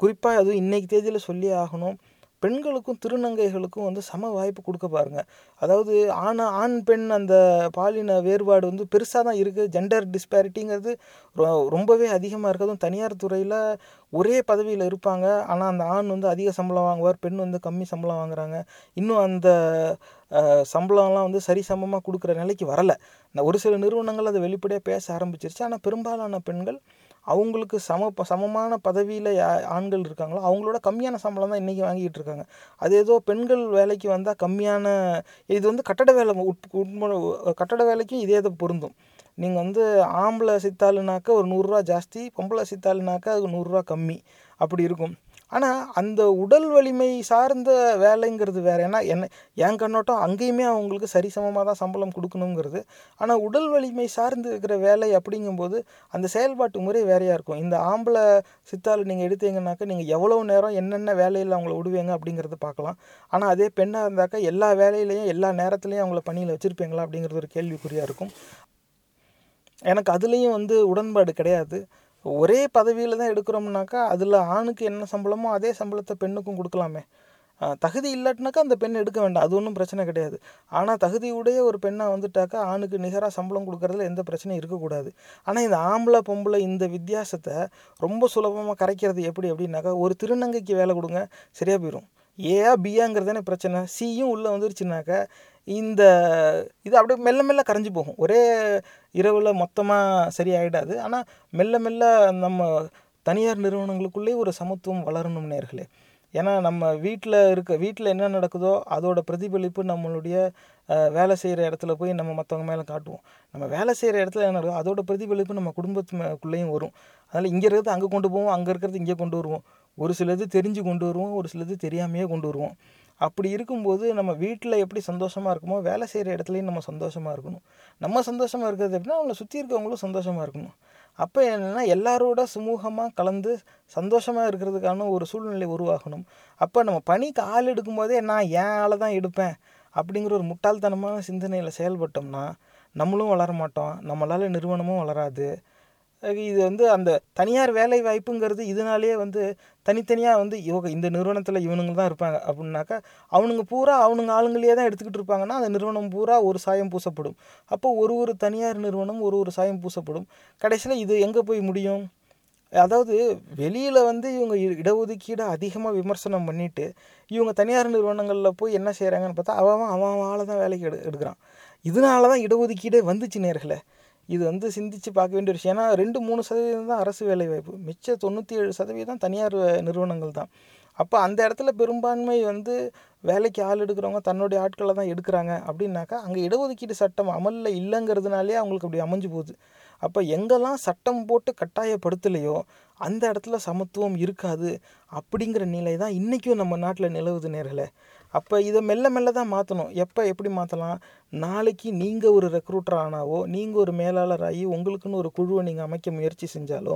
குறிப்பாக அதுவும் இன்றைக்கு தேதியில் சொல்லி ஆகணும். பெண்களுக்கும் திருநங்கைகளுக்கும் வந்து சம வாய்ப்பு கொடுக்க பாருங்கள் அதாவது ஆண் ஆண் பெண் அந்த பாலின வேறுபாடு வந்து பெருசாக தான் இருக்குது ஜெண்டர் டிஸ்பேரிட்டிங்கிறது ரொம்பவே அதிகமாக இருக்கிறதும் தனியார் துறையில் ஒரே பதவியில் இருப்பாங்க. ஆனால் அந்த ஆண் வந்து அதிக சம்பளம் வாங்குவார் பெண் வந்து கம்மி சம்பளம் வாங்குறாங்க. இன்னும் அந்த சம்பளம்லாம் வந்து சரி சமமாக கொடுக்குற நிலைக்கு வரலை. ஒரு சில நிறுவனங்கள் அதை வெளிப்படையாக பேச ஆரம்பிச்சிருச்சு. ஆனால் பெரும்பாலான பெண்கள் அவங்களுக்கு சம ப சமமான பதவியில் யா ஆண்கள் இருக்காங்களோ அவங்களோட கம்மியான சம்பளம் தான் இன்றைக்கி வாங்கிட்டு இருக்காங்க அது ஏதோ பெண்கள் வேலைக்கு வந்தால் கம்மியான இது வந்து கட்டட வேலை உட் கட்டட வேலைக்கும் இதே இது பொருந்தும். நீங்கள் வந்து ஆம்பளை சித்தாளுனாக்கா ஒரு நூறுரூவா ஜாஸ்தி பொம்பளை சித்தாளுனாக்கா அது நூறுரூவா கம்மி. அப்படி இருக்கும். ஆனால் அந்த உடல் வலிமை சார்ந்த வேலைங்கிறது வேறு. ஏன்னா என்ன என் கண்ணோட்டம் அங்கேயுமே அவங்களுக்கு சரிசமமாக தான் சம்பளம் கொடுக்கணுங்கிறது. ஆனால் உடல் வலிமை சார்ந்து இருக்கிற வேலை அப்படிங்கும்போது அந்த செயல்பாட்டு முறை வேறையாக இருக்கும். இந்த ஆம்பளை சித்தாள் நீங்கள் எடுத்தீங்கன்னாக்கா நீங்கள் எவ்வளோ நேரம் என்னென்ன வேலையில் அவங்கள விடுவீங்க அப்படிங்கிறத பார்க்கலாம். ஆனால் அதே பெண்ணாக இருந்தாக்கா எல்லா வேலையிலையும் எல்லா நேரத்துலையும் அவங்கள பணியில் வச்சுருப்பீங்களா அப்படிங்கிறது ஒரு கேள்விக்குறியாக இருக்கும். எனக்கு அதுலேயும் வந்து உடன்பாடு கிடையாது. ஒரே பதவியில் தான் எடுக்கிறோம்னாக்கா அதில் ஆணுக்கு என்ன சம்பளமோ அதே சம்பளத்தை பெண்ணுக்கும் கொடுக்கலாமே. தகுதி இல்லாட்டினாக்கா அந்த பெண் எடுக்க வேண்டாம். அது ஒன்றும் பிரச்சனை கிடையாது. ஆனால் தகுதியுடைய ஒரு பெண்ணாக வந்துட்டாக்கா ஆணுக்கு நிகராக சம்பளம் கொடுக்கறதுல எந்த பிரச்சனையும் இருக்கக்கூடாது. ஆனால் இந்த ஆம்பளை பொம்பளை இந்த வித்தியாசத்தை ரொம்ப சுலபமாக கரைக்கிறது எப்படி அப்படின்னாக்கா ஒரு திருநங்கைக்கு வேலை கொடுங்க சரியாக போயிடும் ஏஆ பியாங்கிறது தானே பிரச்சனை. சியும் உள்ளே வந்துருச்சுனாக்கா இந்த இது அப்படியே மெல்ல மெல்ல கரைஞ்சி போகும். ஒரே இரவில் மொத்தமாக சரியாயிடாது. ஆனால் மெல்ல மெல்ல நம்ம தனியார் நிறுவனங்களுக்குள்ளே ஒரு சமத்துவம் வளரணும் நேர்களே. ஏன்னா நம்ம வீட்டில் இருக்க வீட்டில் என்ன நடக்குதோ அதோட பிரதிபலிப்பு நம்மளுடைய வேலை செய்கிற இடத்துல போய் நம்ம மற்றவங்க மேலே காட்டுவோம். நம்ம வேலை செய்கிற இடத்துல என்ன நடக்கும் அதோட பிரதிபலிப்பு நம்ம குடும்பத்துக்குள்ளேயும் வரும். அதனால் இங்கே இருக்கிறது அங்கே கொண்டு போவோம் அங்கே இருக்கிறது இங்கே கொண்டு வருவோம். ஒரு சிலது தெரிஞ்சு கொண்டு வருவோம் ஒரு சிலது தெரியாமையே கொண்டு வருவோம். அப்படி இருக்கும்போது நம்ம வீட்டில் எப்படி சந்தோஷமாக இருக்குமோ வேலை செய்கிற இடத்துலையும் நம்ம சந்தோஷமாக இருக்கணும். நம்ம சந்தோஷமாக இருக்கிறது எப்படின்னா அவங்கள சுற்றி இருக்கவங்களும் சந்தோஷமாக இருக்கணும். அப்போ என்னென்னா எல்லாரோட சுமூகமாக கலந்து சந்தோஷமாக இருக்கிறதுக்கான ஒரு சூழ்நிலை உருவாகணும். அப்போ நம்ம பணிக்கு ஆள் எடுக்கும்போதே நான் ஏன் ஆளை தான் எடுப்பேன். அப்படிங்கிற ஒரு முட்டாள்தனமான சிந்தனையில் செயல்பட்டோம்னா நம்மளும் வளர மாட்டோம் நம்மளால் நிறுவனமும் வளராது. இது வந்து அந்த தனியார் வேலை வாய்ப்புங்கிறது இதனாலேயே வந்து தனித்தனியாக வந்து இவங்க இந்த நிறுவனத்தில் இவனுங்க தான் இருப்பாங்க அப்படின்னாக்கா அவனுங்க பூரா அவனுங்க ஆளுங்களே தான் எடுத்துக்கிட்டு இருப்பாங்கன்னா அந்த நிறுவனம் பூரா ஒரு சாயம் பூசப்படும். அப்போ ஒரு ஒரு தனியார் நிறுவனம் ஒரு ஒரு சாயம் பூசப்படும். கடைசியில் இது எங்கே போய் முடியும்? அதாவது வெளியில் வந்து இவங்க இ- அதிகமாக விமர்சனம் பண்ணிவிட்டு இவங்க தனியார் நிறுவனங்களில் போய் என்ன செய்கிறாங்கன்னு பார்த்தா அவன் அவன் அவன் ஆளை தான் வேலைக்கு எடு எடுக்கிறான். இதனால தான் இடஒதுக்கீடே வந்துச்சு நேர்களை. இது வந்து சிந்தித்து பார்க்க வேண்டிய விஷயம். ஏன்னா ரெண்டு மூணு சதவீதம் தான் அரசு வேலைவாய்ப்பு. மிச்ச தொண்ணூற்றி ஏழு சதவீதம் தனியார் நிறுவனங்கள் தான். அப்போ அந்த இடத்துல பெரும்பான்மை வந்து வேலைக்கு ஆள் எடுக்கிறவங்க தன்னுடைய ஆட்களை தான் எடுக்கிறாங்க அப்படின்னாக்கா அங்கே இடஒதுக்கீடு சட்டம் அமலில் இல்லைங்கிறதுனாலே அவங்களுக்கு அப்படி அமைஞ்சு போகுது. அப்போ எங்கெல்லாம் சட்டம் போட்டு கட்டாயப்படுத்தலையோ அந்த இடத்துல சமத்துவம் இருக்காது அப்படிங்கிற நிலை தான் இன்றைக்கும் நம்ம நாட்டில் நிலவுது நேரில் அப்போ இதை மெல்ல மெல்ல தான் மாற்றணும் எப்போ எப்படி மாற்றலாம் நாளைக்கு நீங்கள் ஒரு ரெக்ரூட்டர் ஆனாவோ நீங்கள் ஒரு மேலாளர் ஆகி உங்களுக்குன்னு ஒரு குழுவை நீங்கள் அமைக்க முயற்சி செஞ்சாலோ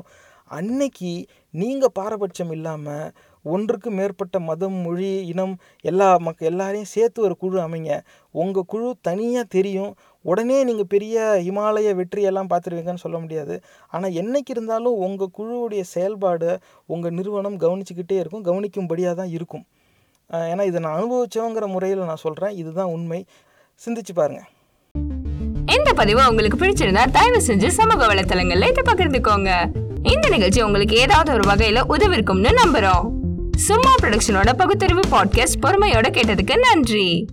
அன்னைக்கு நீங்கள் பாரபட்சம் இல்லாமல் ஒன்றுக்கு மேற்பட்ட மதம் மொழி இனம் எல்லா மக்க எல்லாரையும் சேர்த்து ஒரு குழு அமைங்க. உங்கள் குழு தனியாக தெரியும். உடனே நீங்கள் பெரிய இமாலய வெற்றியெல்லாம் பார்த்துருவீங்கன்னு சொல்ல முடியாது. ஆனால் என்றைக்கு இருந்தாலும் உங்கள் குழுவுடைய செயல்பாடு உங்கள் நிறுவனம் கவனிச்சுக்கிட்டே இருக்கும். கவனிக்கும்படியாக தான் இருக்கும். ஏன்னா இதை நான் அனுபவிச்சவங்கிற முறையில் நான் சொல்கிறேன் இதுதான் உண்மை. சிந்திச்சு பாருங்கள் இந்த பதிவு உங்களுக்கு பிடிச்சிருந்தா தயவு செஞ்சு சமூக வலைத்தளங்கள்ல இதை பகிர்ந்துக்கோங்க. இந்த நிகழ்ச்சி உங்களுக்கு ஏதாவது ஒரு வகையில உதவிருக்கும்னு நம்புறோம். சும்மா ப்ரொடக்ஷனோட பகுத்தறிவு பாட்காஸ்ட் பொறுமையோட கேட்டதுக்கு நன்றி.